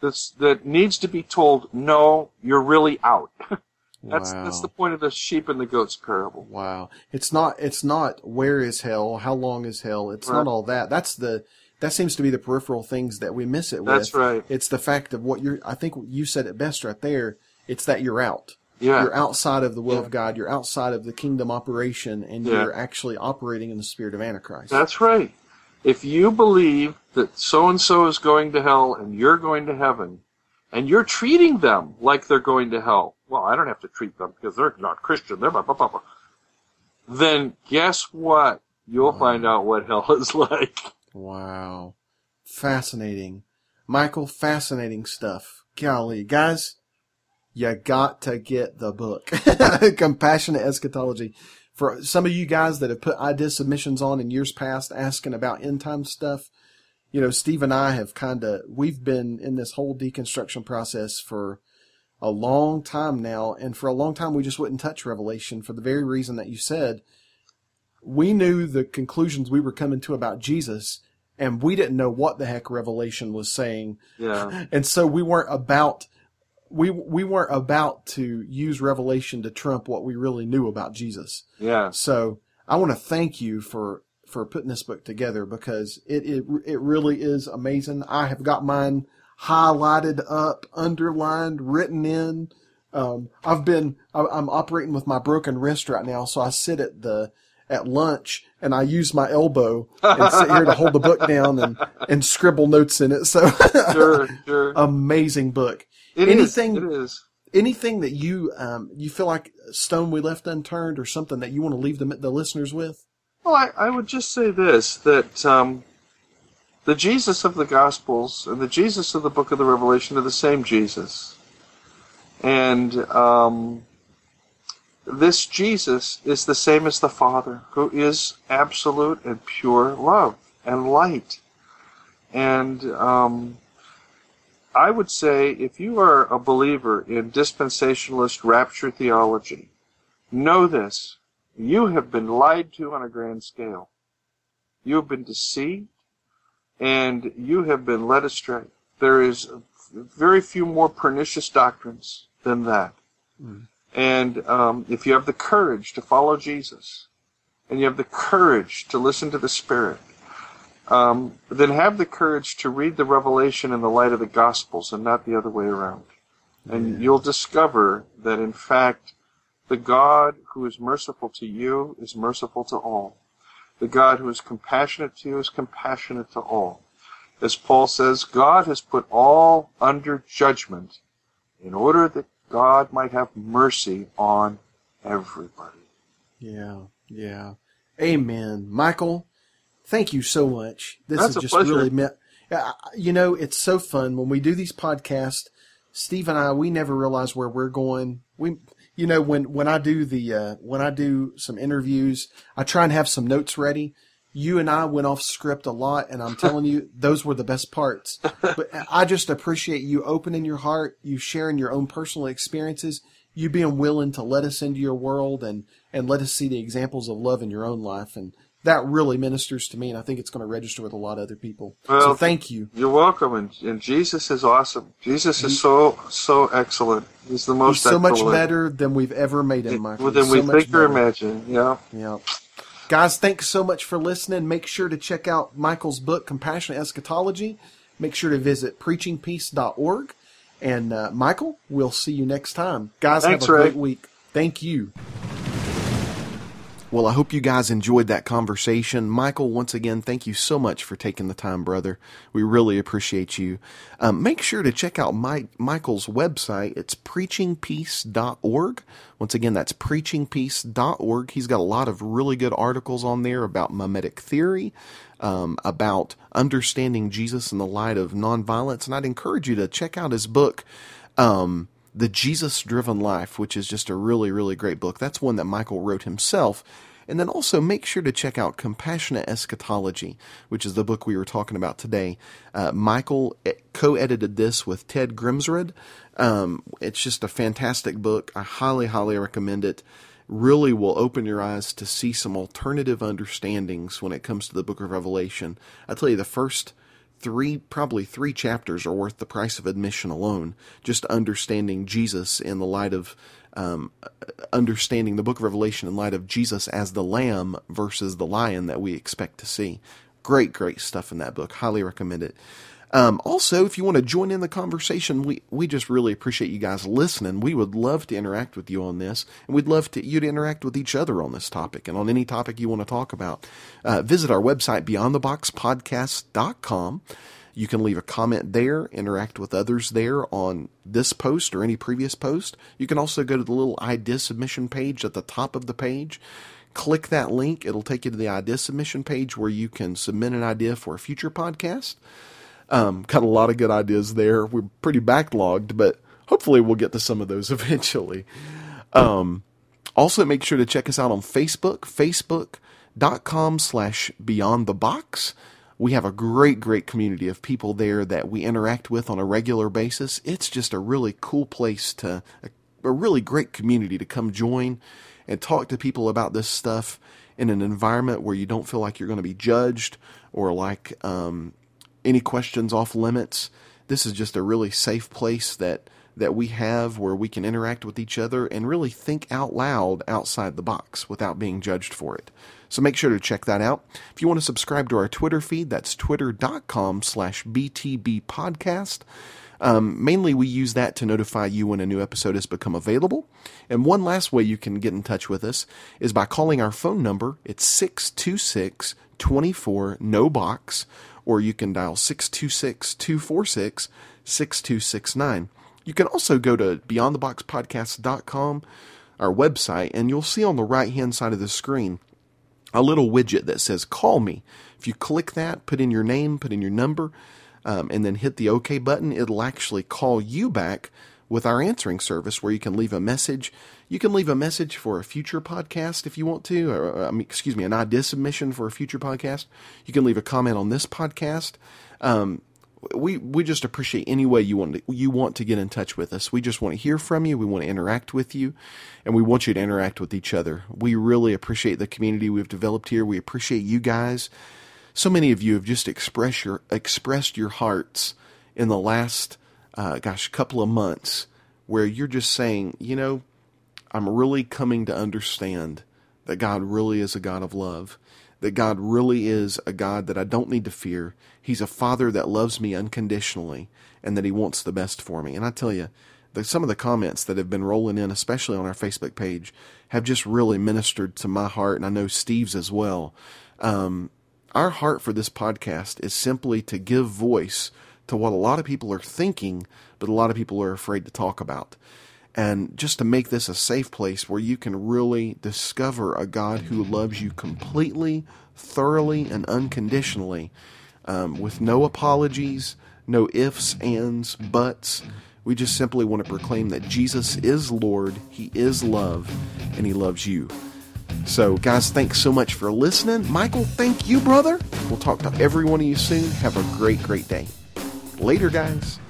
that's, that needs to be told, no, you're really out. that's, wow. that's the point of the sheep and the goats parable. Wow. It's not it's not where is hell, how long is hell. It's Right. not all that. That's the that seems to be the peripheral things that we miss it with. That's right. It's the fact of what you're I think you said it best right there. It's that you're out. Yeah. You're outside of the will Yeah. of God. You're outside of the kingdom operation and Yeah. you're actually operating in the spirit of Antichrist. That's right. If you believe that so and so is going to hell and you're going to heaven, and you're treating them like they're going to hell, well, I don't have to treat them because they're not Christian. They're blah, blah, blah, blah. Then guess what? You'll find out what hell is like. Wow. Fascinating. Michael, fascinating stuff. Golly, guys, you got to get the book. Compassionate Eschatology. For some of you guys that have put idea submissions on in years past asking about end time stuff, you know, Steve and I have kind of, we've been in this whole deconstruction process for a long time now. And for a long time, we just wouldn't touch Revelation for the very reason that you said we knew the conclusions we were coming to about Jesus, and we didn't know what the heck Revelation was saying, Yeah. and so we weren't about we we weren't about to use Revelation to trump what we really knew about Jesus. Yeah. So I want to thank you for for putting this book together because it it it really is amazing. I have got mine highlighted up, underlined, written in. Um, I've been I- I'm operating with my broken wrist right now, so I sit at the at lunch and I use my elbow and sit here to hold the book down and and scribble notes in it. So Sure, sure. amazing book. It is. anything- It is. Anything that you um, you feel like stone we left unturned, or something that you want to leave the the listeners with? Well, I, I would just say this that um, the Jesus of the Gospels and the Jesus of the book of the Revelation are the same Jesus. And um, this Jesus is the same as the Father, who is absolute and pure love and light. And um, I would say if you are a believer in dispensationalist rapture theology, know this you have been lied to on a grand scale. You have been deceived and you have been led astray. There is very few more pernicious doctrines than that. And um, if you have the courage to follow Jesus and you have the courage to listen to the Spirit, um, then have the courage to read the revelation in the light of the Gospels and not the other way around. And you'll discover that, in fact, the God who is merciful to you is merciful to all. The God who is compassionate to you is compassionate to all. As Paul says, God has put all under judgment in order that God might have mercy on everybody. Yeah, yeah. Amen. Michael, thank you so much. This That's has just pleasure. really meant. Uh, you know, it's so fun when we do these podcasts. Steve and I, we never realize where we're going. We, you know, when when I do the uh, when I do some interviews, I try and have some notes ready. You and I went off script a lot, and I'm telling you, those were the best parts. But I just appreciate you opening your heart, you sharing your own personal experiences, you being willing to let us into your world and and let us see the examples of love in your own life, and that really ministers to me, and I think it's going to register with a lot of other people. so Well, thank you. You're welcome, and, and Jesus is awesome. Jesus is so so excellent. He's the He's most so much better than we've ever made him, Michael. than He's we so much think or better. imagine. Yeah. Yeah. Guys, thanks so much for listening. Make sure to check out Michael's book, Compassionate Eschatology. Make sure to visit preachingpeace.org. And uh, Michael, we'll see you next time. Guys, Thanks, have a Ray. great week. Thank you. Well, I hope you guys enjoyed that conversation. Michael, once again, thank you so much for taking the time, brother. We really appreciate you. Um, make sure to check out Mike, Michael's website. It's preachingpeace.org. Once again, that's preachingpeace.org. He's got a lot of really good articles on there about mimetic theory, um, about understanding Jesus in the light of nonviolence. And I'd encourage you to check out his book. Um, the Jesus Driven Life, which is just a really, really great book. That's one that Michael wrote himself. And then also make sure to check out Compassionate Eschatology, which is the book we were talking about today. Uh, Michael co edited this with Ted Grimsrud. Um, it's just a fantastic book. I highly, highly recommend it. Really will open your eyes to see some alternative understandings when it comes to the book of Revelation. I tell you, the first three, probably three chapters are worth the price of admission alone. Just understanding Jesus in the light of, um, understanding the book of Revelation in light of Jesus as the lamb versus the lion that we expect to see. Great, great stuff in that book. Highly recommend it. Um, also, if you want to join in the conversation, we, we just really appreciate you guys listening. We would love to interact with you on this, and we'd love to you to interact with each other on this topic and on any topic you want to talk about. Uh, visit our website, beyondtheboxpodcast.com. You can leave a comment there, interact with others there on this post or any previous post. You can also go to the little idea submission page at the top of the page. Click that link. It'll take you to the idea submission page where you can submit an idea for a future podcast. Um, got a lot of good ideas there. We're pretty backlogged, but hopefully we'll get to some of those eventually. Um, also, make sure to check us out on Facebook, facebook.com slash beyond the box. We have a great, great community of people there that we interact with on a regular basis. It's just a really cool place to, a, a really great community to come join and talk to people about this stuff in an environment where you don't feel like you're going to be judged or like um, any questions off limits. This is just a really safe place that that we have where we can interact with each other and really think out loud outside the box without being judged for it. So make sure to check that out. If you want to subscribe to our Twitter feed, that's twitter.com slash BTB podcast. Um, mainly, we use that to notify you when a new episode has become available. And one last way you can get in touch with us is by calling our phone number. It's 626 24 no box or you can dial 626 246 6269. You can also go to beyondtheboxpodcast.com, our website, and you'll see on the right hand side of the screen a little widget that says call me. If you click that, put in your name, put in your number, um, and then hit the OK button, it'll actually call you back with our answering service where you can leave a message. You can leave a message for a future podcast if you want to, or, I mean, excuse me, an idea submission for a future podcast. You can leave a comment on this podcast. Um, we we just appreciate any way you want to, you want to get in touch with us. We just want to hear from you. We want to interact with you, and we want you to interact with each other. We really appreciate the community we've developed here. We appreciate you guys. So many of you have just expressed your expressed your hearts in the last uh, gosh couple of months, where you're just saying, you know, I'm really coming to understand that God really is a God of love that God really is a God that I don't need to fear. He's a Father that loves me unconditionally and that He wants the best for me. And I tell you, the, some of the comments that have been rolling in, especially on our Facebook page, have just really ministered to my heart, and I know Steve's as well. Um, our heart for this podcast is simply to give voice to what a lot of people are thinking, but a lot of people are afraid to talk about and just to make this a safe place where you can really discover a God who loves you completely, thoroughly, and unconditionally, um, with no apologies, no ifs, ands, buts. We just simply want to proclaim that Jesus is Lord, He is love, and He loves you. So, guys, thanks so much for listening. Michael, thank you, brother. We'll talk to every one of you soon. Have a great, great day. Later, guys.